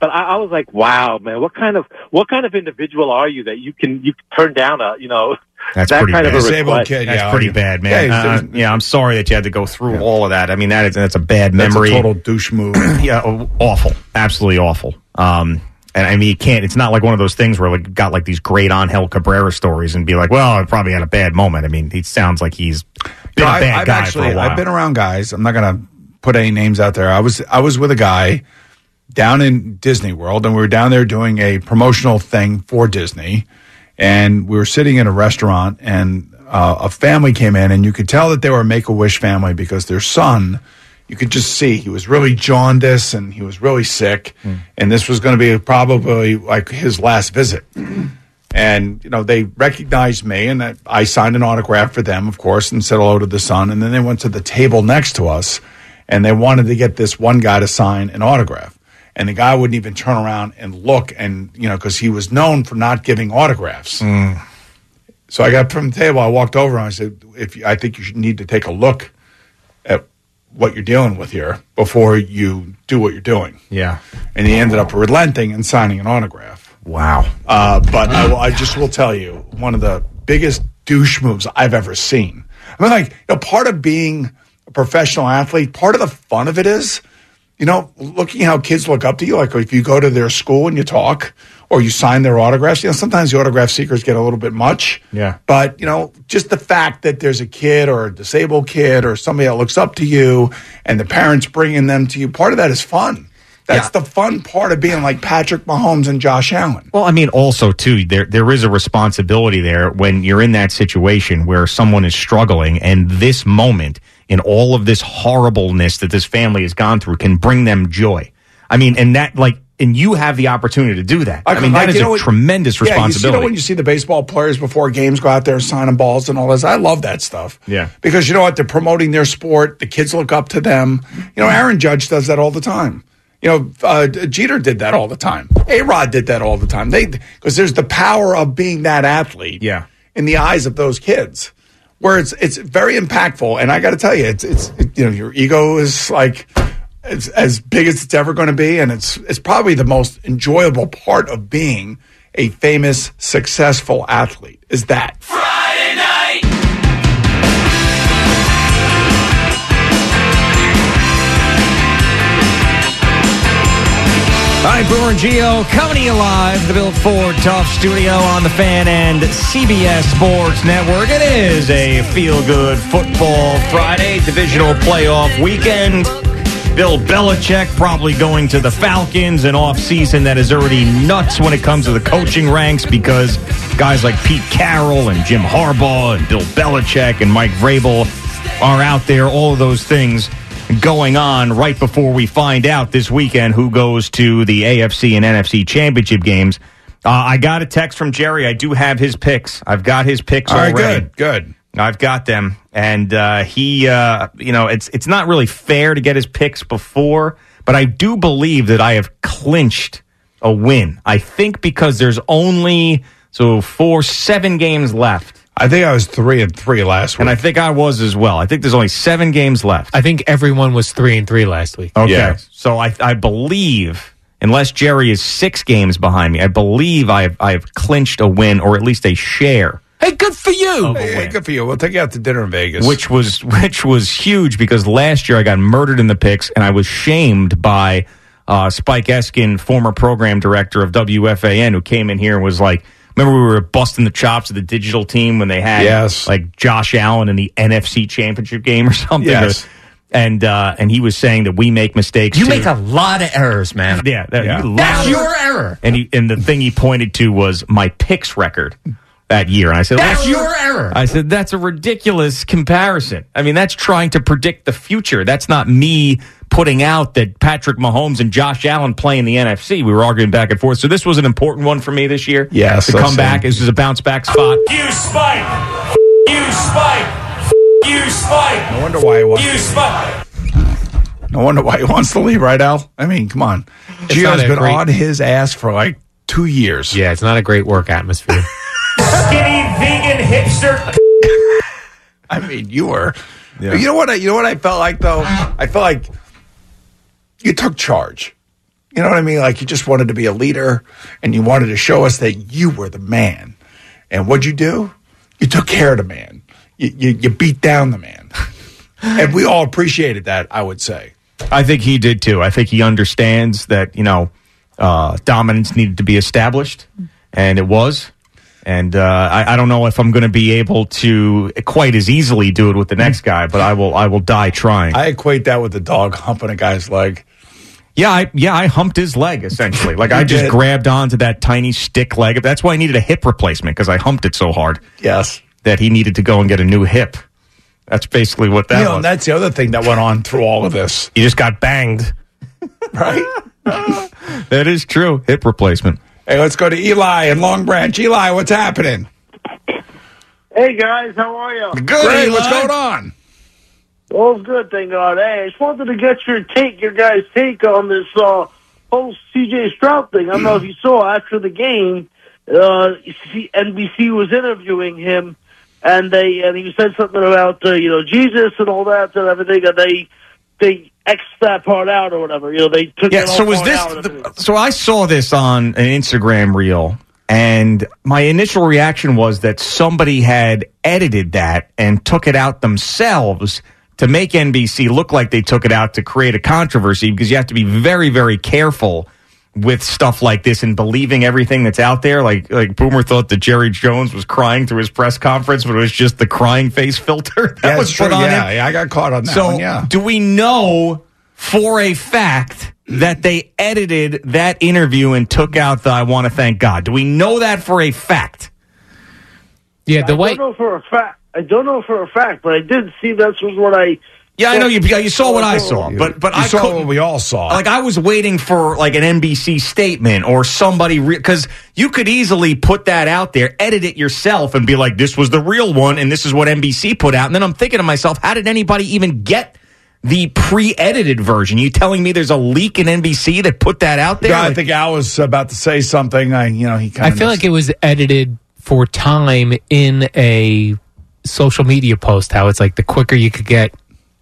But I, I was like, wow, man, what kind of what kind of individual are you that you can you can turn down a you know That's that pretty kind bad. of a request? That's pretty bad, man. Yeah, Uh, yeah, I'm sorry that you had to go through all of that. I mean, that is that's a bad That's a memory. total douche move. yeah, awful, absolutely awful. Um, And I mean, you can't. It's not like one of those things where like got like these great Angel Cabrera stories and be like, well, I probably had a bad moment. I mean, he sounds like he's been No, a I- bad I've guy actually, for a while. I've been around guys. I'm not going to put any names out there. I was I was with a guy down in Disney World, and we were down there doing a promotional thing for Disney, and we were sitting in a restaurant, and uh, a family came in, and you could tell that they were a Make a Wish family because their son. You could just see he was really jaundiced and he was really sick, and this was going to be probably like his last visit. And you know they recognized me, and that I signed an autograph for them, of course, and said hello to the son. And then they went to the table next to us, and they wanted to get this one guy to sign an autograph. And the guy wouldn't even turn around and look, and you know because he was known for not giving autographs. So I got from the table. I walked over and I said, "If you, I think you should need to take a look at what you're dealing with here before you do what you're doing." Yeah. And he ended up relenting and signing an autograph. Wow. Uh, but I, will, I just will tell you, one of the biggest douche moves I've ever seen. I mean, like, you know, part of being a professional athlete, part of the fun of it is, you know, looking how kids look up to you. Like, if you go to their school and you talk or you sign their autographs, you know, sometimes the autograph seekers get a little bit much. Yeah. But, you know, just the fact that there's a kid or a disabled kid or somebody that looks up to you and the parents bringing them to you, part of that is fun. That's the fun part of being like Patrick Mahomes and Josh Allen. Well, I mean, also too, there there is a responsibility there when you're in that situation where someone is struggling, and this moment in all of this horribleness that this family has gone through can bring them joy. I mean, and that like, and you have the opportunity to do that. I, mean, that like, is a what- tremendous Yeah, you see, you know, when you see the baseball players before games go out there signing balls and all this, I love that stuff. yeah. Because you know what? They're promoting their sport. The kids look up to them. You know, Aaron Judge does that all the time. You know, uh, Jeter did that all the time. A Rod did that all the time. They because there's the power of being that athlete. Yeah. In the eyes of those kids, where it's it's very impactful. And I got to tell you, it's it's it, you know your ego is like it's as big as it's ever going to be, and it's it's probably the most enjoyable part of being a famous, successful athlete. Is that All right, Boomer and Gio coming to you live, the Built Ford Tough Studio on the Fan and CBS Sports Network. It is a feel-good football Friday, divisional playoff weekend. Bill Belichick probably going to the Falcons, an offseason that is already nuts when it comes to the coaching ranks because guys like Pete Carroll and Jim Harbaugh and Bill Belichick and Mike Vrabel are out there. All of those things going on right before we find out this weekend who goes to the AFC and NFC championship games. Uh, I got a text from Jerry. I do have his picks. I've got his picks all right? already. Good, good. I've got them, and uh, he, uh, you know, it's it's not really fair to get his picks before, but I do believe that I have clinched a win. I think because there's only so four, seven games left. I think I was three and three last week, and I think I was as well. I think there's only seven games left. I think everyone was three and three last week. Okay, so I I believe. Unless Jerry is six games behind me, I believe I've I've clinched a win or at least a share. Hey, good for you. Hey, good for you. We'll take you out to dinner in Vegas. which was which was huge because last year I got murdered in the picks and I was shamed by uh, Spike Eskin, former program director of WFAN, who came in here and was like, "Remember we were busting the chops of the digital team when they had Yes. like Josh Allen in the NFC Championship game or something." Yes. And uh, and he was saying that we make mistakes. You too. make a lot of errors, man. Yeah, that, Yeah. you That's your error. And he and the thing he pointed to was my picks record that year. And I said, That's your error. I said, that's a ridiculous comparison. I mean, that's trying to predict the future. That's not me putting out that Patrick Mahomes and Josh Allen play in the NFC. We were arguing back and forth. So this was an important one for me this year. Yes, To I'll come say. back. This is a bounce back spot. You spike. You spike. You spike. no wonder why he wants. You spike. No wonder why he wants to leave, right, Al? I mean, come on. It's Gio's not been great- on his ass for like two years. Yeah, it's not a great work atmosphere. Skinny vegan hipster. I mean, you were. You know what? I, you know what I felt like though. I felt like you took charge. You know what I mean? Like you just wanted to be a leader, and you wanted to show us that you were the man. And what'd you do? You took care of the man. You you, you beat down the man, and we all appreciated that. I would say. I think he did too. I think he understands that, you know, uh, dominance needed to be established, and it was. And uh, I, I don't know if I'm going to be able to quite as easily do it with the next guy, but I will. I will die trying. I equate that with the dog humping a guy's leg. Yeah, I, yeah, I humped his leg essentially. Like I just did. grabbed onto that tiny stick leg. That's why I needed a hip replacement because I humped it so hard. Yes, that he needed to go and get a new hip. That's basically what that you know, was. and that's the other thing that went on through all of this. He just got banged. Right? that is true. Hip replacement. Hey, let's go to Eli in Long Branch. Eli, what's happening? Hey guys, how are you? Good. Great. What's going on? All's good, thank God. Hey, I just wanted to get your take, your guys' take on this uh, whole CJ Stroud thing. I don't know if you saw after the game, uh, NBC was interviewing him, and they and he said something about uh, you know Jesus and all that and everything, and they they x that part out or whatever. You know, they took Yeah. So was this? out and. So I saw this on an Instagram reel, and my initial reaction was that somebody had edited that and took it out themselves to make NBC look like they took it out to create a controversy because you have to be very, very careful with stuff like this and believing everything that's out there. Like like Boomer thought that Jerry Jones was crying through his press conference, but it was just the crying face filter that Yeah, was it's put true. on Yeah, him. yeah, I got caught on that so one, yeah. do we know for a fact that they edited that interview and took out the "I want to thank God"? Do we know that for a fact? Yeah, the I way don't know for a fact. I don't know for a fact, but I did see this was what I. Yeah, I know you. You saw what I saw, but but You I saw couldn't- what we all saw. Like I was waiting for like an NBC statement or somebody because you could easily put that out there, edit it yourself, and be like, "This was the real one, and this is what NBC put out." And then I'm thinking to myself, how did anybody even get the pre-edited version? You telling me there's a leak in NBC that put that out there? Yeah, I think Al was about to say something. I, you know, he I kind feel like it was edited for time in a social media post. How it's like the quicker you could get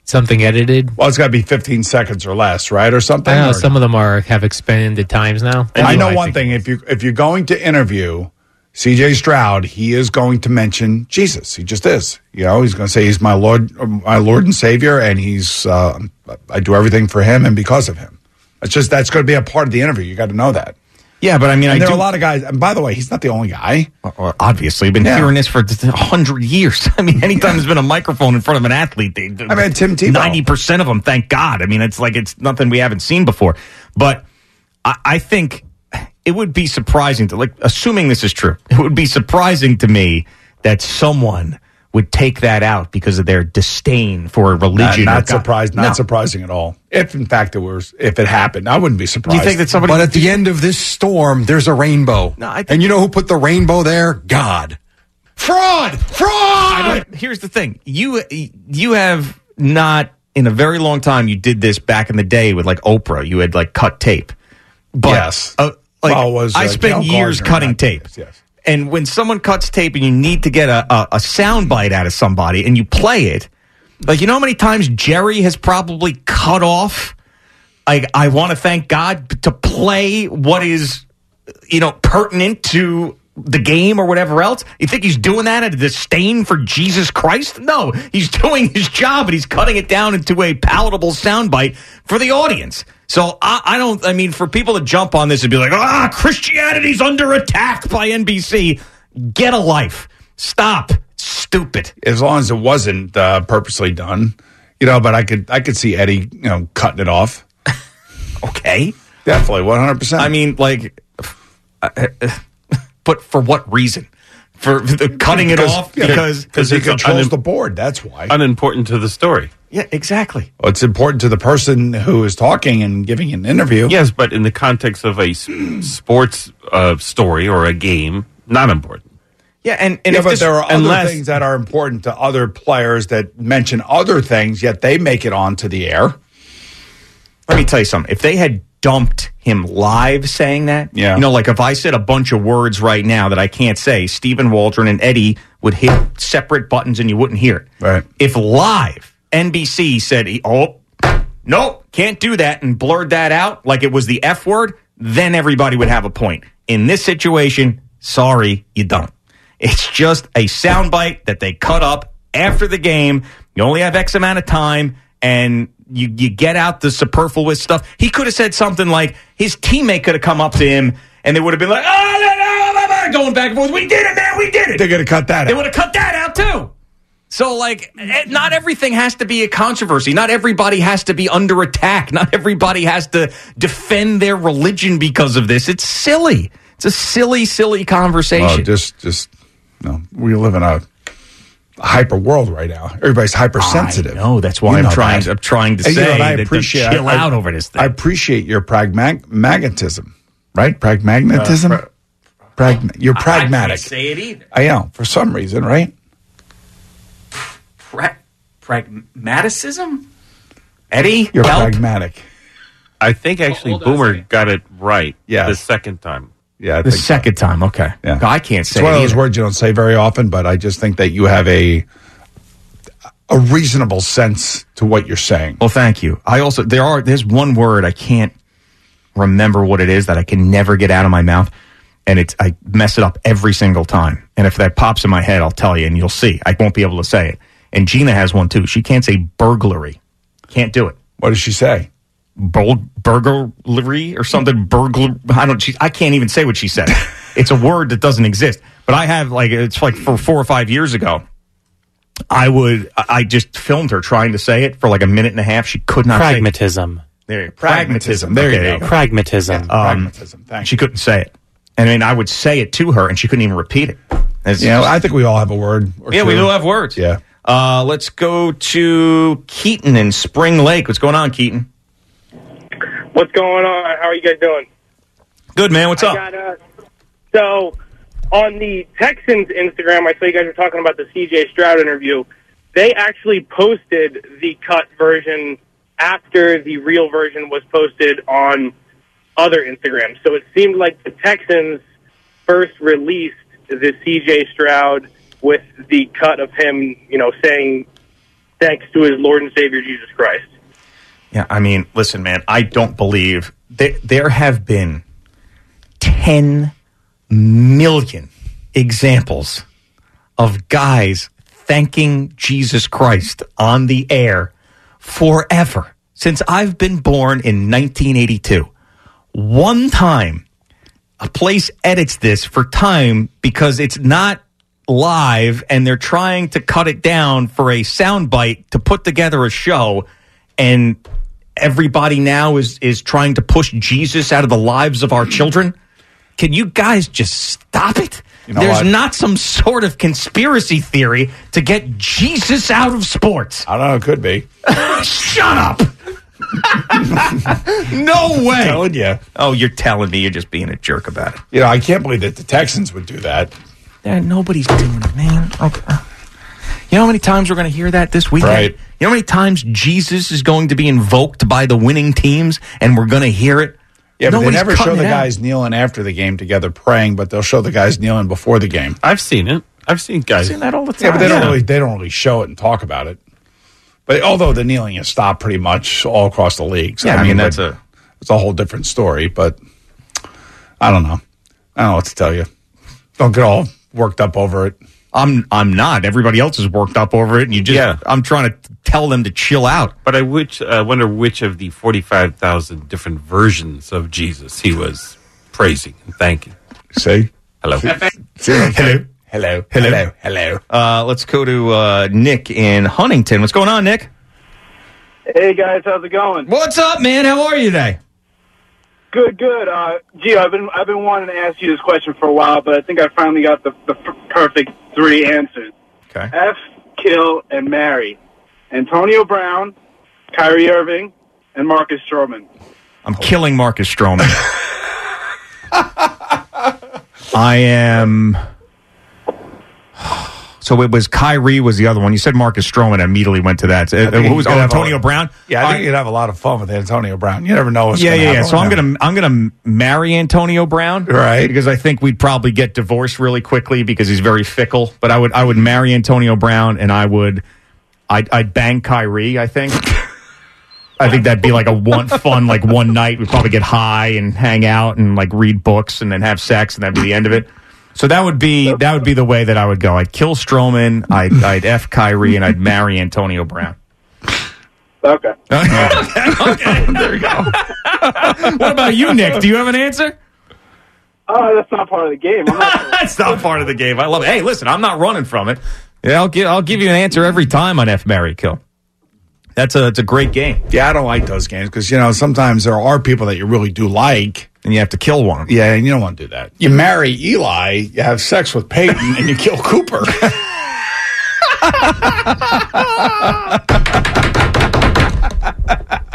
something edited. Well, it's got to be 15 seconds or less, right, or something. I know or- some of them are have expanded times now. I know Anyway, one thing: if you if you're going to interview C.J. Stroud, he is going to mention Jesus. He just is. You know, he's going to say he's my Lord, my Lord and Savior, and he's uh, I do everything for him and because of him. It's just that's going to be a part of the interview. You got to know that. Yeah, but I mean, And I there do- are a lot of guys. And by the way, he's not the only guy. Obviously, I've been Yeah. hearing this for a hundred years. I mean, anytime there's been a microphone in front of an athlete, they, I mean, Tim Tebow. ninety percent of them, thank God. I mean, it's like it's nothing we haven't seen before. But I, I think it would be surprising to like, assuming this is true, it would be surprising to me that someone would take that out because of their disdain for Not, religion. not or surprised. Not No. surprising at all. If in fact it was, if it happened, I wouldn't be surprised. You think that somebody? But at the end of this storm, there's a rainbow. No, I. and you know who put the rainbow there? God. Fraud! Fraud! Here's the thing: you you have not in a very long time. You did this back in the day with like Oprah. You had like cut tape. But, Yes. uh, like Well, was, I uh, spent Gail years Gardner, cutting not tape. Yes. And when someone cuts tape and you need to get a, a, a sound bite out of somebody and you play it, like you know how many times Jerry has probably cut off. Like I want to thank God to play what is you know, pertinent to the game or whatever else? You think he's doing that out of disdain for Jesus Christ? No, he's doing his job and he's cutting it down into a palatable soundbite for the audience. So I, I don't. I mean, for people to jump on this and be like, "Ah, Christianity's under attack by NBC," get a life. Stop. Stupid. as long as it wasn't uh, purposely done, you know. But I could, I could see Eddie, you know, cutting it off. okay, definitely, one hundred percent. I mean, like, uh, but for what reason? For the cutting it Because- off yeah, because because he controls unim- the board. That's why. Unimportant to the story. Yeah, exactly. Well, it's important to the person who is talking and giving an interview. Yes, but in the context of a sports uh, story or a game, not important. Yeah, and, and yeah, if but this- there are other unless- things that are important to other players that mention other things, yet they make it onto the air. Let me tell you something. If they had dumped him live saying that, Yeah. you know, like if I said a bunch of words right now that I can't say, Stephen Waldron and Eddie would hit separate buttons and you wouldn't hear it. Right. If live NBC said, oh, nope, can't do that and blurred that out like it was the F word, then everybody would have a point. In this situation, sorry, you don't. It's just a soundbite that they cut up after the game. You only have X amount of time, and you you get out the superfluous stuff. He could have said something like his teammate could have come up to him and they would have been like, oh, no, no, no, no," going back and forth. We did it, man. We did it. They're going to cut that out. They would have cut that out too. So, like, eh, not everything has to be a controversy. Not everybody has to be under attack. Not everybody has to defend their religion because of this. It's silly. It's a silly, silly conversation. Well, just, just, no, we live in a hyper world right now. Everybody's hypersensitive. I know, that's why You I'm trying- that. I'm trying to And, you know, say and I that appreciate chill I- out over this thing. I appreciate your pragmatism, right? Pragmatism. Uh, Pragma- you're I- I pragmatic. can't say it either. I know for some reason, right? Pra- pragmaticism? Eddie? You're help? pragmatic. I think actually hold Boomer got it right Yes. the second time. Yeah, I The think so. second time, okay. Yeah. I can't say It's one it of those either. words you don't say very often, but I just think that you have a a reasonable sense to what you're saying. Well, thank you. I also there are there's one word I can't remember what it is that I can never get out of my mouth, and it's I mess it up every single time. And if that pops in my head, I'll tell you, and you'll see. I won't be able to say it. And Gina has one too. She can't say burglary. Can't do it. What does she say? Bur- burglary or something. Burglar. I don't. She, I can't even say what she said. it's a word that doesn't exist. But I have like it's like for four or five years ago. I would. I I just filmed her trying to say it for like a minute and a half. She could not. Pragmatism. Say it. There, you go. Pragmatism. pragmatism. There you go. Pragmatism. Um, Pragmatism. Thank she couldn't say it. I mean, I would say it to her, and she couldn't even repeat it. It's You know, I think we all have a word. Or yeah, we do have words. Yeah. Uh, let's go to Keaton in Spring Lake. What's going on, Keaton? What's going on? How are you guys doing? Good man. What's I up? Got, uh, so on the Texans Instagram, I saw you guys were talking about the CJ Stroud interview. They actually posted the cut version after the real version was posted on other Instagrams. So it seemed like the Texans first released the CJ Stroud with the cut of him, you know, saying thanks to his Lord and Savior Jesus Christ. Yeah, I mean, listen, man, I don't believe there, there have been 10 million examples of guys thanking Jesus Christ on the air forever since I've been born in 1982. One time, a place edits this for time because it's not live and they're trying to cut it down for a soundbite to put together a show and everybody now is is trying to push Jesus out of the lives of our children. Can you guys just stop it? know There's what? not some sort of conspiracy theory to get Jesus out of sports. I don't know. It could be. Shut up. no way. telling you. Oh, you're telling me you're just being a jerk about it. You know, I can't believe that the Texans would do that. Yeah, nobody's doing it, man. Okay. You know how many times we're going to hear that this weekend? Right. You know how many times Jesus is going to be invoked by the winning teams and we're going to hear it? Yeah, but they never show the it out. guys kneeling after the game together praying, but they'll show the guys kneeling before the game. I've seen it. I've seen guys. seen that all the time. Yeah, but they don't Yeah. really they don't really show it and talk about it. But although the kneeling has stopped pretty much all across the league, so Yeah, I mean, that's but a- it's a whole different story. But I don't know. I don't know what to tell you. Don't get all worked up over it. I'm I'm not. Everybody else is worked up over it, and you just. Yeah. I'm trying to tell them to chill out. But I which, uh, wonder which of the 45,000 different versions of Jesus he was praising and thanking. Say Hello. Hello. Hello. Hello. Hello. Hello. Uh, let's go to uh, Nick in Huntington. What's going on, Nick? Hey guys, how's it going? What's up, man? How are you today? Good, good. Uh, Gio, I've been I've been wanting to ask you this question for a while, but I think I finally got the, the f- perfect three answers. Okay. F, kill, and marry. Antonio Brown, Kyrie Irving, and Marcus Stroman. I'm killing Marcus Stroman. I am. So it was Kyrie was the other one. You said Marcus Stroman. I immediately went to that. Uh, I who was oh, Antonio a- Brown? Yeah, I think right. you'd have a lot of fun with Antonio Brown. You never know what's yeah, yeah, yeah. So I'm gonna I'm gonna marry Antonio Brown, Right. Because I think we'd probably get divorced really quickly because he's very fickle. But I would I would marry Antonio Brown and I would I'd, I'd bang Kyrie. I think. I think that'd be like a one fun like one night. We'd probably get high and hang out and like read books and then have sex and that'd be the end of it. So that would be that would be the way that I would go. I'd kill Stroman, I'd I'd f Kyrie, and I'd marry Antonio Brown. Okay. okay, there you go. what about you, Nick? Do you have an answer? Oh, that's not part of the game. I'm not That's not part of the game. I love it. Hey, listen, I'm not running from it. Yeah, I'll give I'll give you an answer every time on F Marry Kill. That's a it's a great game. Yeah, I don't like those games because you know sometimes there are people that you really do like, and you have to kill one. Yeah, and you don't want to do that. You marry Eli, you have sex with Peyton, and you kill Cooper.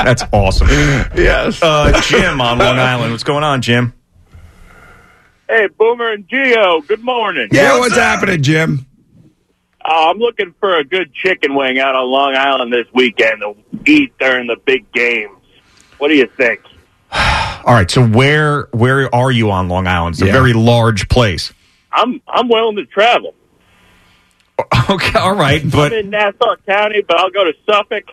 That's awesome. yes. Uh, Jim on Long Island. What's going on, Jim? Hey, Boomer and Gio. Good morning. Yeah, what's happening, Jim? Uh, I'm looking for a good chicken wing out on Long Island this weekend to eat during the big games. What do you think? All right, so where where are you on Long Island? It's a very large place. I'm I'm willing to travel. Okay, all right, but I'm in Nassau County, but I'll go to Suffolk.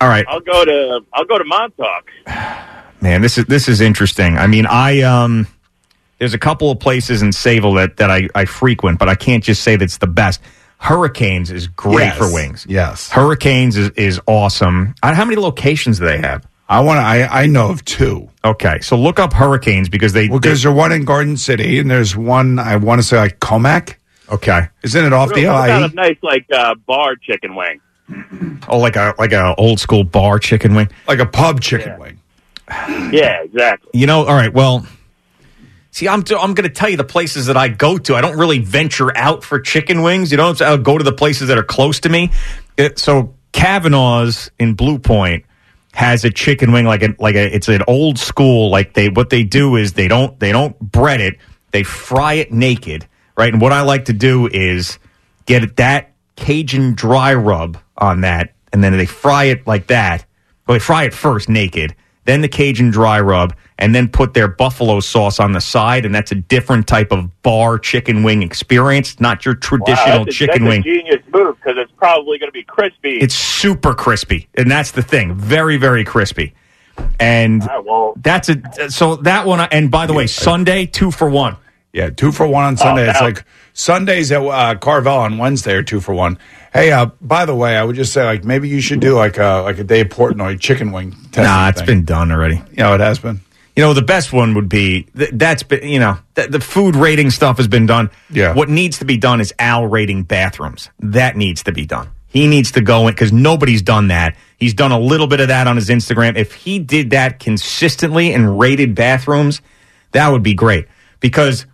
all right, I'll go to I'll go to Montauk. man, this is this is interesting. I mean, I um, there's a couple of places in Sayville that that I I frequent, but I can't just say that's the best. Hurricanes is great Yes. for wings. Yes. Hurricanes is, is awesome. Uh, How many locations do they have? I want. I I know of two. Okay, so look up Hurricanes because they Well, because there's one in Garden City, and there's one I want to say like Commack. Okay, isn't it off What the about LIE? a nice like uh, bar chicken wing? oh like a like a old school bar chicken wing, like a pub chicken wing. Yeah, exactly. You know, all right. Well, see, I'm I'm going to tell you the places that I go to. I don't really venture out for chicken wings. You know, I'll go to the places that are close to me. It, so Kavanaugh's in Blue Point has a chicken wing like a like a it's an old school like they what they do is they don't they don't bread it. They fry it naked right? And what I like to do is get that Cajun dry rub on that and then they fry it like that. Well they fry it first naked then the Cajun dry rub and then put their buffalo sauce on the side and that's a different type of bar chicken wing experience not your traditional wow, a, chicken that's wing A genius move because it's probably going to be crispy. it's super crispy, and that's the thing. Very, very crispy. And that's a so that one. And by the way, Sunday two for one. Yeah, two for one on Sunday. Oh, it's like Sundays at uh, Carvel on Wednesday are two for one. Hey, uh, by the way, I would just say like maybe you should do like a like a Dave Portnoy chicken wing. Nah, it's thing. been done already. You know, it has been. You know, the best one would be th- that's been you know th- the food rating stuff has been done. Yeah. What needs to be done is Al rating bathrooms. That needs to be done. He needs to go in because nobody's done that. He's done a little bit of that on his Instagram. If he did that consistently and rated bathrooms, that would be great because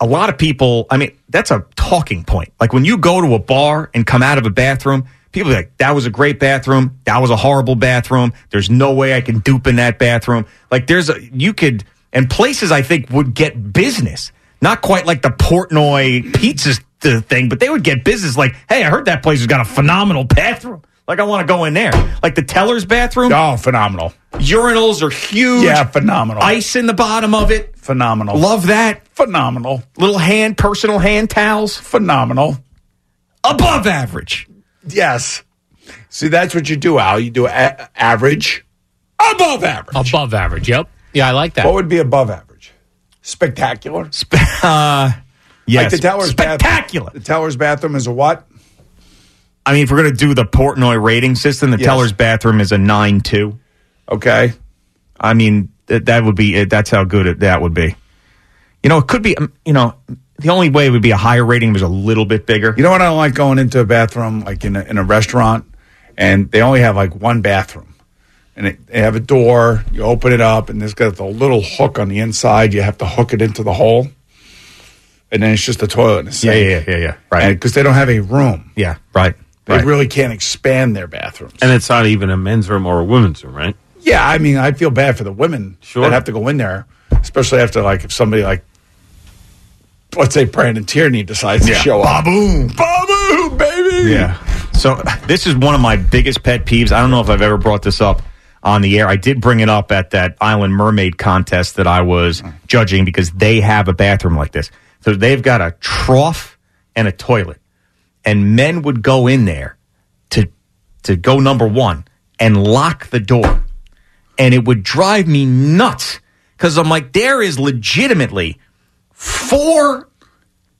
a lot of people, I mean, that's a talking point. Like when you go to a bar and come out of a bathroom, people like, that was a great bathroom. That was a horrible bathroom. There's no way I can dupe in that bathroom. Like there's a, you could, and places I think would get business. Not quite like the Portnoy pizzas th- thing, but they would get business like, hey, I heard that place has got a phenomenal bathroom. Like I want to go in there. Like the teller's bathroom. Oh, phenomenal. Urinals are huge. Yeah, phenomenal. Ice in the bottom of it. Phenomenal. Love that. Phenomenal. Little hand, personal hand towels. Phenomenal. Above average. Yes. See, that's what you do, Al. You do a- average, above average. Above average. Yep. Yeah, I like that. What would be above average? Spectacular. Uh, yes. Like the Towers Spectacular. Bath- the Towers bathroom is a what? I mean, if we're going to do the Portnoy rating system, the Yes. teller's bathroom is a 9 2. Okay. I mean, that, that would be, it. that's how good it, that would be. You know, it could be, um, you know, the only way it would be a higher rating was a little bit bigger. You know what I don't like going into a bathroom, like in a, in a restaurant, and they only have like one bathroom. And it, they have a door, you open it up, and there's got the little hook on the inside. You have to hook it into the hole. And then it's just a toilet and a sink. yeah, yeah, yeah, yeah. Right. Because they don't have a room. Yeah, right. They right. really can't expand their bathrooms. And it's not even a men's room or a women's room, right? Yeah, I mean, I feel bad for the women Sure. that have to go in there, especially after like if somebody like, let's say Brandon Tierney decides to show up. Baboom. Baboom, baby. Yeah. So this is one of my biggest pet peeves. I don't know if I've ever brought this up on the air. I did bring it up at that Island Mermaid contest that I was judging because they have a bathroom like this. So they've got a trough and a toilet. And men would go in there to to go number 1 and lock the door. And it would drive me nuts cuz I'm like there is legitimately four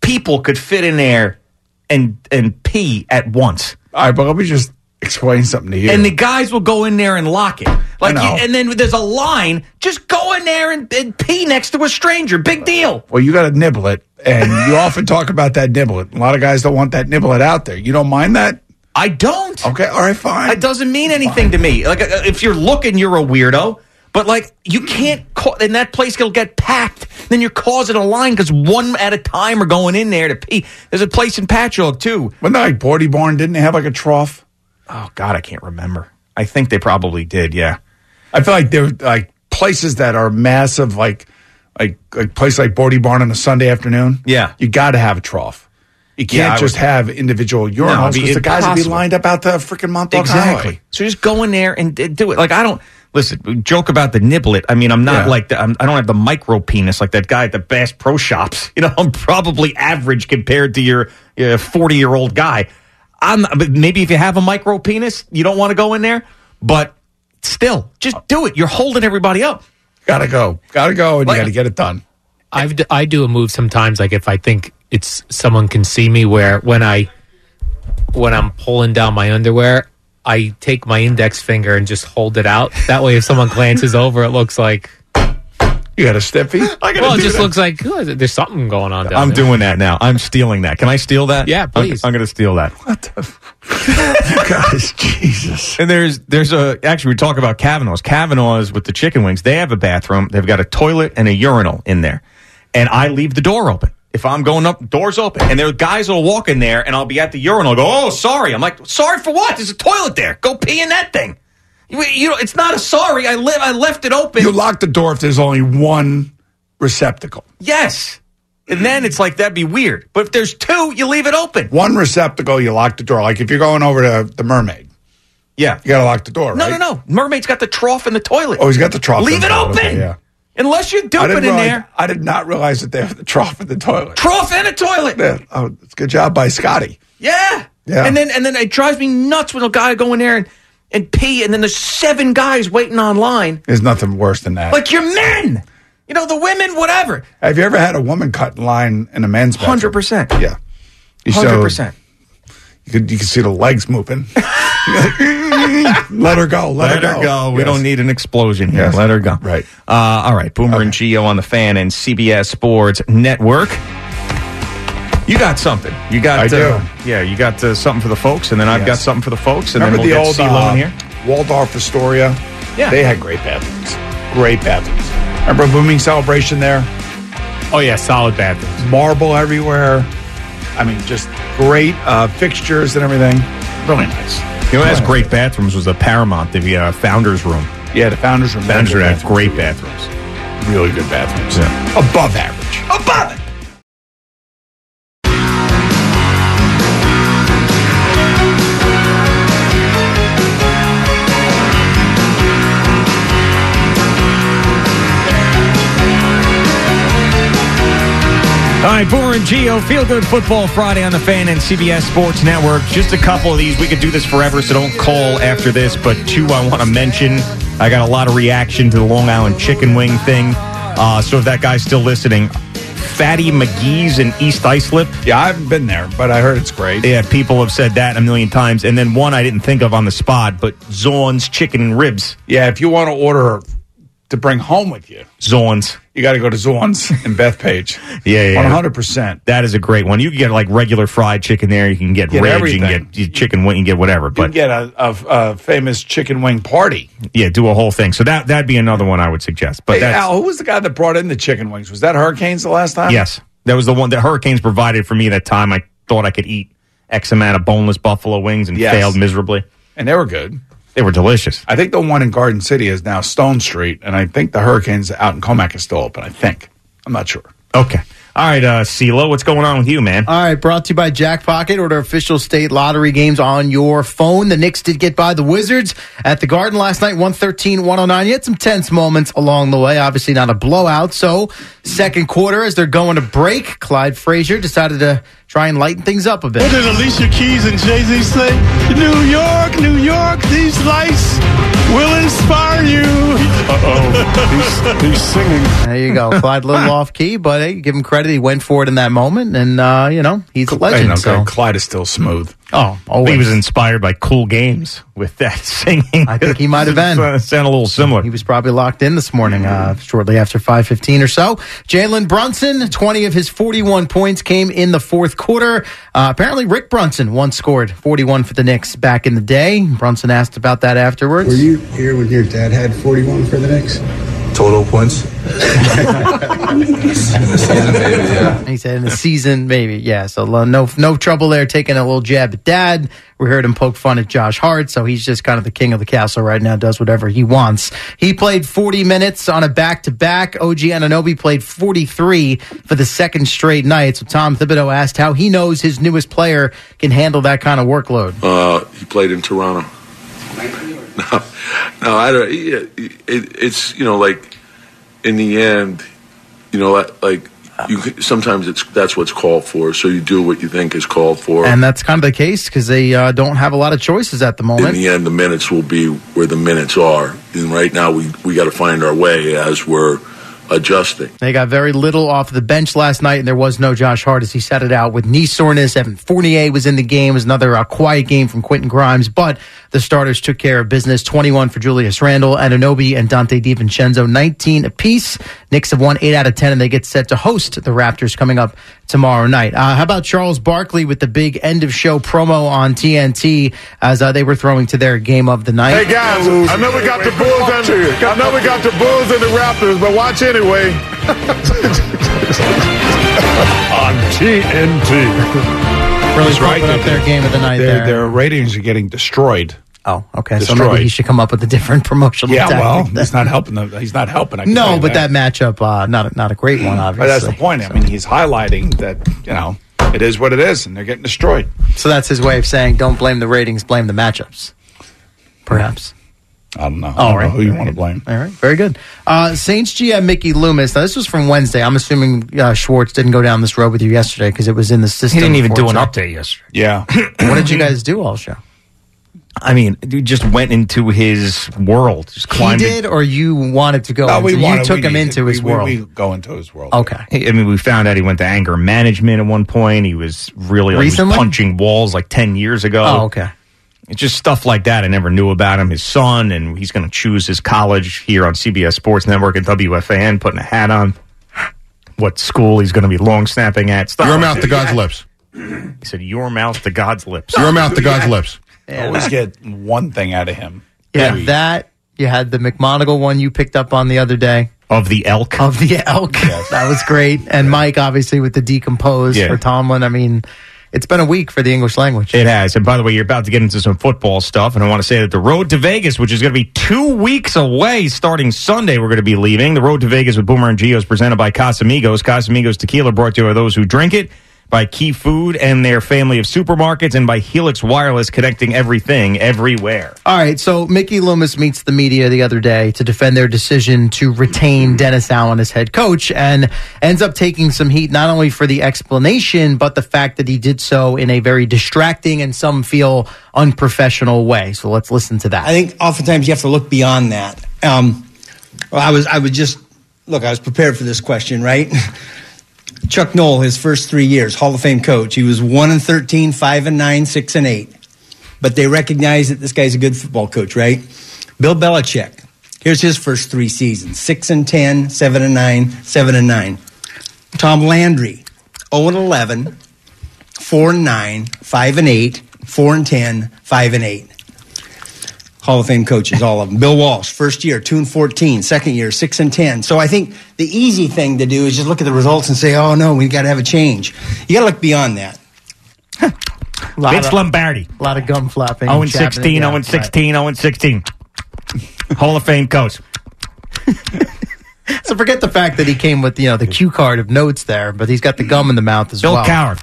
people could fit in there and and pee at once. All right, but let me just explain something to you. And the guys will go in there and lock it. Like, you, and then there's a line. Just go in there and, and pee next to a stranger. Big deal. well, you got to nibble it, and you often talk about that nibble it. A lot of guys don't want that nibble it out there. You don't mind that? I don't. Okay, all right, fine. It doesn't mean anything to me. Like, uh, if you're looking, you're a weirdo. But like, you can't. Ca- and that place will get packed. Then you're causing a line because one at a time are going in there to pee. There's a place in Patchogue too. Wasn't that like Bordy Barn? Didn't they have like a trough? Oh God, I can't remember. I think they probably did. Yeah. I feel like they're like places that are massive, like like like place like Bordy Barn on a Sunday afternoon. Yeah. you got to have a trough. You can't I just would- have individual urinals because the guys would be lined up out the freaking Montauk Exactly. Highway. So just go in there and do it. Like I don't listen. Joke about the niblet. I mean, I'm not Yeah. like the, I'm, I don't have the micro penis like that guy at the Bass Pro Shops. You know, I'm probably average compared to your 40 year old guy. I'm but maybe if you have a micro penis, you don't want to go in there. But still, just do it. You're holding everybody up. Gotta go, gotta go, and Like- you got to get it done. I've d- I do a move sometimes, like if I think it's someone can see me, where when I when I'm pulling down my underwear, I take my index finger and just hold it out. That way, if someone glances over, it looks like You got a stiffy? well, it just looks like oh, there's something going on. Down I'm there. doing that now. I'm stealing that. Can I steal that? Yeah, I'm- please. I'm, going to steal that. What the f You guys, Jesus. And there's there's a actually we talk about Kavanaugh's. Kavanaugh's with the chicken wings. They have a bathroom. They've got a toilet and a urinal in there. And I leave the door open. If I'm going up, doors open, and there are guys that'll walk in there, and I'll be at the urinal. Go, oh, sorry. I'm like, sorry for what? There's a toilet there. Go pee in that thing. You, you know, it's not a sorry. I live. I left it open. You lock the door if there's only one receptacle. Yes. And then it's like that'd be weird. But if there's two, you leave it open. One receptacle, you lock the door. Like if you're going over to the mermaid, Yeah. you got to lock the door, No, right? no, no. Mermaid's got the trough in the toilet. Oh, he's got the trough. Leave in it open. Okay, yeah. Unless you're duping in realize, there. I did not realize that they have the trough in the toilet. Trough and a toilet. Yeah. Oh, it's good job by Scotty. Yeah. Yeah. And then and then it drives me nuts when a guy go in there and, and pee and then there's seven guys waiting online. There's nothing worse than that. Like you're men. You know, the women, whatever. have you ever had a woman cut in line in a men's bathroom? Hundred percent. Yeah. You Hundred showed- percent. You could, you could see the legs moving. let her go. Let, Let her go. We Yes. don't need an explosion here. Yes. Let her go. Right. Uh, all right. Boomer and Gio on the fan and CBS Sports Network. You got something. You got. I do. Uh, yeah, you got uh, something for the folks, and then I've Yes. got something for the folks, and Remember then we'll the get old uh, here. Waldorf Astoria? Yeah. They had great bathrooms. Great bathrooms. Remember a booming celebration there? Oh yeah, solid bathrooms. Marble everywhere. I mean, just great uh, fixtures and everything. Really nice. You know, has great bathrooms was the Paramount, the uh, founders room. Yeah, the founders room. Founders room had great bathrooms. Really good bathrooms. Yeah. Above average. Above All right, Boomer and Gio, Feel Good Football Friday on the Fan and CBS Sports Network. Just a couple of these. We could do this forever, so don't call after this. But two I want to mention. I got a lot of reaction to the Long Island chicken wing thing. Uh, so if that guy's still listening, Fatty McGee's in East Islip. Yeah, I haven't been there, but I heard it's great. Yeah, people have said that a million times. And then one I didn't think of on the spot, but Zorn's Chicken and Ribs. Yeah, if you want to order to bring home with you, Zorn's. you got to go to Zorn's in Bethpage. Yeah, yeah. 100%. That is a great one. You can get like regular fried chicken there. You can get, Get ribs. You can get chicken wing. You can get whatever. You But can get a, a, a famous chicken wing party. Yeah, do a whole thing. So that that'd be another one I would suggest. But hey, that's Al, who was the guy that brought in the chicken wings? Was that Hurricanes the last time? yes, that was the one that Hurricanes provided for me that time. I thought I could eat X amount of boneless buffalo wings and Yes. failed miserably. And they were good. They were delicious. I think the one in Garden City is now Stone Street, and I think the Hurricanes out in Commack is still open. I think. I'm not sure. Okay. All right, uh, C-Lo, what's going on with you, man? All right, brought to you by Jackpocket. Order official state lottery games on your phone. The Knicks did get by the Wizards at the Garden last night, 113 109. You had some tense moments along the way. Obviously, not a blowout. So, second quarter, as they're going to break, Clyde Frazier decided to try and lighten things up a bit. What did Alicia Keys and Jay Z say? New York, New York, these lights will inspire you. Uh oh, he's, he's singing. There you go. Clyde, a little off key, but hey, give him credit. He went for it in that moment, and, uh, you know, he's a legend. Hey, no, so. Clyde is still smooth. I Oh, always. he was inspired by cool games with that singing. I think he might have been. Sound a little similar. He was probably locked in this morning, uh, shortly after 5.15 or so. Jalen Brunson, 20 of his 41 points came in the fourth quarter. Uh, apparently, Rick Brunson once scored 41 for the Knicks back in the day. Brunson asked about that afterwards. Were you here when your dad had 41 for the Knicks? Total points? season, maybe, yeah. He said in the season, maybe, yeah. So no, no trouble there taking a little jab at dad. We heard him poke fun at Josh Hart, so he's just kind of the king of the castle right now. Does whatever he wants. He played 40 minutes on a back to back. OG Anunoby played 43 for the second straight night. So Tom Thibodeau asked how he knows his newest player can handle that kind of workload. Uh, he played in Toronto. No, no, I don't. Yeah, it, it's you know like in the end, you know like you sometimes it's that's what's called for. So you do what you think is called for. And that's kind of the case because they uh, don't have a lot of choices at the moment. in the end, the minutes will be where the minutes are. And right now, we we got to find our way as we're adjusting. They got very little off the bench last night, and there was no Josh Hart as he set it out with knee soreness. Evan Fournier was in the game. It was another uh, quiet game from Quentin Grimes, but the starters took care of business. 21 for Julius Randle, Anunoby, and Donte DiVincenzo, 19 apiece. Knicks have won 8 out of 10, and they get set to host the Raptors coming up tomorrow night. Uh, how about Charles Barkley with the big end of show promo on TNT as uh, they were throwing to their game of the night? Hey guys, I know we got the Bulls and I know we got the Bulls and the Raptors, but watch anyway. On TNT. Really He's right. up their game of the night Their, there. their ratings are getting destroyed. Oh, okay. So Destroyed. maybe he should come up with a different promotional Yeah, well, then. he's not helping them. He's not helping. I no, but that, matchup, uh, not a, not a great one, obviously. But that's the point. I mean, he's highlighting that you know it is what it is, and they're getting destroyed. So that's his way of saying, don't blame the ratings, blame the matchups. Perhaps. I don't know. I All don't know who you want to blame. All right, very good. Uh, Saints GM Mickey Loomis. Now, this was from Wednesday. I'm assuming uh, Schwartz didn't go down this road with you yesterday because it was in the system. He didn't even do an update yesterday. Yeah. what did you guys do all show? I mean, you just went into his world. Just He climbed in- did, or you wanted to go? No, into, we you took we him needed- into his we- we- world. We, go into his world. Okay. I mean, we found out he went to anger management at one point. He was really like, he was punching walls like 10 years ago. Oh, okay. It's just stuff like that. I never knew about him. His son, and he's going to choose his college here on CBS Sports Network and WFAN, putting a hat on. What school he's going to be long snapping at. Stuff Your like mouth to God's lips. He said, "Your mouth to God's lips." Your mouth to God's lips. Always get one thing out of him. Yeah, Period. that. You had the McMonigal one you picked up on the other day. Of the elk. Of the elk. That was great. And Mike, obviously, with the decomposed Yeah. for Tomlin. I mean, it's been a week for the English language. It has. And by the way, you're about to get into some football stuff. And I want to say that the road to Vegas, which is going to be two weeks away starting Sunday, we're going to be leaving. The road to Vegas with Boomer and Gio is presented by Casamigos. Casamigos tequila brought to you by those who drink it, by Key Food and their family of supermarkets, and by Helix Wireless connecting everything everywhere. All right, so Mickey Loomis meets the media the other day to defend their decision to retain Dennis Allen as head coach and ends up taking some heat not only for the explanation, but the fact that he did so in a very distracting and some feel unprofessional way. So let's listen to that. I think oftentimes you have to look beyond that. Um, well, I was I would just look. I was prepared for this question, right? Chuck Noll, his first three years, Hall of Fame coach. He was one and 13, five and nine, six and eight. But they recognize that this guy's a good football coach, right? Bill Belichick. Here's his first three seasons: six and 10, seven and nine, seven and nine. Tom Landry, 0 and 11, 4 and 9, 5 and 8, 4 and 10, 5 and 8. Hall of Fame coaches, all of them. Bill Walsh, first year, 2 and 14, second year, 6 and 10. So I think the easy thing to do is just look at the results and say, oh no, we've got to have a change. You got to look beyond that. Lot Vince of- Lombardi. A lot of gum flapping. 0 and chapping it 16, down. 0 and 16, 0 and 16. Hall of Fame coach. So forget the fact that he came with you know the cue card of notes there, but he's got the gum in the mouth as well. Bill well. Coward.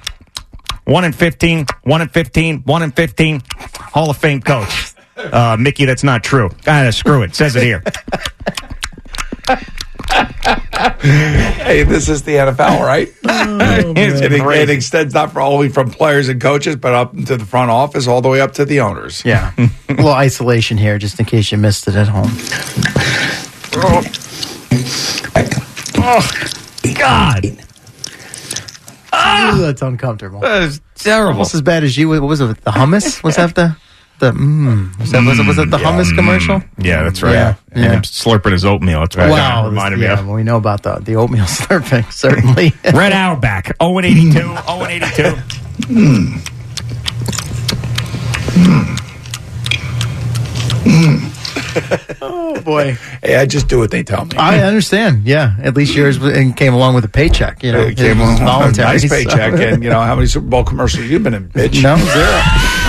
1 and 15, 1 and 15, 1 and 15. Hall of Fame coach. Uh, Mickey, that's not true. Ah, screw it. Says it here. hey, this is the NFL, right? it, it extends not for only from players and coaches, but up to the front office, all the way up to the owners. Yeah. a little isolation here, just in case you missed it at home. Oh, God. Ooh, that's uncomfortable. That's Terrible. Almost as bad as you. What was it? The hummus? What's that the the? Mm, was, that, was it? Was it the hummus commercial? Yeah, that's right. Yeah, And yeah. him slurping his oatmeal. That's right. Wow, wow, reminded yeah, me of. well, we know about the the oatmeal slurping certainly. Red Auerbach, 0 and 82, 0 and 82. oh boy. Hey, I just do what they tell me. I understand. Yeah, at least yours and came along with a paycheck. You know, It came along with a voluntary, nice so- paycheck, and you know how many Super Bowl commercials you've been in, bitch? No, zero.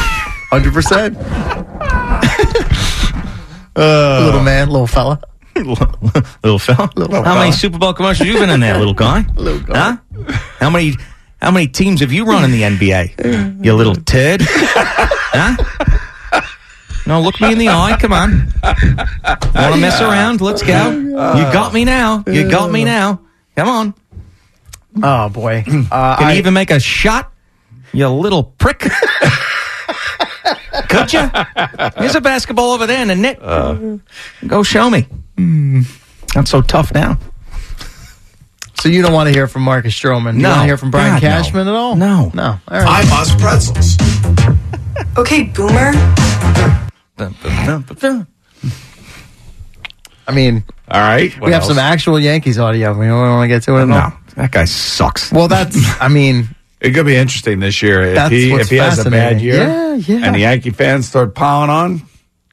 Hundred percent. Uh, Little man, little fella. little fella. Little How many. Super Bowl commercials you been in there, little guy? Little guy. Huh? How many how many teams have you run in the NBA? You little turd. huh? No, look me in the eye. Come on. Want to mess around? Let's go. You got me now. You got me now. Come on. Oh boy. Uh, Can I- you even make a shot? You little prick. Could you? Here's a basketball over there in the net. Uh. Go show me. Hmm. Not so tough now. So you don't want to hear from Marcus Stroman? You No. want to hear from Brian God, no. Cashman at all? No. No. All right. Must pretzels. Okay, boomer. I mean, all right. we have some actual Yankees audio. We don't want to get to it at all. No, that guy sucks. Well, that's. I mean, It could be interesting this year if That's he what's if he has a bad fascinating. year. Yeah, yeah. And the Yankee fans start piling on.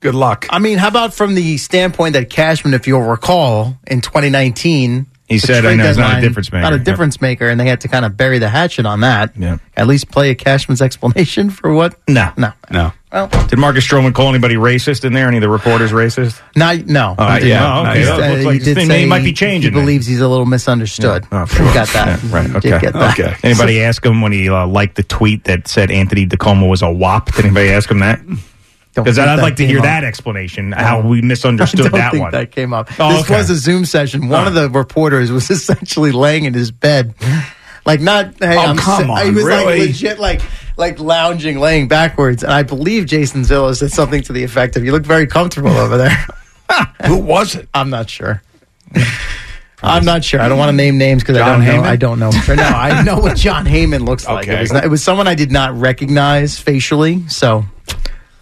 Good luck. I mean, how about from the standpoint that Cashman, if you'll recall, in 2019, He the said, trade I know, he's not a difference maker. Not a Yep. difference maker, and they had to kind of bury the hatchet on that. Yeah. At least play a Cashman's explanation for what? No. No. No. Well, Did Marcus Stroman call anybody racist in there? Any of the reporters racist? not, no. All right, He did yeah, not. no, He yeah. said- Looks like he did thing say might be changing He then. believes he's a little misunderstood. Oh, We got that. Yeah, right. Okay. Did get that. Okay. Anybody ask him when he uh, liked the tweet that said Anthony Tacoma was a wop? Did anybody ask him that? Because I'd like to hear up. that explanation, how we misunderstood that one. that came up. Oh, this okay. was a Zoom session. One Oh. of the reporters was essentially laying in his bed, like not. Hey, Oh, I'm come on, He was really? like legit, like like lounging, laying backwards. And I believe Jason Zillo said something to the effect of, "You look very comfortable over there." Who was it? I'm not sure. I'm not sure. I don't want to name names because I don't know. Heyman? I don't know. No, I know what Jon Heyman looks like. It was, not- it was someone I did not recognize facially. So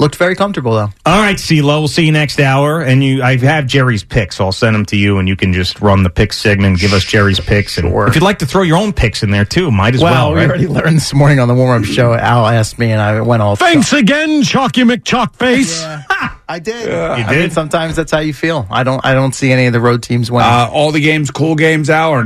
looked very comfortable though. All right, C-Lo, we'll see you next hour. And you, I have Jerry's picks, so I'll send them to you, and you can just run the pick segment, give us Jerry's picks. And Sure. if you'd like to throw your own picks in there too, might as Well, well. we already learned this morning on the warm up show. Al asked me, and I went all. Thanks again, Chalky McChalkface. I did. You I did? mean, sometimes that's how you feel. I don't. I don't see any of the road teams winning. Uh, all the games, cool games, out or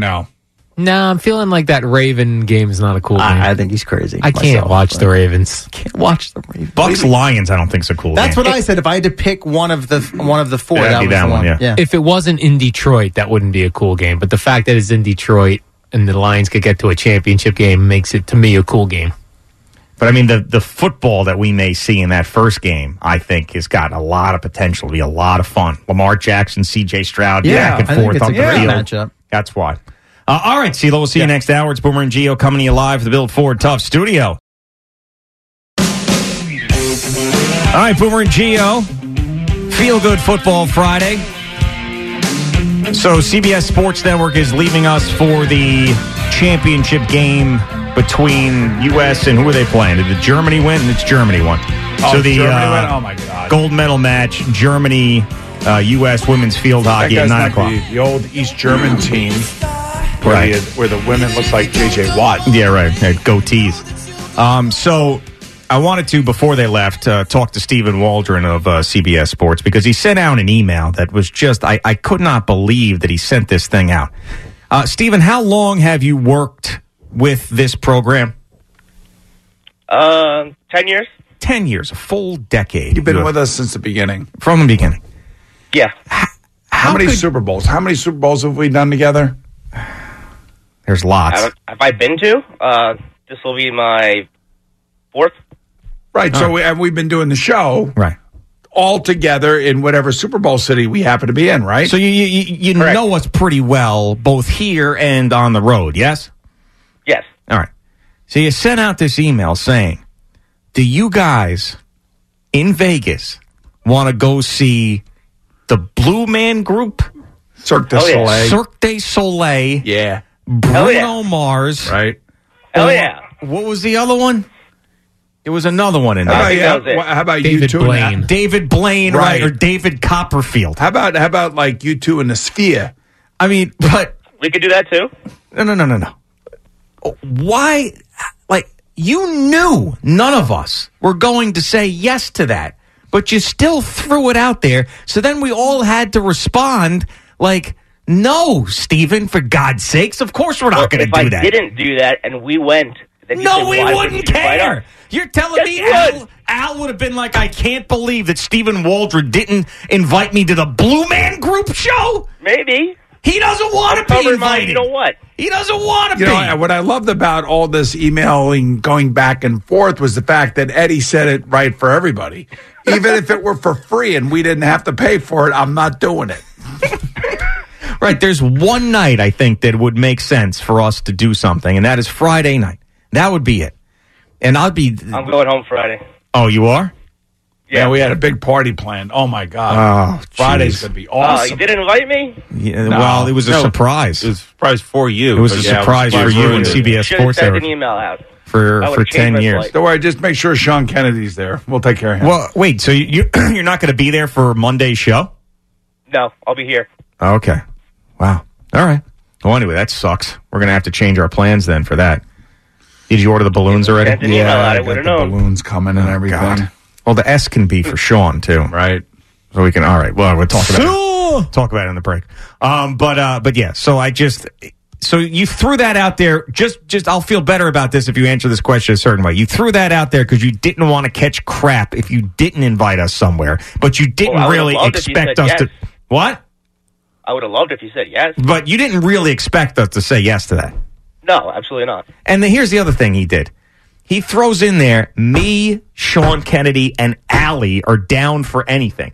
no? No, I'm feeling like that Raven game is not a cool game. I, I think he's crazy. I can't myself, watch but- the Ravens. Can't watch the Ravens. Bucs Lions, I don't think is a cool That's game. what I said. If I had to pick one of the one of the four, Yeah, it'd that be was that the one, one. yeah. If it wasn't in Detroit, that wouldn't be a cool game. But the fact that it's in Detroit and the Lions could get to a championship game makes it to me a cool game. But I mean, the the football that we may see in that first game, I think, has got a lot of potential to be a lot of fun. Lamar Jackson, C.J. Stroud, Yeah, back and I think forth it's a on the great field. matchup. That's why. Uh, all right, C-Lo, we'll see you next hour. It's Boomer and Gio coming to you live from the Built Ford Tough Studio. All right, Boomer and Gio, Feel Good Football Friday. So CBS Sports Network is leaving us for the championship game between U.S. and who are they playing? Did the Germany win? It's Germany won. Oh, so the uh. Oh, my God. gold medal match, Germany, uh, U.S. women's field hockey at nine o'clock. The, the old East German team where, Right. the, where the women look like J.J. Watt. Yeah, right. Yeah, goatees. Um, so I wanted to, before they left, uh, talk to Stephen Waldron of uh, CBS Sports because he sent out an email that was just, I, I could not believe that he sent this thing out. Uh, Stephen, how long have you worked with this program? Uh, 10 years? 10 years, a full decade. You've been with us since the beginning. From the beginning. Yeah. How, many Super Bowls? How many Super Bowls have we done together? There's lots. Have, have I been to? Uh, this will be my fourth. Right. So we, and we've been doing the show right all together in whatever Super Bowl city we happen to be in. Right. So you you, you you know us pretty well, both here and on the road, yes? Yes. All right. So you sent out this email saying, "Do you guys in Vegas want to go see the Blue Man Group, Cirque du Oh, yeah. Soleil? Cirque du Soleil, yeah, Bruno yeah. Mars, right? Hell oh, yeah. What was the other one? It was another one in How there. about, you, how about you two? in that? David Blaine, right. or David Copperfield. How about how about like you two in the sphere? I mean, but We could do that too. no, no, no, no, no. Why? Like you knew none of us were going to say yes to that, but you still threw it out there. So then we all had to respond like, "No, Stephen, for God's sakes, of course we're not going to do I that." didn't do that and we went, then No, say, we wouldn't care. us? You're telling Yes, me Al, Al would have been like, I can't believe that Stephen Waldron didn't invite me to the Blue Man Group show. Maybe. He doesn't want to be covering mine, invited. You know what? He doesn't want to You be. know, what I loved about all this emailing going back and forth was the fact that Eddie said it right for everybody. Even if it were for free and we didn't have to pay for it, I'm not doing it. Right, there's one night I think that would make sense for us to do something, and that is Friday night. That would be it. And I'd be. I'm going home Friday. Oh, you are? Yeah, we had a big party planned. Oh my god, Oh, Friday's gonna be Oh, awesome. you didn't invite me? Yeah, No. well, it was a No, surprise. It was a surprise for you. It was a yeah, surprise for you and. CBS Should have Sports sent Network an email out. for for ten years. flight. Don't worry, just make sure Sean Kennedy's there. We'll take care of him. Well, wait. So you you're not going to be there for Monday's show? No, I'll be here. Okay. Wow. All right. Well, anyway, that sucks. We're going to have to change our plans then for that. Did you order the balloons already? Sent an email out. I got would have the known. balloons coming and everything. God. Well, the S can be for Sean too, Right. So we can. All right. Well, we'll talk about it. talk about it in the break. Um, but uh, but yeah. So I just so you threw that out there. Just just I'll feel better about this if you answer this question a certain way. You threw that out there because you didn't want to catch crap if you didn't invite us somewhere, but you didn't Well, really loved if you expect us yes. to. What? I would have loved if you said yes. But you didn't really expect us to say yes to that. No, absolutely not. And then here's the other thing he did. He throws in there me, Sean Kennedy, and Allie are down for anything.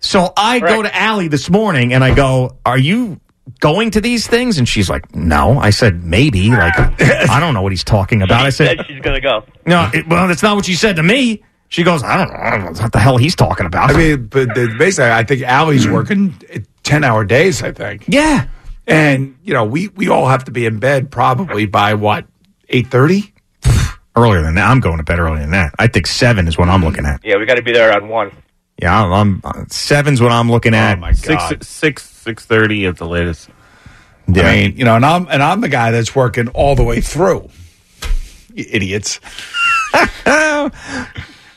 So I go to Allie this morning and I go, Are you going to these things? And she's like, No. I said, Maybe. Like, I don't know what he's talking about. I said, Said she's gonna go. No, it, well, that's not what she said to me. She goes, I don't know, I don't know what the hell he's talking about. I mean, but basically, I think Allie's working ten hour days. I think. yeah. And you know, we we all have to be in bed probably by what eight thirty. Earlier than that. I'm going to bed earlier than that. I think seven is what I'm looking at. Yeah, we got to be there around one. Yeah, I'm, I'm uh, seven's what I'm looking at. Oh my god. Six six six thirty at the latest. Yeah. I mean, you know, and I'm and I'm the guy that's working all the way through. You idiots.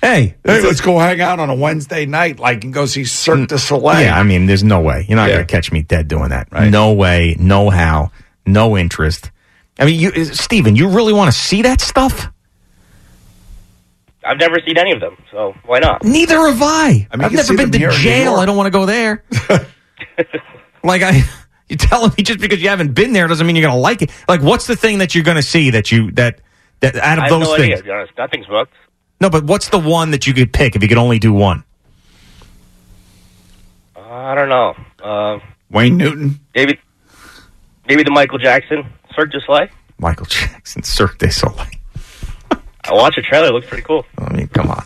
hey, Hey, let's go hang out on a Wednesday night, like and go see Cirque du Soleil. Yeah, I mean, there's no way. You're not Yeah. going to catch me dead doing that. Right. No way, no how, no interest. I mean, you, Steven, you really want to see that stuff? I've never seen any of them, so why not? Neither have I. I mean, I've can never see been them here to in New jail. York. I don't want to go there. like I, you're telling me just because you haven't been there doesn't mean you're going to like it. Like, what's the thing that you're going to see that you that that out of I have those no things? idea. To be honest, nothing's booked. No, but what's the one that you could pick if you could only do one? Uh, I don't know. Uh, Wayne Newton. maybe, maybe the Michael Jackson Cirque du Soleil. Michael Jackson, Cirque du Soleil. I watched a trailer. It looks pretty cool. I mean, come on.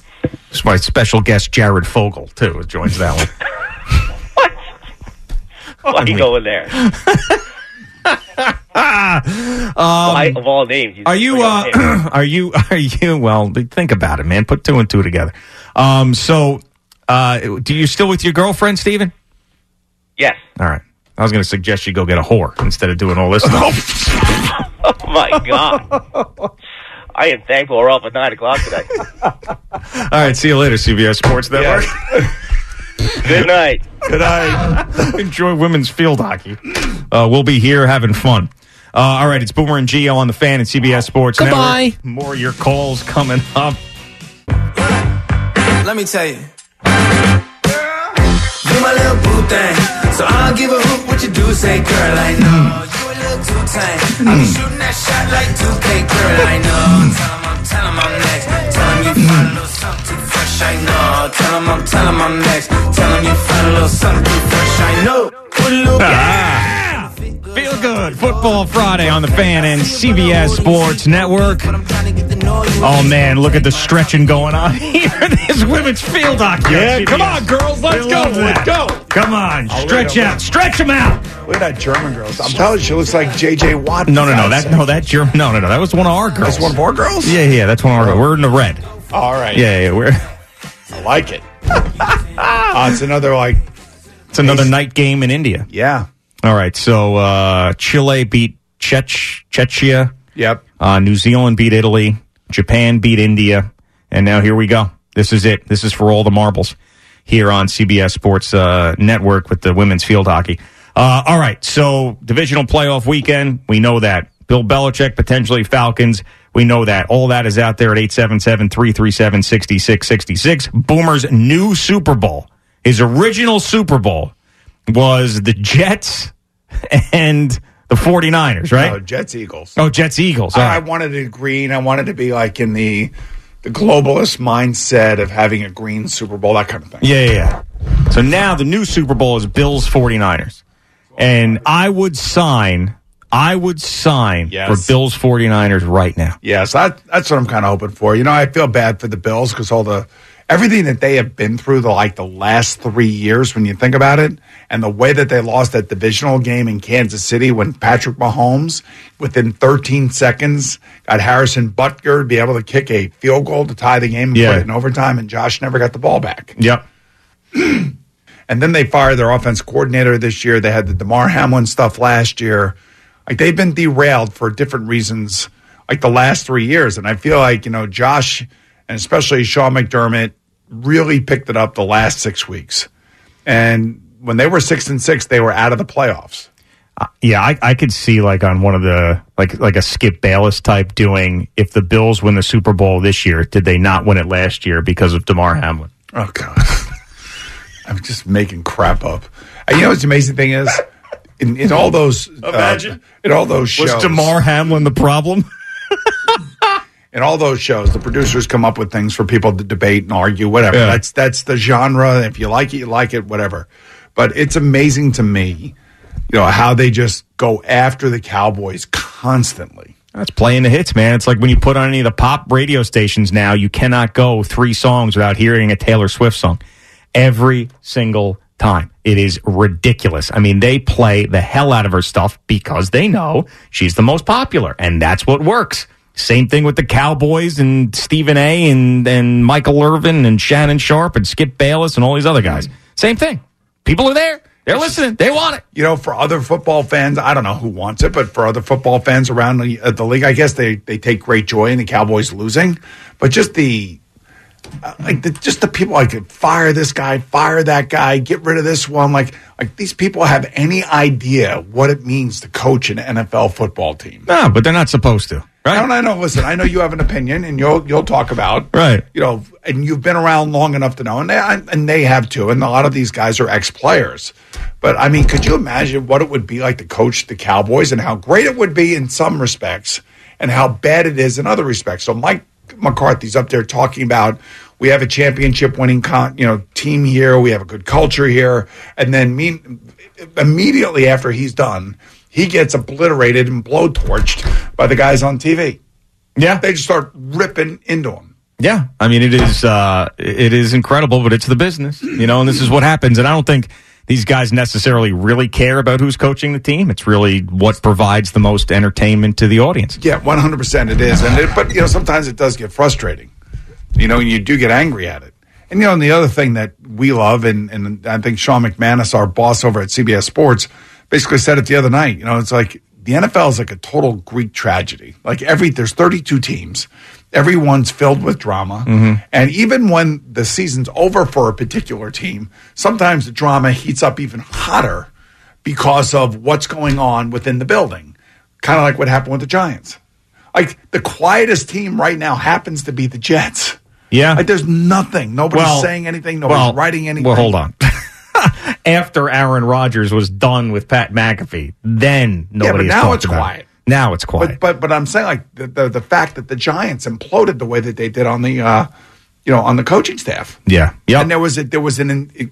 It's my special guest, Jared Fogle, too, who joins that one. What? Why are you going there? Why, of all names, Um, Are you? Uh, are you? Are you? Well, think about it, man. Put two and two together. Um. So, uh, do you still with your girlfriend, Steven? Yes. All right. I was going to suggest you go get a whore instead of doing all this stuff. Oh my god! I am thankful we're off at nine o'clock today. all right. See you later, CBS Sports Network. Good night. Good night. Enjoy women's field hockey. Uh, we'll be here having fun. Uh, all right, it's Boomer and Gio on the fan and CBS Sports Goodbye. Network. More of your calls coming up. Let me tell you. You my little boo thing. So I'll give a hoot what you do. Say, girl, I know you a little too tame. I be shooting that shot like 2K, girl, I know. Tell 'em I'm, tell 'em I'm next. Tell 'em you find a little something fresh, I know. Tell I'm, tell 'em I'm next. Tell 'em you find a little something fresh, I know. Put a little Ah. Feel good. Football Friday on the fan and CBS Sports Network. Oh, man, look at the stretching going on here. this women's field hockey. Yeah, come on, girls, let's go, let's go. Come on, stretch out. Stretch them out. Look at that German girl. I'm telling you, she looks like JJ Watt. No, no, no. That no, that German. No, no, no. That was one of our girls. That's one of our girls? Yeah, yeah. That's one of our girls. We're in the red. All right. Yeah, yeah, we're I like it. Uh, it's another like it's another night game in India. Yeah. All right, so uh, Chile beat Czech Czechia. Yep. Uh, New Zealand beat Italy. Japan beat India, and now here we go. This is it. This is for all the marbles here on CBS Sports uh, Network with the women's field hockey. Uh, all right, so divisional playoff weekend. We know that. Bill Belichick, potentially Falcons. We know that. All that is out there at 877 337 6666. Boomer's new Super Bowl, his original Super Bowl, was the Jets and the 49ers, right? No, Jets Eagles. Oh, Jets Eagles. All I, wanted it green. I wanted to be like in the the globalist mindset of having a green Super Bowl, that kind of thing. Yeah, yeah, yeah. So now the new Super Bowl is Bills 49ers. And I would sign, I would sign Yes. for Bills 49ers right now. Yes, that, that's what I'm kind of hoping for. You know, I feel bad for the Bills because all the everything that they have been through the like the last three years, when you think about it, and the way that they lost that divisional game in Kansas City when Patrick Mahomes, within 13 seconds, got Harrison Butker to be able to kick a field goal to tie the game and Yeah. put it in overtime, and Josh never got the ball back. Yep. And then they fired their offense coordinator this year. They had the Damar Hamlin stuff last year. Like they've been derailed for different reasons, like the last three years. And I feel like, you know, Josh and especially Sean McDermott really picked it up the last six weeks. And when they were six and six, they were out of the playoffs. Uh, yeah, I, I could see like on one of the like like a Skip Bayless type doing if the Bills win the Super Bowl this year, did they not win it last year because of Damar Hamlin? Oh God. I'm just making crap up. And you know what the amazing thing is? In, in all those uh, Imagine. in all those shows Was Damar Hamlin the problem? in all those shows, the producers come up with things for people to debate and argue, whatever. Yeah. That's that's the genre. If you like it, you like it, whatever. But it's amazing to me, you know, how they just go after the Cowboys constantly. That's playing the hits, man. It's like when you put on any of the pop radio stations now, you cannot go three songs without hearing a Taylor Swift song. Every single time. It is ridiculous. I mean, they play the hell out of her stuff because they know she's the most popular, and that's what works. Same thing with the Cowboys and Stephen A. and, and Michael Irvin and Shannon Sharpe and Skip Bayless and all these other guys. Same thing. People are there. They're listening. They want it. You know, for other football fans, I don't know who wants it, but for other football fans around the, uh, the league, I guess they, they take great joy in the Cowboys losing. But just the Uh, like the, just the people like fire this guy, fire that guy, get rid of this one. Like like these people have any idea what it means to coach an NFL football team? No, but they're not supposed to. Right? I know. Listen, I know you have an opinion, and you'll you'll talk about Right. You know, and you've been around long enough to know, and they and they have too. And a lot of these guys are ex players. But I mean, could you imagine what it would be like to coach the Cowboys, and how great it would be in some respects, and how bad it is in other respects? So Mike McCarthy's up there talking about we have a championship winning con, you know team here, we have a good culture here, and then mean immediately after he's done, he gets obliterated and blowtorched by the guys on TV. Yeah, they just start ripping into him. Yeah, I mean it is uh, it is incredible, but it's the business, you know, and this is what happens. And I don't think these guys necessarily really care about who's coaching the team. It's really what provides the most entertainment to the audience. Yeah, one hundred percent it is, and it, but you know sometimes it does get frustrating. You know, and you do get angry at it. And you know, and the other thing that we love, and and I think Sean McManus, our boss over at CBS Sports, basically said it the other night. You know, it's like the NFL is like a total Greek tragedy. Like every there's 32 teams, everyone's filled with drama, mm-hmm. and even when the season's over for a particular team, sometimes the drama heats up even hotter because of what's going on within the building. Kind of like what happened with the Giants. Like the quietest team right now happens to be the Jets. Yeah. Like there's nothing. Nobody's Well- saying anything. Nobody's well, writing anything. Well, hold on. After Aaron Rodgers was done with Pat McAfee, then Yeah, nobody. but has now it's quiet. it. Quiet. Now it's quiet. But but but I'm saying like the, the the fact that the Giants imploded the way that they did on the uh you know on the coaching staff. yeah, yeah, And there was a, there was an in,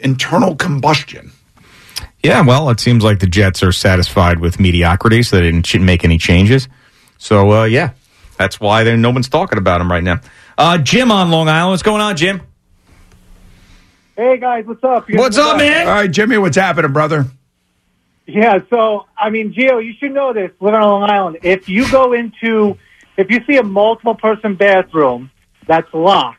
internal combustion. yeah. Well, it seems like the Jets are satisfied with mediocrity, so they didn't make any changes. So uh, yeah, that's why there no one's talking about them right now. Uh, Jim on Long Island. What's going on, Jim? Hey guys, what's up? You What's up, man? All right, Jimmy, what's happening, brother? Yeah, so I mean, Gio, you should know this. Living on Long Island, if you go into, if you see a multiple person bathroom, that's locked.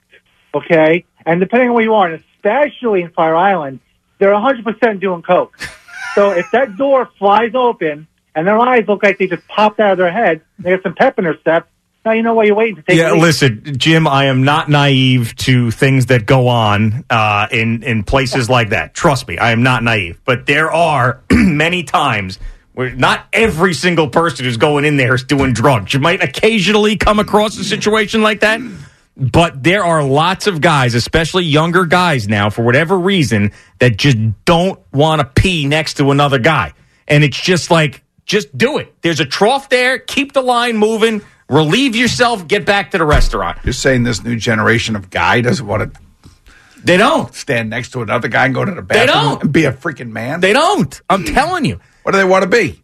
Okay, and depending on where you are, and especially in Fire Island, they're 100 percent doing coke. so if that door flies open and their eyes look like they just popped out of their head, they got some pep in their step. Now you know why you're waiting to take. Yeah, listen, Jim. I am not naive to things that go on uh, in in places like that. Trust me, I am not naive. But there are many times where not every single person who's going in there is doing drugs. You might occasionally come across a situation like that. But there are lots of guys, especially younger guys now, for whatever reason, that just don't want to pee next to another guy. And it's just like, just do it. There's a trough there. Keep the line moving. Relieve yourself. Get back to the restaurant. You're saying this new generation of guy doesn't want to. They don't stand next to another guy and go to the bathroom. They don't. and be a freaking man. They don't. I'm telling you. What do they want to be?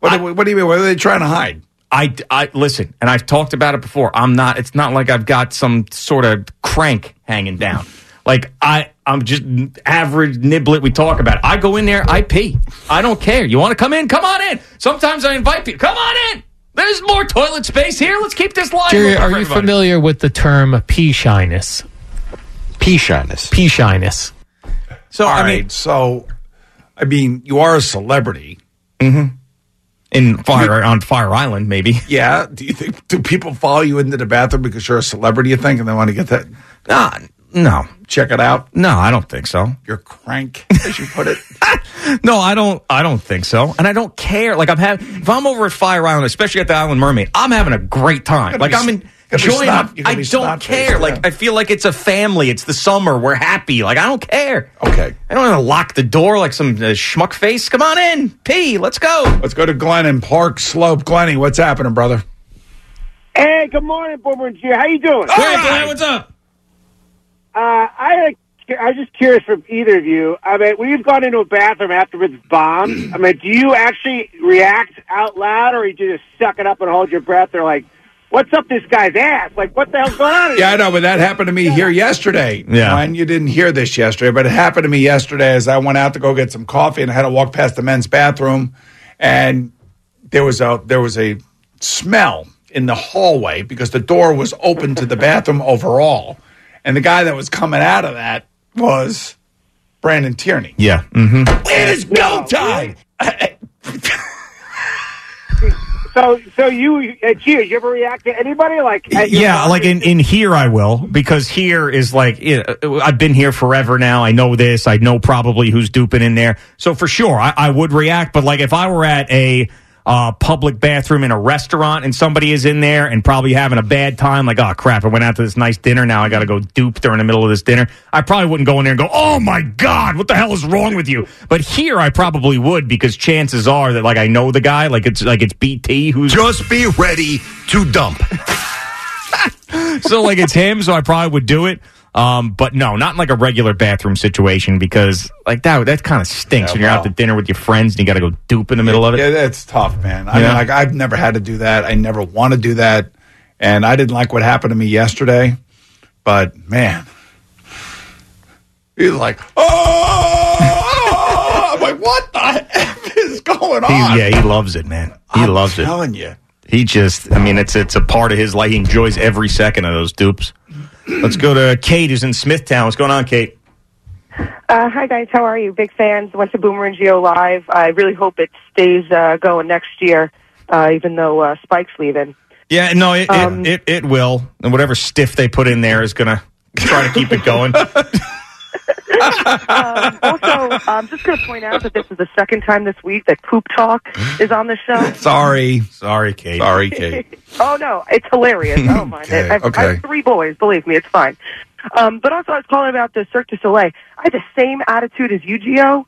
What, do, what do you mean? What are they trying to hide? I, I listen, and I've talked about it before. I'm not. It's not like I've got some sort of crank hanging down. Like I, I'm just average niblet. We talk about it. I go in there. I pee. I don't care. You want to come in? Come on in. Sometimes I invite people. Come on in. There's more toilet space here. Let's keep this line. Jerry, are for you familiar with the term pea shyness? Pea shyness. Pea shyness. So All I right, mean, so I mean, you are a celebrity. Mm-hmm. in Fire on Fire Island, maybe. Yeah. Do you think do people follow you into the bathroom because you're a celebrity? You think, and they want to get that? Nah, no. Check it out. No, I don't think so. You're crank, as you put it. No, I don't. I don't think so, and I don't care. Like I'm having, if I'm over at Fire Island, especially at the Island Mermaid, I'm having a great time. Like gonna I'm be- you're gonna be enjoying. snot- it. you're gonna I don't care. Like I feel like it's a family. It's the summer. We're happy. Like I don't care. Okay. I don't want to lock the door like some uh, schmuck face. Come on in, P. Let's go. Let's go to Glenn in Park Slope. Glenny, what's happening, brother? Hey, good morning, Boomer and G. How you doing? Great, Glenn. What's up? Uh, I I was just curious from either of you. I mean, when you've gone into a bathroom after it's bombed, I mean, do you actually react out loud, or do you just suck it up and hold your breath? They're like, what's up this guy's ass? Like, what the hell's going on? Yeah, I know, but that happened to me here yesterday. Yeah. and you didn't hear this yesterday, but it happened to me yesterday as I went out to go get some coffee and I had to walk past the men's bathroom and there was a there was a smell in the hallway because the door was open to the bathroom overall. And the guy that was coming out of that was Brandon Tierney. Yeah. Mm-hmm. It is go time. So, so you, uh, G, you ever react to anybody like? at your Yeah, like in, in here I will because here is like you know, I've been here forever now. I know this. I know probably who's duping in there. So for sure, I, I would react. But like if I were at a uh, public bathroom in a restaurant and somebody is in there and probably having a bad time, like oh crap, I went out to this nice dinner. Now I got to go dupe during the middle of this dinner. I probably wouldn't go in there and go, oh my god, what the hell is wrong with you? But here I probably would because chances are that like I know the guy, like it's like it's BT who's Just be ready to dump. so like it's him, so I probably would do it. Um, but no, not in like a regular bathroom situation because like that that kind of stinks Yeah, when you're out to dinner with your friends and you got to go dupe in the middle of it. Yeah, that's tough, man. I Yeah. mean, like I've never had to do that. I never want to do that, and I didn't like what happened to me yesterday. But man, he's like, oh, I'm like, what the heck is going He, on? yeah, he loves it, man. He I'm loves it. telling you. He just, I mean, it's it's a part of his life. He enjoys every second of those dupes. Let's go to Kate, who's in Smithtown. What's going on, Kate? Uh, hi guys, how are you? Big fans. Went to Boomer and Gio live. I really hope it stays uh, going next year, uh, even though uh, Spike's leaving. Yeah, no, it, Um, it, it it will, and whatever stiff they put in there is gonna try to keep it going. um, also, I'm just going to point out that this is the second time this week that Poop Talk is on the show. Sorry, sorry, Kate. Sorry, Kate. oh no, it's hilarious. I don't mind Okay, it. I've, I have three boys. Believe me, it's fine. Um, but also, I was calling about the Cirque du Soleil. I had the same attitude as you, Gio.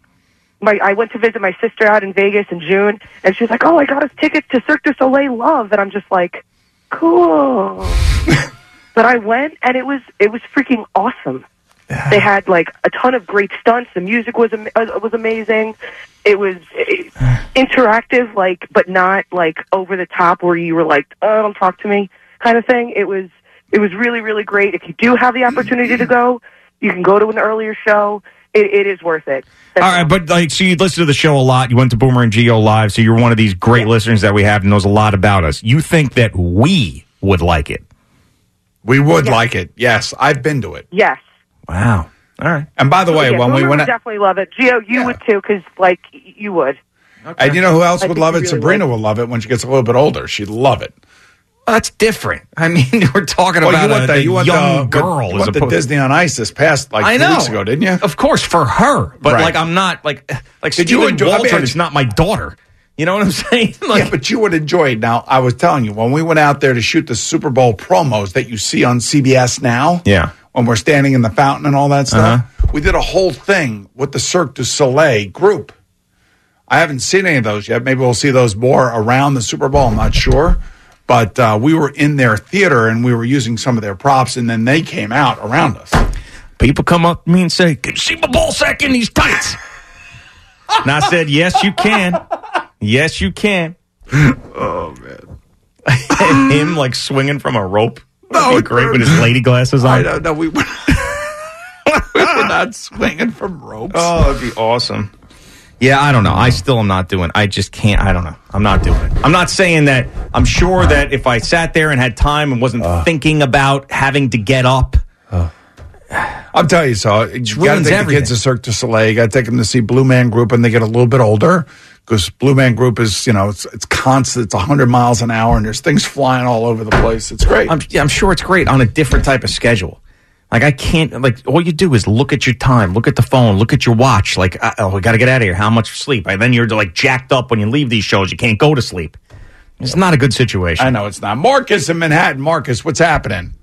My, I went to visit my sister out in Vegas in June, and she was like, "Oh, I got us tickets to Cirque du Soleil Love," and I'm just like, "Cool." but I went, and it was it was freaking awesome. They had like a ton of great stunts. The music was am- uh, was amazing. It was uh, interactive, like, but not like over the top where you were like, "Oh, don't talk to me," kind of thing. It was it was really really great. If you do have the opportunity to go, you can go to an earlier show. It, it is worth it. All right, but like, so you listen to the show a lot. You went to Boomer and Gio live, so you're one of these great listeners that we have and knows a lot about us. You think that we would like it? We would like it. Yes, I've been to it. Yes. Wow. All right. And by the oh, way, Yeah, when we Boomer went, would definitely love it. Gio, you would too, because like you would. and you know who else I would think love you it? really Sabrina would love it when she gets a little bit older. She'd love it. That's different. I mean, we're talking Well, about you want a, the, a you want young the, girl. You as want the opposed- Disney on Ice this past like I two know. weeks ago, didn't you? Of course, for her, but Right. like I'm not like like Did you Stephen enjoy- I mean, Waldron is not my daughter. You know what I'm saying? Like, yeah, but you would enjoy it. Now, I was telling you when we went out there to shoot the Super Bowl promos that you see on CBS now. Yeah. When we're standing in the fountain and all that stuff. Uh-huh. We did a whole thing with the Cirque du Soleil group. I haven't seen any of those yet. Maybe we'll see those more around the Super Bowl. I'm not sure. But uh, we were in their theater and we were using some of their props, and then they came out around us. people come up to me and say, "Can you see my ball sack in these tights?" and I said, "Yes, you can. Yes, you can." Oh man! and him like swinging from a rope. Be great with his lady glasses on. I don't know. We were, we were not swinging from ropes. Oh, that'd be awesome. Yeah, I don't know. I still am not doing. I just can't. I don't know. I'm not doing it. I'm not saying that. I'm sure that if I sat there and had time and wasn't uh. thinking about having to get up, uh. I'll tell you so. You got to ruins take the everything. kids to Cirque du Soleil. You got to take them to see Blue Man Group, and they get a little bit older because Blue Man Group is, you know, it's it's constant. It's 100 miles an hour, and there's things flying all over the place. It's great. I'm, yeah, I'm sure it's great on a different type of schedule. Like I can't. Like all you do is look at your time, look at the phone, look at your watch. Like uh, oh, we got to get out of here. How much sleep? And then you're like jacked up when you leave these shows. You can't go to sleep. It's not a good situation. I know it's not. Marcus in Manhattan. Marcus, what's happening?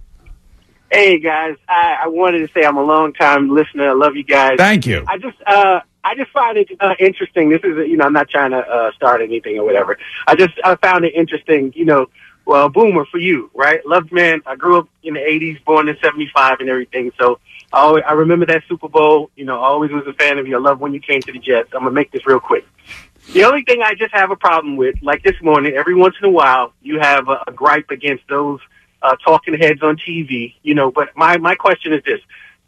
Hey guys, I, I wanted to say I'm a long time listener. I love you guys. Thank you. I just uh I just find it uh, interesting. This is you know I'm not trying to uh, start anything or whatever. I just I found it interesting. You know, well, boomer for you, right? Loved man. I grew up in the '80s, born in '75, and everything. So I always, I remember that Super Bowl. You know, I always was a fan of you. I love when you came to the Jets. I'm gonna make this real quick. The only thing I just have a problem with, like this morning, every once in a while, you have a, a gripe against those uh, talking heads on TV, you know. But my my question is this: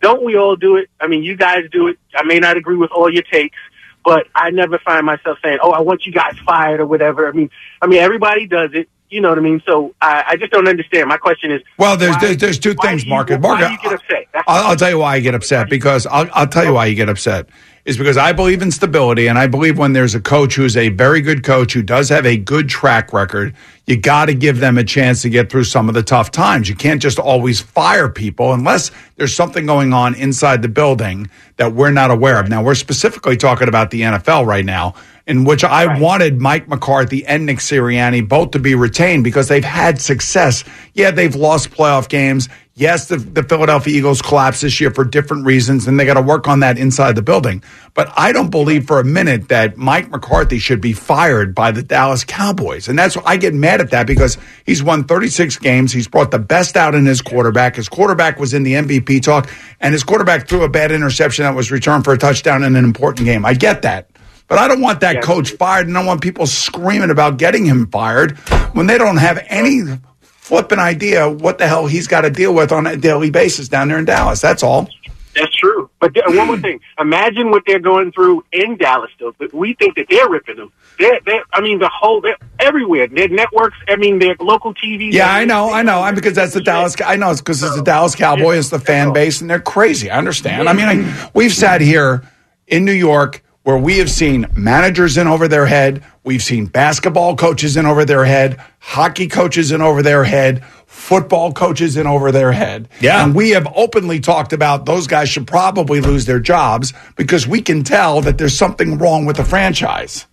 Don't we all do it? I mean, you guys do it. I may not agree with all your takes, but I never find myself saying, "Oh, I want you guys fired" or whatever. I mean, I mean, everybody does it. You know what I mean? So I, I just don't understand. My question is, Well, there's why- there's, there's two things, Marcus. Marcus, you get upset? I'll, I'll tell you why I get upset because I'll, I'll tell you why you get upset is because I believe in stability and I believe when there's a coach who's a very good coach who does have a good track record, you got to give them a chance to get through some of the tough times. You can't just always fire people unless there's something going on inside the building that we're not aware of. Now, we're specifically talking about the NFL right now. In which I wanted Mike McCarthy and Nick Sirianni both to be retained because they've had success. Yeah, they've lost playoff games. Yes, the, the Philadelphia Eagles collapsed this year for different reasons, and they got to work on that inside the building. But I don't believe for a minute that Mike McCarthy should be fired by the Dallas Cowboys. And that's why I get mad at that because he's won 36 games. He's brought the best out in his quarterback. His quarterback was in the MVP talk, and his quarterback threw a bad interception that was returned for a touchdown in an important game. I get that. But I don't want that coach fired, and I want people screaming about getting him fired when they don't have any flipping idea what the hell he's got to deal with on a daily basis down there in Dallas. That's all. That's true. But th- one more thing. Imagine what they're going through in Dallas though. But we think that they're ripping them. They're, they're, I mean, the whole, they're everywhere. Their networks, I mean, their local TV. Yeah, I know, I know. I'm because that's the Dallas. I know it's because it's the Dallas Cowboys, it's the fan base, and they're crazy. I understand. I mean, I, mm-hmm. we've sat here in New York where we have seen managers in over their head. We've seen basketball coaches in over their head, hockey coaches in over their head, football coaches in over their head. Yeah. And we have openly talked about those guys should probably lose their jobs because we can tell that there's something wrong with the franchise.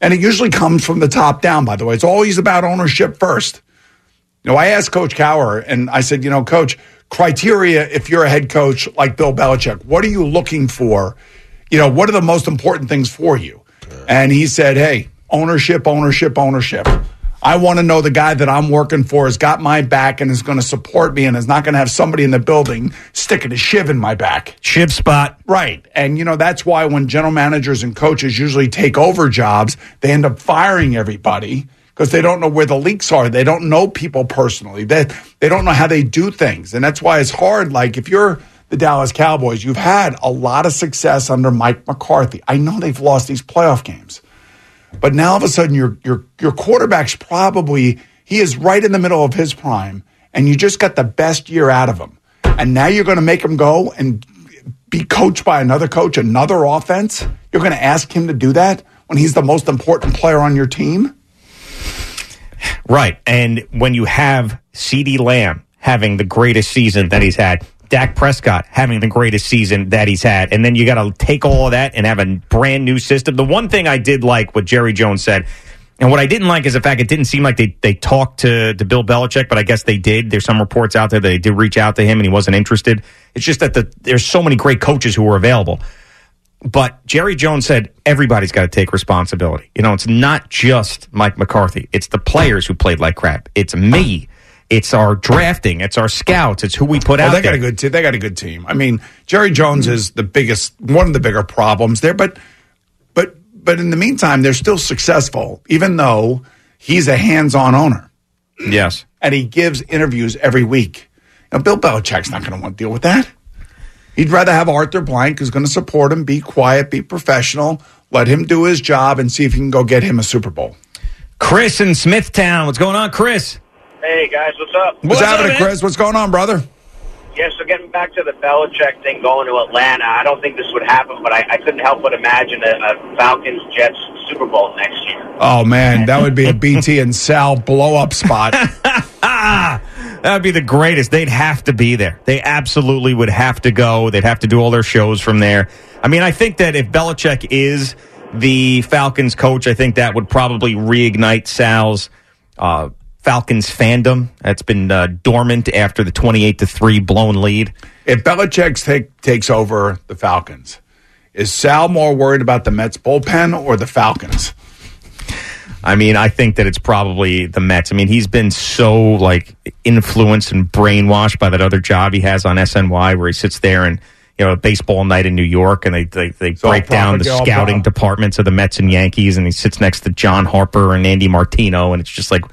And it usually comes from the top down, by the way. It's always about ownership first. You know, I asked Coach Cowher and I said, you know, Coach, criteria if you're a head coach like Bill Belichick, what are you looking for? You know, what are the most important things for you? And he said, hey, ownership, ownership, ownership. I want to know the guy that I'm working for has got my back and is going to support me and is not going to have somebody in the building sticking a shiv in my back. Shiv spot. Right. And, you know, that's why when general managers and coaches usually take over jobs, they end up firing everybody because they don't know where the leaks are. They don't know people personally. They, they don't know how they do things. And that's why it's hard. Like, if you're the Dallas Cowboys, you've had a lot of success under Mike McCarthy. I know they've lost these playoff games. But now all of a sudden, your your your quarterback's probably he is right in the middle of his prime, and you just got the best year out of him. And now you're going to make him go and be coached by another coach, another offense. You're going to ask him to do that when he's the most important player on your team. Right. And when you have CeeDee Lamb having the greatest season that he's had, Dak Prescott having the greatest season that he's had, and then you got to take all of that and have a brand new system. The one thing I did like what Jerry Jones said, and what I didn't like is the fact it didn't seem like they, they talked to, to Bill Belichick, but I guess they did. There's some reports out there that they did reach out to him and he wasn't interested. It's just that the, there's so many great coaches who are available. But Jerry Jones said everybody's got to take responsibility. You know, it's not just Mike McCarthy. It's the players who played like crap. It's me. It's our drafting. It's our scouts. It's who we put Oh, out they there. got a good team. They got a good team. I mean, Jerry Jones is the biggest, one of the bigger problems there. But, but, but in the meantime, they're still successful, even though he's a hands-on owner yes. and he gives interviews every week. Now, Bill Belichick's not going to want to deal with that. He'd rather have Arthur Blank, who's going to support him, be quiet, be professional, let him do his job, and see if he can go get him a Super Bowl. Chris in Smithtown. What's going on, Chris? Hey guys, what's up? What's, happening, Chris? What's going on, brother? Yeah, so getting back to the Belichick thing going to Atlanta, I don't think this would happen, but I, I couldn't help but imagine a, a Falcons Jets Super Bowl next year. Oh man, that would be a BT and Sal blow up spot. That'd be the greatest. They'd have to be there. They absolutely would have to go. They'd have to do all their shows from there. I mean, I think that if Belichick is the Falcons coach, I think that would probably reignite Sal's uh, Falcons fandom. That's been uh, dormant after the twenty-eight to three blown lead. If Belichick take, takes over the Falcons, is Sal more worried about the Mets bullpen or the Falcons? I mean, I think that it's probably the Mets. I mean, he's been so like influenced and brainwashed by that other job he has on SNY, where he sits there and you know, a baseball night in New York, and they they, they all break down the scouting departments of the Mets and Yankees, and he sits next to John Harper and Andy Martino, and it's just like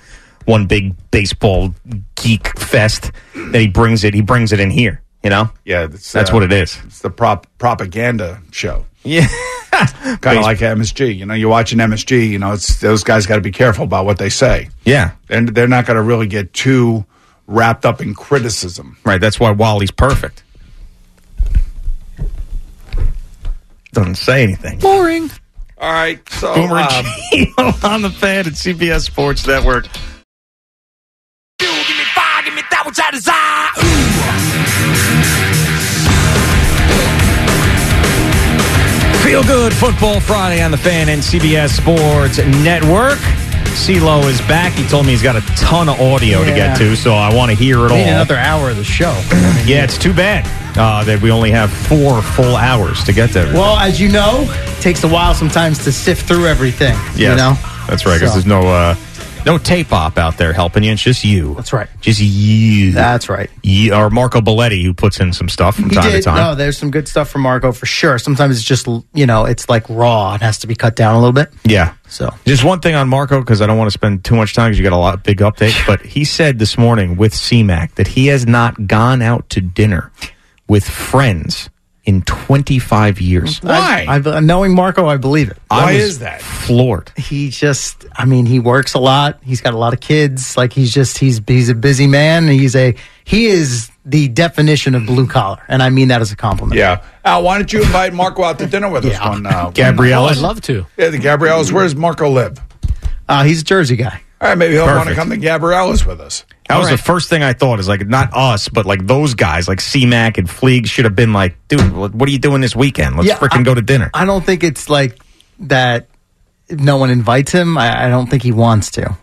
one big baseball geek fest that he brings it. He brings it in here, you know. Yeah, that's, that's uh, what it is. It's the prop propaganda show. Yeah, kind of like MSG. You know, you're watching MSG. You know, it's those guys got to be careful about what they say. Yeah, and they're not going to really get too wrapped up in criticism. Right. That's why Wally's perfect. Doesn't say anything. Boring. All right, so Boomer um, on the fan at CBS Sports Network. Feel good football Friday on the fan and CBS Sports Network. C-Lo is back. He told me he's got a ton of audio to get to, so I want to hear it We all. need another hour of the show. yeah, it's too bad uh, that we only have four full hours to get there. Well, as you know, it takes a while sometimes to sift through everything. Yes, You know? that's right. Because So- there's no uh, no tape op out there helping you. It's just you. That's right. Just you. That's right. You, or Marco Belletti who puts in some stuff from He time did. to time. No, there's some good stuff from Marco for sure. Sometimes it's just, you know, it's like raw. It has to be cut down a little bit. Yeah. So Just one thing on Marco because I don't want to spend too much time because you got a lot big update. But he said this morning with CMAC that he has not gone out to dinner with friends in 25 years. I, I, knowing Marco, I believe it. Why I was Floored. He just, I mean, he works a lot. He's got a lot of kids. Like he's just, he's he's a busy man. He's a he is the definition of blue collar, and I mean that as a compliment. Yeah. Al, why don't you invite Marco out to dinner with us Yeah. one uh, Gabriella's? one- I'd love to. Yeah, the Gabrielle's. Where does Marco live? Uh, he's a Jersey guy. All right, maybe he'll want to Perfect. come to Gabriella's with us. That was All right. the first thing I thought is like not us, but like those guys, like CMAC and Fleeg should have been like, dude, what what are you doing this weekend? Let's Yeah, freaking go to dinner. I don't think it's like that. No one invites him. I, I don't think he wants to,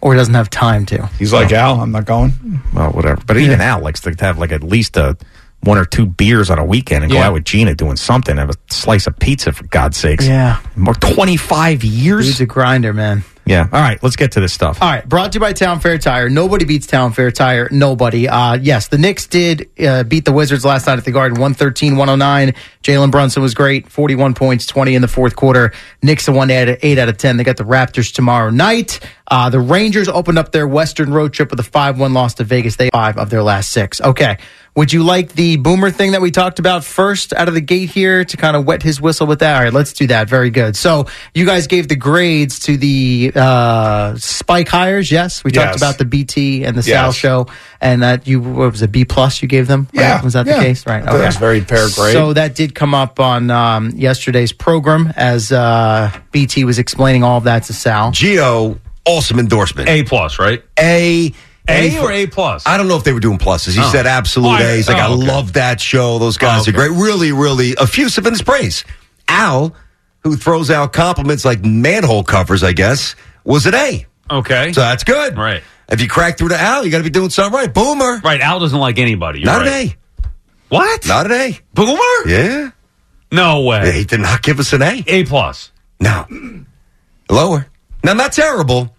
or doesn't have time to. He's like Al. I'm not going. Well, whatever. But even Al likes to have like at least a one or two beers on a weekend and go out with Gina doing something. Have a slice of pizza for God's sakes. Yeah. More twenty five years. He's a grinder, man. Yeah. All right, let's get to this stuff. All right, brought to you by Town Fair Tire. Nobody beats Town Fair Tire. Nobody. Uh, yes, the Knicks did uh, beat the Wizards last night at the Garden, 113 109. Jalen Brunson was great, 41 points, 20 in the fourth quarter. Knicks a 1 out of 8 out of 10. They got the Raptors tomorrow night. Uh, the Rangers opened up their Western road trip with a 5 1 loss to Vegas. They five of their last six. Okay, Would you like the boomer thing that we talked about first out of the gate here to kind of wet his whistle with that? All right, let's do that. Very good. So you guys gave the grades to the uh, Spike hires. Yes, we talked Yes. about the BT and the Sal show, and that you what was a B plus you gave them. right? Yeah, was that yeah. the case? Right. I thought it was very fair grade. So that did come up on um, yesterday's program as uh, BT was explaining all of that to Sal. Gio, awesome endorsement. A plus, right? A. A for- or A plus? I don't know if they were doing pluses. He Oh. said absolute Oh, A's. Like, oh, I okay. love that show. Those guys Oh, are great. Really, really effusive in his praise. Al, who throws out compliments like manhole covers, I guess, was an A. Okay. So that's good. Right. If you crack through to Al, you got to be doing something right. Boomer. Right. Al doesn't like anybody. You're Not right. an A. What? Not an A. Boomer? Yeah. No way. He did not give us an A. A plus. No. Lower. Now, not terrible,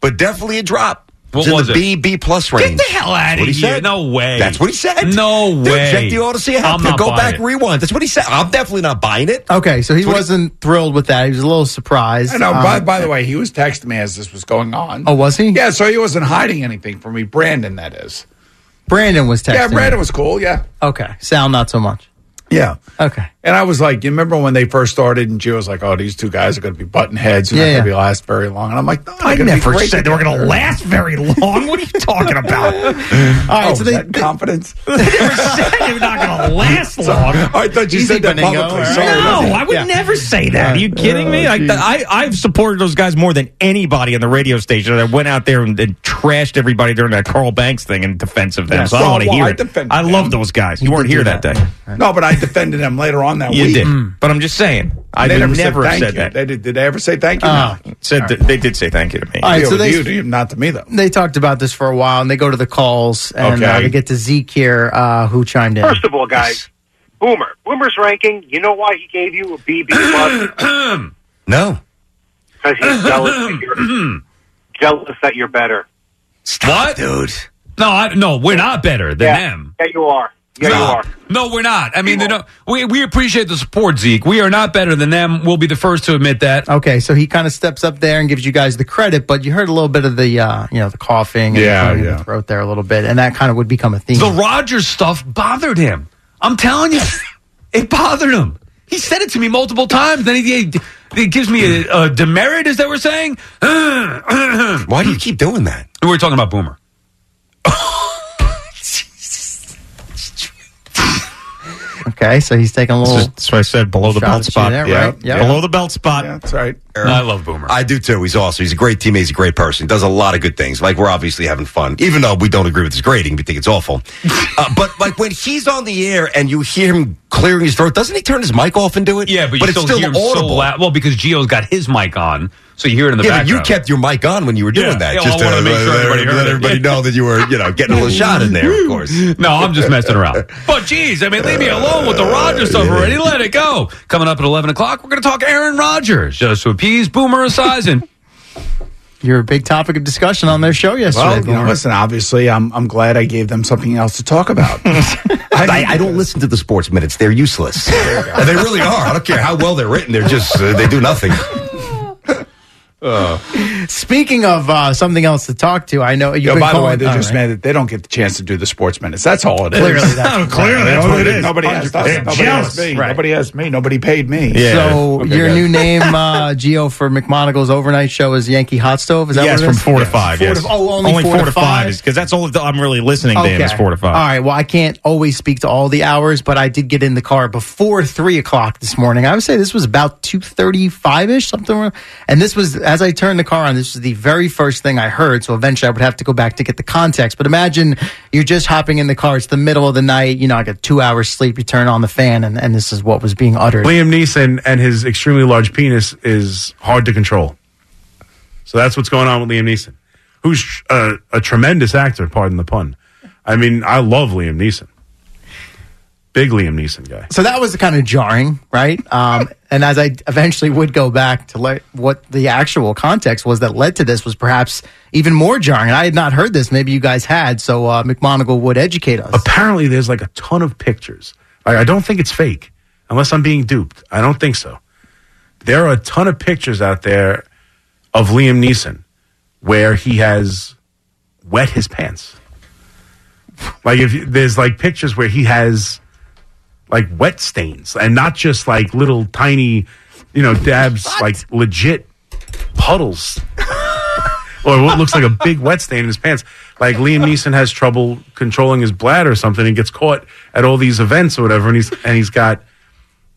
but definitely a drop. What It's in was the it? B, B plus range. Get the hell out of he here. said. No way. That's what he said. No Dude, way. check the Audacy app. I'm not Go back, it. rewind. That's what he said. I'm definitely not buying it. Okay, so he What wasn't thrilled with that. He was a little surprised. I know. Um, by, by the way, he was texting me as this was going on. Oh, was he? Yeah, so he wasn't hiding anything from me. Brandon, that is. Brandon was texting. Yeah, Brandon you. was cool. Yeah. Okay, Sal not so much. Yeah. Okay. And I was like, you remember when they first started, and Gio was like, "Oh, these two guys are going to be button heads. They're Yeah, not going to be last very long." And I'm like, no, I they're gonna be never great said they were going to last very long. What are you talking about? All right, oh, so is they, that confidence? They were said they were not going to last long. I thought you Easy, said that Beningo, publicly. all right. Sorry. No, I would Yeah. never say that. Are you kidding me? Oh, Like. I, I've supported those guys more than anybody on the radio station. I went out there and, and trashed everybody during that Carl Banks thing in defense of them. Yeah. So I don't want to well, hear I it. I love those guys. You, You weren't here that, that. day. No, but I defended them later on that You week. did. But I'm just saying. I They would never, never, said thank said you. that. They did, did they ever say thank you? Oh. no. Said that they did say thank you to me. All right, Yeah, so with they you, you, not to me though. they talked about this for a while, and they go to the calls, and uh, they get to Zeke here, uh, who chimed in. First of all, guys, Boomer. Boomer's ranking. You know why he gave you a B B plus? No. Because he's jealous. that you're, jealous that you're better. What? Dude. No, I, no, we're not better than Yeah. them. Yeah, you are. Yeah, you no, are. no, we're not. I mean, they don't, we we appreciate the support, Zeke. We are not better than them. We'll be the first to admit that. Okay, so he kind of steps up there and gives you guys the credit, but you heard a little bit of the, uh, you know, the coughing and Yeah, the yeah. the throat there a little bit, and that kind of would become a theme. The Rodgers stuff bothered him. I'm telling you, it bothered him. He said it to me multiple times. Then he, he, he gives me a, a demerit, as they were saying? Why do you keep doing that? We were talking about Boomer. okay, so he's taking a little. That's what I said. Below the belt spot. there, Yeah. right? Yeah. Below the belt spot. Yeah, that's right. I love Boomer. I do too. He's awesome. He's a great teammate. He's a great person. He does a lot of good things. Like we're obviously having fun, even though we don't agree with his grading. We think it's awful. uh, but like when he's on the air and you hear him clearing his throat, doesn't he turn his mic off and do it? yeah, but, you it's still, still hear him audible. so loud. Well, because Gio's got his mic on, so you hear it in the yeah, but background. you kept your mic on when you were doing Yeah. that, Yeah, just I wanted to make sure everybody heard let it. everybody know that you were, you know, getting a little shot in there. Of course. No, I'm just messing around. But geez, I mean, leave me alone with the Rodgers stuff already. Let it go. Coming up at 11 o'clock, we're going to talk Aaron Rodgers just to appease Boomer Esiason. You're a big topic of discussion on their show yesterday. Well, you know, listen. Obviously, I'm I'm glad I gave them something else to talk about. I, I don't listen to the sports minutes. They're useless. They really are. I don't care how well they're written. They're just, uh, they do nothing. Speaking of uh, something else to talk to, I know you've Yo, been by the way, calling- they're all just right. mad that they don't get the chance to do the sports minutes. That's all it is. Clearly, that's- Clearly, that's what it is. Nobody asked us. Nobody jealous. asked me. Right. Nobody asked me. Nobody paid me. Yeah. So Okay, your guys. new name, uh, Gio, for McMonagle's overnight show is Yankee Hot Stove. Is that yes, what it from is? four to five. Four yes. to- oh, only four to five? because that's all I'm really listening to him is four to five. All right. Well, I can't always speak to all the hours, but I did get in the car before three o'clock this morning. I would say this was about two thirty-five ish, something. around- And this was as I turned the car on. This was the very first thing I heard. So eventually, I would have to go back to get the context. But imagine you're just hopping in the car. It's the middle of the night. You know, I got two hours sleep. You turn on the fan, and, and this is what was being uttered. Liam Neeson and his extremely large penis is hard to control. So that's what's going on with Liam Neeson, who's a, a tremendous actor, pardon the pun. I mean, I love Liam Neeson. Big Liam Neeson guy. So that was kind of jarring, right? Um, and as I eventually would go back to let what the actual context was that led to this was perhaps even more jarring. And I had not heard this. Maybe you guys had. So uh, McMonagle would educate us. Apparently, there's like a ton of pictures. I, I don't think it's fake, unless I'm being duped. I don't think so. There are a ton of pictures out there of Liam Neeson where he has wet his pants. Like if you- there's like pictures where he has like wet stains and not just like little tiny, you know, dabs, like legit puddles. or what looks like a big wet stain in his pants. Like Liam Neeson has trouble controlling his bladder or something and gets caught at all these events or whatever, and he's and he's got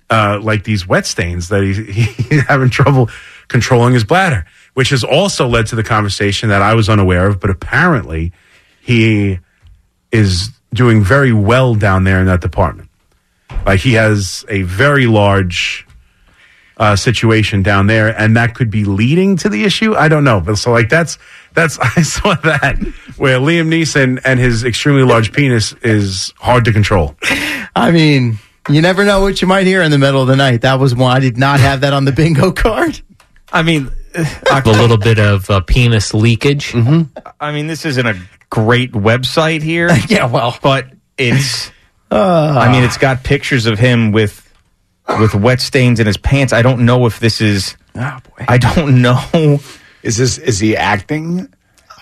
uh, like these wet stains that he, he's having trouble controlling his bladder, which has also led to the conversation that I was unaware of. But apparently, he is doing very well down there in that department. Like he has a very large uh, situation down there, and that could be leading to the issue. I don't know, but so like that's that's I saw that where Liam Neeson and his extremely large penis is hard to control. I mean, you never know what you might hear in the middle of the night. That was one. I did not have that on the bingo card. I mean, a little bit of uh, penis leakage. Mm-hmm. I mean, this isn't a great website here. yeah, well, but it's. Uh, I mean, it's got pictures of him with with wet stains in his pants. I don't know if this is. Oh boy. I don't know. Is this is he acting?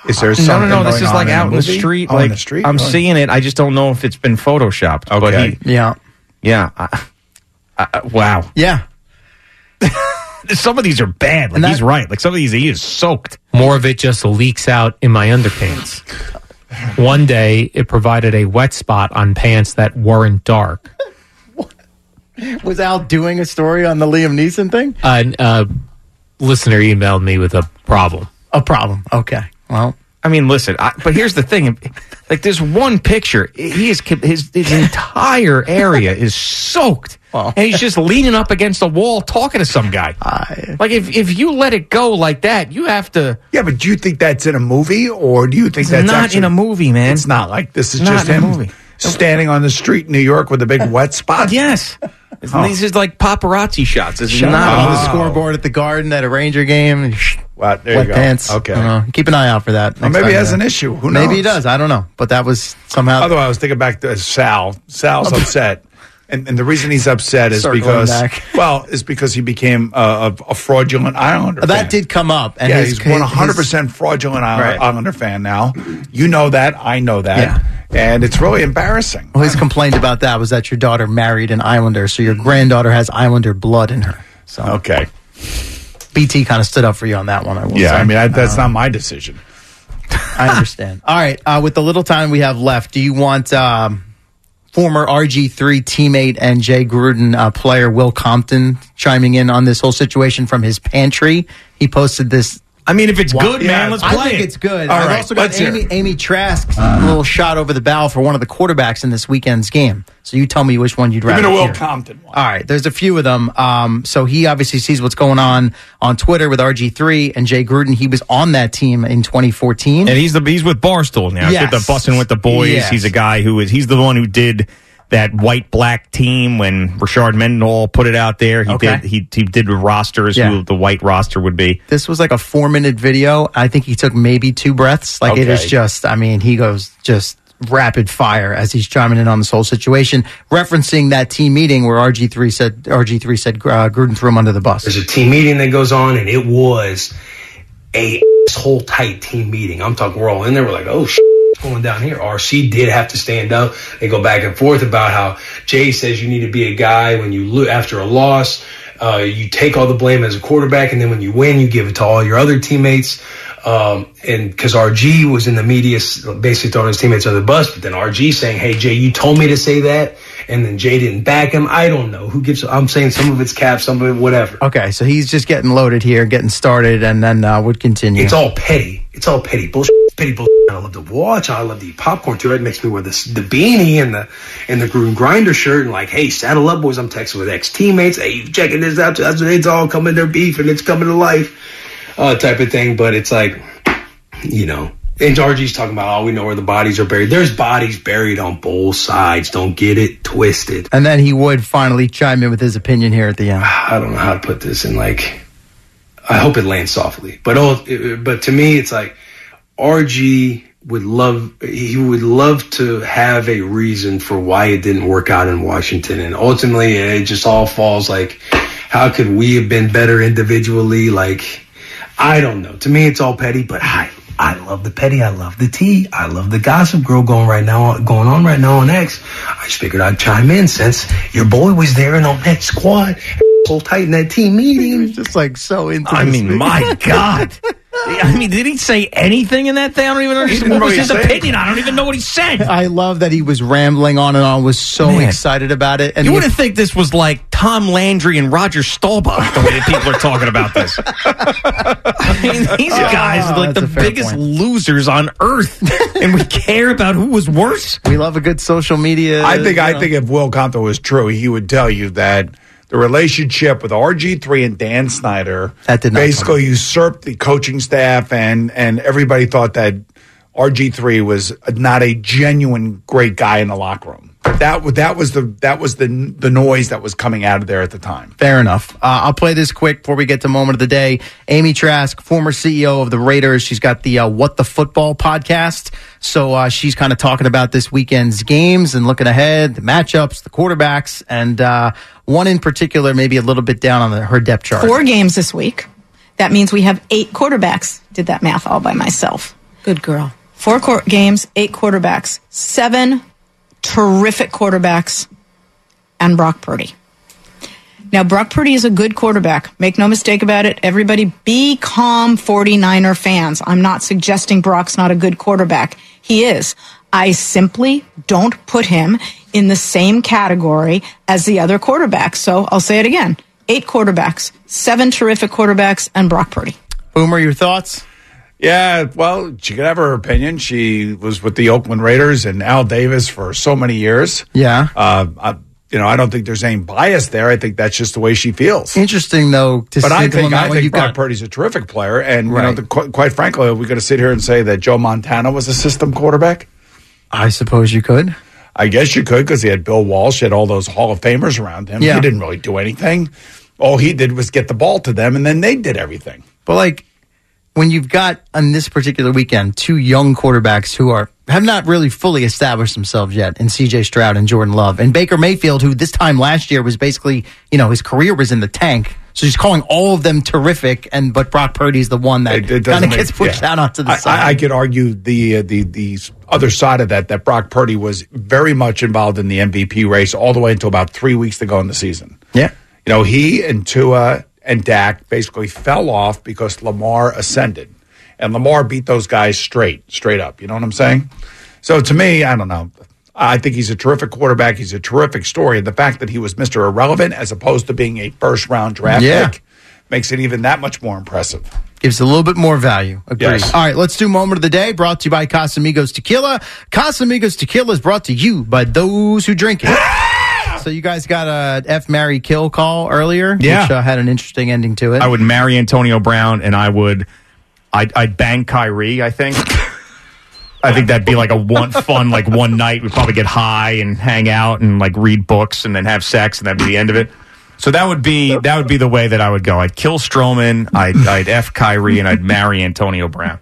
Is there no, something? no, no. This going is like in out in the movie? street. Oh, like in the street. I'm Oh. seeing it. I just don't know if it's been photoshopped. But Okay. he, yeah, yeah. I, I, wow. Yeah. Some of these are bad. Like that- he's right. Like some of these, he is soaked. More of it just leaks out in my underpants. One day, it provided a wet spot on pants that weren't dark. Was Al doing a story on the Liam Neeson thing? An uh, listener emailed me with a problem. A problem. Okay. Well, I mean, listen. I, but here's the thing: like, there's one picture. He is his his entire area is soaked, and he's just leaning up against a wall talking to some guy. like, if if you let it go like that, you have to. Yeah, but do you think that's in a movie, or do you think It's that's not actually- in a movie, man? It's not like this is Not just in a him movie. Standing on the street in New York with a big wet spot. Yes, Oh. these is like paparazzi shots. This is Shut not on the scoreboard at the Garden at a Ranger game. Wow, there Wet you go. pants. Okay. Uh, keep an eye out for that. Well, maybe he has an issue. Who knows? Maybe he does. I don't know. But that was somehow. Otherwise, I was thinking back to Sal. Sal's upset. And, and the reason he's upset is Circling because, back. well, is because he became a, a, a fraudulent Islander. that fan. did come up. And yeah, his, he's one hundred percent fraudulent Isle- Right. Islander fan now. You know that. I know that. And it's really embarrassing. Well, he's complained about that was that your daughter married an Islander, so your granddaughter has Islander blood in her. So okay, BT kind of stood up for you on that one. I will Yeah, say. I mean, I, that's Uh, not my decision. I understand. All right, uh, with the little time we have left, do you want um, former RG3 teammate and Jay Gruden uh, player Will Compton chiming in on this whole situation from his pantry? He posted this. I mean, if it's good, Yeah, man, let's I play I think it. it's good. All I've right, also got Amy. Amy Trask's little shot over the bow for one of the quarterbacks in this weekend's game. So you tell me which one you'd Give me rather the Will. Compton All right, there's a few of them. Um, so he obviously sees what's going on on Twitter with RG3 and Jay Gruden. He was on that team in 2014. And he's the he's with Barstool now. He's Yes. with the Bussin' with the boys. Yes. He's a guy who is he's the one who did that white black team when Rashard Mendenhall put it out there. He Okay. did he he did rosters Yeah. who the white roster would be. This was like a four minute video. I think he took maybe two breaths. Like it is just, I mean, he goes just rapid fire as he's chiming in on this whole situation, referencing that team meeting where RG3 said, RG3 said uh, Gruden threw him under the bus. There's a team meeting that goes on, and it was a whole tight team meeting. I'm talking, we're all in there. We're like, oh, shit, what's going down here? RC did have to stand up. They go back and forth about how Jay says you need to be a guy when you lo- after a loss, uh, you take all the blame as a quarterback, and then when you win, you give it to all your other teammates. Um, and because RG was in the media, basically throwing his teammates under the bus, but then RG saying, "Hey Jay, you told me to say that," and then Jay didn't back him. I don't know who gives. I'm saying some of it's cap, some of it whatever. Okay, so he's just getting loaded here, getting started, and then uh, would continue. It's all petty. It's all petty bullshit. Petty bullshit. I love to watch. I love to eat popcorn too. It makes me wear this the beanie and the and the Gruden grinder shirt and like, hey, saddle up, boys. I'm texting with ex teammates. Hey, you checking this out? That's it's all coming their beef and it's coming to life, uh, type of thing. But it's like, you know. And RG's talking about, oh, we know where the bodies are buried. There's bodies buried on both sides. Don't get it twisted. And then he would finally chime in with his opinion here at the end. I don't know how to put this in like I hope it lands softly. But oh, it- but to me it's like RG would love he would love to have a reason for why it didn't work out in Washington and ultimately it just all falls like how could we have been better individually like I don't know. To me it's all petty, but I I love the petty. I love the tea. I love the gossip girl going right now, going on right now on X. I just figured I'd chime in since your boy was there and on that squad, so tight in that team meeting. just like so into. I mean, my God. I mean, did he say anything in that thing? I don't even understand. What was his say opinion? I don't even know what he said. I love that he was rambling on and on. Was so Man. excited about it. And you wouldn't think this was like Tom Landry and Roger Staubach the way that people are talking about this. I mean, these guys are like that's the biggest point. losers on earth, and we care about who was worse. we love a good social media. I think I know. think if Will Compton was true, he would tell you that the relationship with RG3 and Dan Snyder That did not basically usurped the coaching staff and and everybody thought that RG3 was not a genuine great guy in the locker room. That that was the that was the the noise that was coming out of there at the time. Fair enough. Uh, I'll play this quick before we get to moment of the day. Amy Trask, former CEO of the Raiders, she's got the uh, What the Football podcast. So uh, she's kind of talking about this weekend's games and looking ahead, the matchups, the quarterbacks, and uh, one in particular, maybe a little bit down on the, her depth chart. Four games this week. That means we have eight quarterbacks. Did that math all by myself. Good girl. Four quar games, eight quarterbacks, seven terrific quarterbacks, and Brock Purdy. Now, Brock Purdy is a good quarterback. Make no mistake about it. Everybody be calm, 49er fans. I'm not suggesting Brock's not a good quarterback. He is. I simply don't put him in the same category as the other quarterbacks. So I'll say it again. Eight quarterbacks, seven terrific quarterbacks, and Brock Purdy. Boomer, your thoughts? Yeah, well, she could have her opinion. She was with the Oakland Raiders and Al Davis for so many years. Yeah. Uh, I, you know, I don't think there's any bias there. I think that's just the way she feels. Interesting, though, to but I think I think Brock got Purdy's a terrific player, and you know, the, qu- quite frankly, are we going to sit here and say that Joe Montana was a system quarterback? I suppose you could. I guess you could because he had Bill Walsh, he had all those Hall of Famers around him. Yeah. He didn't really do anything. All he did was get the ball to them, and then they did everything. But like when you've got on this particular weekend two young quarterbacks who are have not really fully established themselves yet in CJ Stroud and Jordan Love and Baker Mayfield, who this time last year was basically you know his career was in the tank. So he's calling all of them terrific, and but Brock Purdy's the one that kind of gets pushed yeah. out onto the I, side. I, I could argue the uh, the the other side of that that Brock Purdy was very much involved in the MVP race all the way until about three weeks to go in the season. yeah, You know, he and Tua and Dak basically fell off because Lamar ascended, and Lamar beat those guys straight, straight up. You know what I'm saying? So to me, I don't know. I think he's a terrific quarterback. He's a terrific story. And the fact that he was Mr. Irrelevant as opposed to being a first round draft Yeah. pick makes it even that much more impressive. gives a little bit more value. Agreed. Yes. All right, let's do moment of the day. Brought to you by Casamigos Tequila. Casamigos Tequila is brought to you by those who drink it. so you guys got a F Mary Kill call earlier, Yeah. which uh, had an interesting ending to it. I would marry Antonio Brown, and I would, I'd, I'd bang Kyrie. I think. I think that'd be like a one fun like one night. We'd probably get high and hang out and like read books and then have sex, and that'd be the end of it. So that would be that would be the way that I would go. I'd kill Stroman. I'd, I'd f Kyrie, and I'd marry Antonio Brown.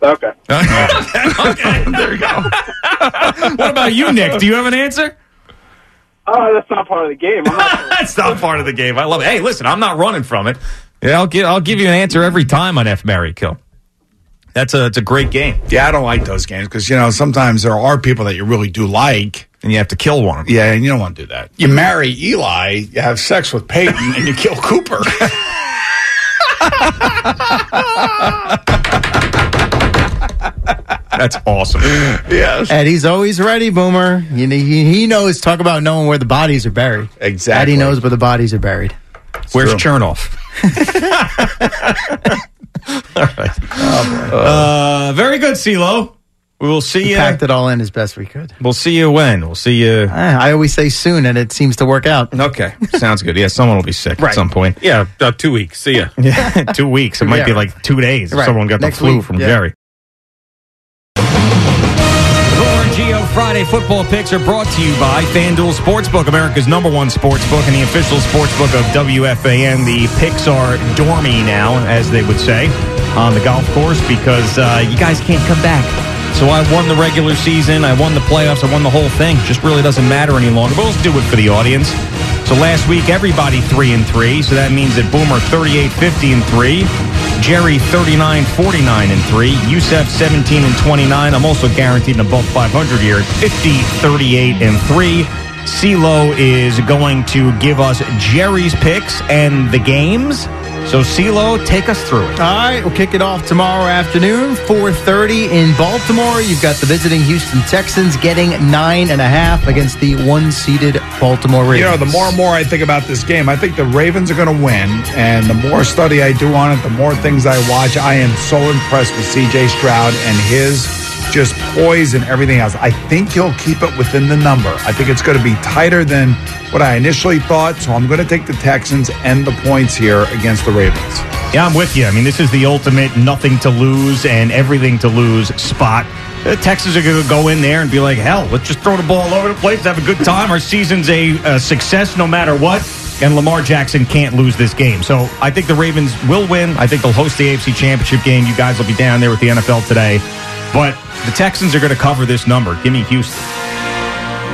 Okay. okay, there you go. what about you, Nick? Do you have an answer? Oh, that's not part of the game. I'm not That's not part of the game. I love it. Hey, listen, I'm not running from it. Yeah, I'll give I'll give you an answer every time on F Mary Kill. That's a it's a great game. Yeah, I don't like those games because you know sometimes there are people that you really do like, and you have to kill one. Yeah, and you don't want to do that. You marry Eli, you have sex with Peyton, and you kill Cooper. That's awesome. yes. he's always ready, Boomer. You know, he, he knows. Talk about knowing where the bodies are buried. Exactly. Eddie knows where the bodies are buried. Where's Chernoff? All right. Uh, very good, C-Lo. We will see We you. packed it all in as best we could. We'll see you when. We'll see you. I always say soon, and it seems to work out. Okay, sounds good. Yeah, someone will be sick Right. at some point. Yeah, uh, two weeks. See ya. Yeah, two weeks. It might be like two days. if Someone got Next the flu week. from Yeah. Jerry. Friday football picks are brought to you by FanDuel Sportsbook, America's number one sportsbook and the official sportsbook of WFAN. The picks are dormy now, as they would say, on the golf course because uh, you guys can't come back. So I won the regular season, I won the playoffs, I won the whole thing. Just really doesn't matter any longer. But let's do it for the audience. So last week, everybody three and three. So that means that Boomer 38, 50 and three. Jerry 39, 49 and 3. Yusef 17 and 29. I'm also guaranteed an above 500 here at 50, 38 and 3. C-Lo is going to give us Jerry's picks and the games. So C-Lo, take us through it. All right, we'll kick it off tomorrow afternoon, 4.30 in Baltimore. You've got the visiting Houston Texans getting nine and a half against the one-seeded Baltimore Ravens. You know, the more and more I think about this game, I think the Ravens are going to win. And the more study I do on it, the more things I watch, I am so impressed with CJ Stroud and his just poise and everything else. I think he'll keep it within the number. I think it's going to be tighter than what I initially thought. So I'm going to take the Texans and the points here against the Ravens. Yeah, I'm with you. I mean, this is the ultimate nothing to lose and everything to lose spot. The Texans are going to go in there and be like, hell, let's just throw the ball all over the place, have a good time. Our season's a, a success no matter what. And Lamar Jackson can't lose this game. So I think the Ravens will win. I think they'll host the AFC Championship game. You guys will be down there with the NFL today. But the Texans are going to cover this number. Give me Houston.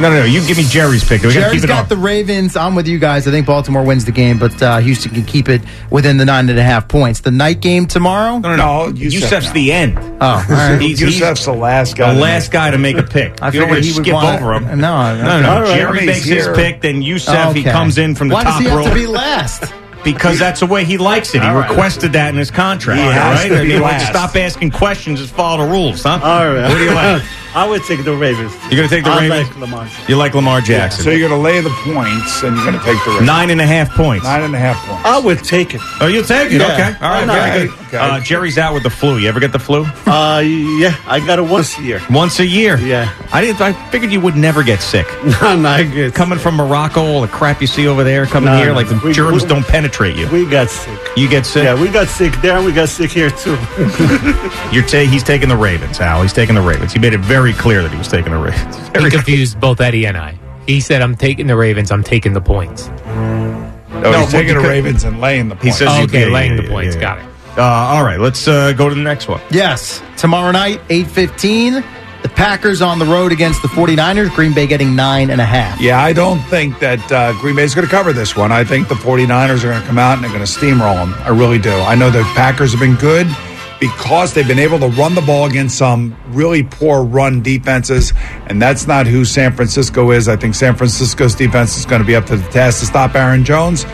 No, no, no. You give me Jerry's pick. We got to Jerry's keep it got up. the Ravens. I'm with you guys. I think Baltimore wins the game, but uh, Houston can keep it within the nine and a half points. The night game tomorrow? No, no, no. Yusef's the end. Oh, all right. He's, he's the last guy. the to last guy to make a pick. I you don't figured want to would skip want- over him. No, no, no. All right. Jerry He's makes his pick, then Yusef he Okay. comes in from the Why top does he row have to be last? Because that's the way he likes it. He right. requested that in his contract. He right? I be mean, why don't you last. stop asking questions. Just follow the rules, huh? All right. What do you like? I would take the Ravens. You're going to take the I Ravens. like Lamar. you like Lamar Jackson? So you're going to lay the points and you're going to take the Ravens. Nine and a half points. Nine and a half points. I would take it. Oh, you'll take it? Yeah. Okay. All right. Very good. Okay. Uh, Jerry's out with the flu. You ever get the flu? Uh, yeah, I got it once a year. Once a year. Yeah. I didn't. I figured you would never get sick. No, not good. Coming from Morocco, all the crap you see over there, coming No, here, no. like the We- germs we- don't penetrate you. We got sick. You get sick. Yeah, we got sick there. and We got sick here too. You're ta- he's taking the Ravens, Al. He's taking the Ravens. He made it very clear that he was taking the Ravens. He Very confused both Eddie and I. He said, I'm taking the Ravens, I'm taking the points. No, No, he's taking the Ravens and laying the He points. says Oh, okay, yeah, laying yeah, the yeah, points. yeah. Got it. Uh, all right, let's uh, go to the next one. Yes. Tomorrow night, 8.15, the Packers on the road against the 49ers. Green Bay getting nine and a half. Yeah, I don't think that uh, Green Bay's going to cover this one. I think the 49ers are going to come out and they're going to steamroll them. I really do. I know the Packers have been good because they've been able to run the ball against some really poor run defenses, and that's not who San Francisco is. I think San Francisco's defense is going to be up to the task to stop Aaron Jones.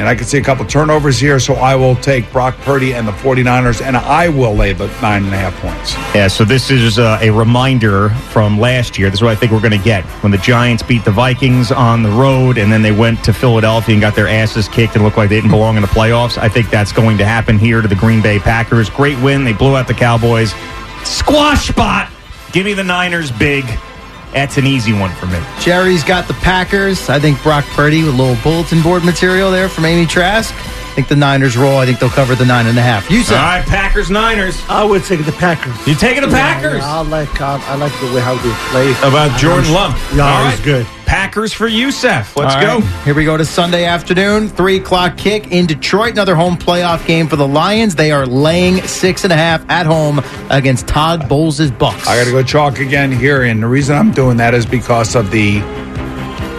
And I can see a couple turnovers here, so I will take Brock Purdy and the 49ers, and I will lay the nine and a half points. Yeah, so this is uh, a reminder from last year. This is what I think we're going to get. When the Giants beat the Vikings on the road and then they went to Philadelphia and got their asses kicked and looked like they didn't belong in the playoffs, I think that's going to happen here to the Green Bay Packers. Great win. They blew out the Cowboys. Squash spot. Give me the Niners big. That's an easy one for me. Jerry's got the Packers. I think Brock Purdy with a little bulletin board material there from Amy Trask. I think the Niners roll. I think they'll cover the nine and a half. You All said right, Packers, Niners. I would take the Packers. You taking the Packers? Yeah, I like I, I like the way how they play. About Jordan Love. Yeah, All he's right. good. Packers for Youssef. Let's All go. Here we go to Sunday afternoon, three o'clock kick in Detroit. Another home playoff game for the Lions. They are laying six and a half at home against Todd Bowles' Bucs. I got to go chalk again here, and the reason I'm doing that is because of the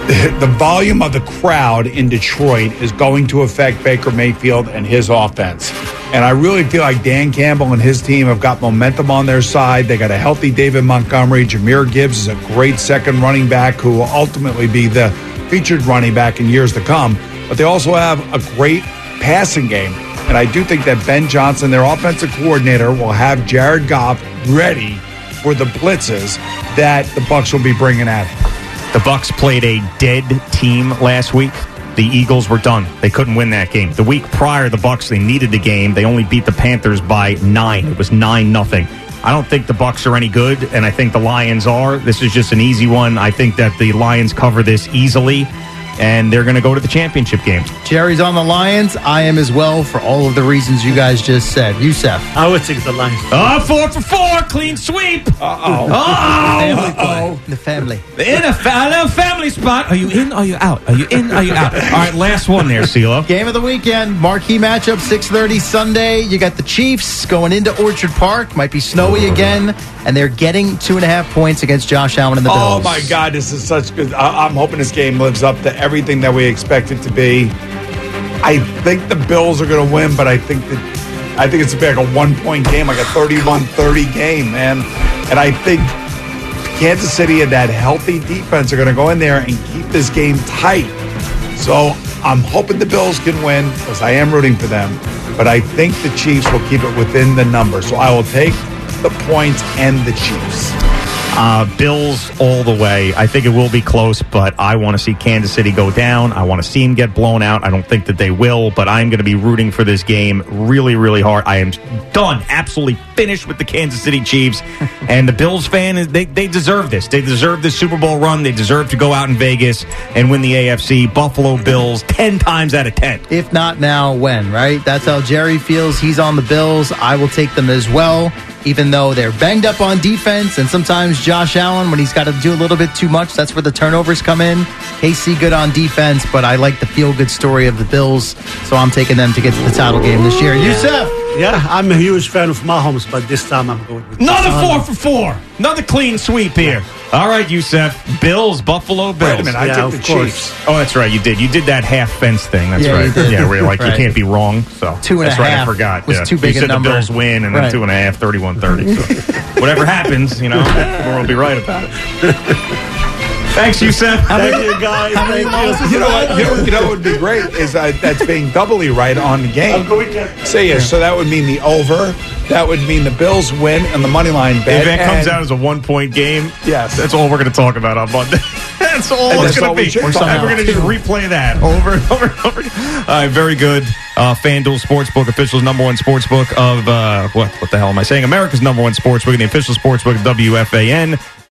the volume of the crowd in Detroit is going to affect Baker Mayfield and his offense. And I really feel like Dan Campbell and his team have got momentum on their side. They got a healthy David Montgomery. Jahmyr Gibbs is a great second running back who will ultimately be the featured running back in years to come. But they also have a great passing game. And I do think that Ben Johnson, their offensive coordinator, will have Jared Goff ready for the blitzes that the Bucs will be bringing at him. The Bucs played a dead team last week. The Eagles were done. They couldn't win that game. The week prior, the Bucs they needed the game. They only beat the Panthers by nine. It was nine nothing. I don't think the Bucs are any good, and I think the Lions are. This is just an easy one. I think that the Lions cover this easily, and they're going to go to the championship game. Jerry's on the Lions. I am as well for all of the reasons you guys just said. Youssef. I would take the Lions. Oh, four for four, clean sweep. Uh-oh. Oh, oh The family. in a, fa- a family spot. Are you in? Are you out? Are you in? Are you out? All right, last one there, C-Lo. Game of the weekend, marquee matchup, 6.30 Sunday. You got the Chiefs going into Orchard Park. Might be snowy again. And they're getting two and a half points against Josh Allen and the oh Bills. Oh my God, this is such good. I- I'm hoping this game lives up to everything that we expect it to be. I think the Bills are going to win, but I think that I think it's like a one point game, like a 31 30 game, man. And I think Kansas City and that healthy defense are going to go in there and keep this game tight. So I'm hoping the Bills can win because I am rooting for them. But I think the Chiefs will keep it within the number. So I will take the points and the Chiefs. Uh, Bills all the way. I think it will be close, but I want to see Kansas City go down. I want to see them get blown out. I don't think that they will, but I'm going to be rooting for this game really, really hard. I am done, absolutely finished with the Kansas City Chiefs. and the Bills fan, they, they deserve this. They deserve this Super Bowl run. They deserve to go out in Vegas and win the AFC. Buffalo Bills, 10 times out of 10. If not now, when, right? That's how Jerry feels. He's on the Bills. I will take them as well, even though they're banged up on defense. And sometimes Josh Allen, when he's got to do a little bit too much, that's where the turnovers come in. KC good on defense, but I like the feel good story of the Bills. So I'm taking them to get to the title game this year. Yusef! Yeah, I'm a huge fan of Mahomes, but this time I'm going with Another Mahomes. four for four. Another clean sweep here. All right, Youssef. Bills, Buffalo Bills. Wait a minute, I Yeah, took the of course. Chiefs. Oh, that's right. You did. You did that half fence thing. That's Yeah, you right. did. Yeah, where you're like Right. you can't be wrong. So Two and a that's right. half I forgot. was yeah. too big you a said number. the Bills win, and then Right. two and a half, 31-30. So whatever happens, you know, we'll be right about it. Thanks, Youssef. Thank you, guys. How many Thank losses You know what? You know, you know what would be great is uh, that's being doubly right on the game. Say yes. So that would mean the over. That would mean the Bills win and the money line bet. If that comes and- out as a one point game, Yes. that's all we're going to talk about on Monday. that's all And it's that's going all to we be. should we're going to about, just replay that over and over and over. again. All right, very good. Uh, FanDuel Sportsbook, officials number one sportsbook of uh, what? What the hell am I saying? America's number one sportsbook, and the official sportsbook of WFAN.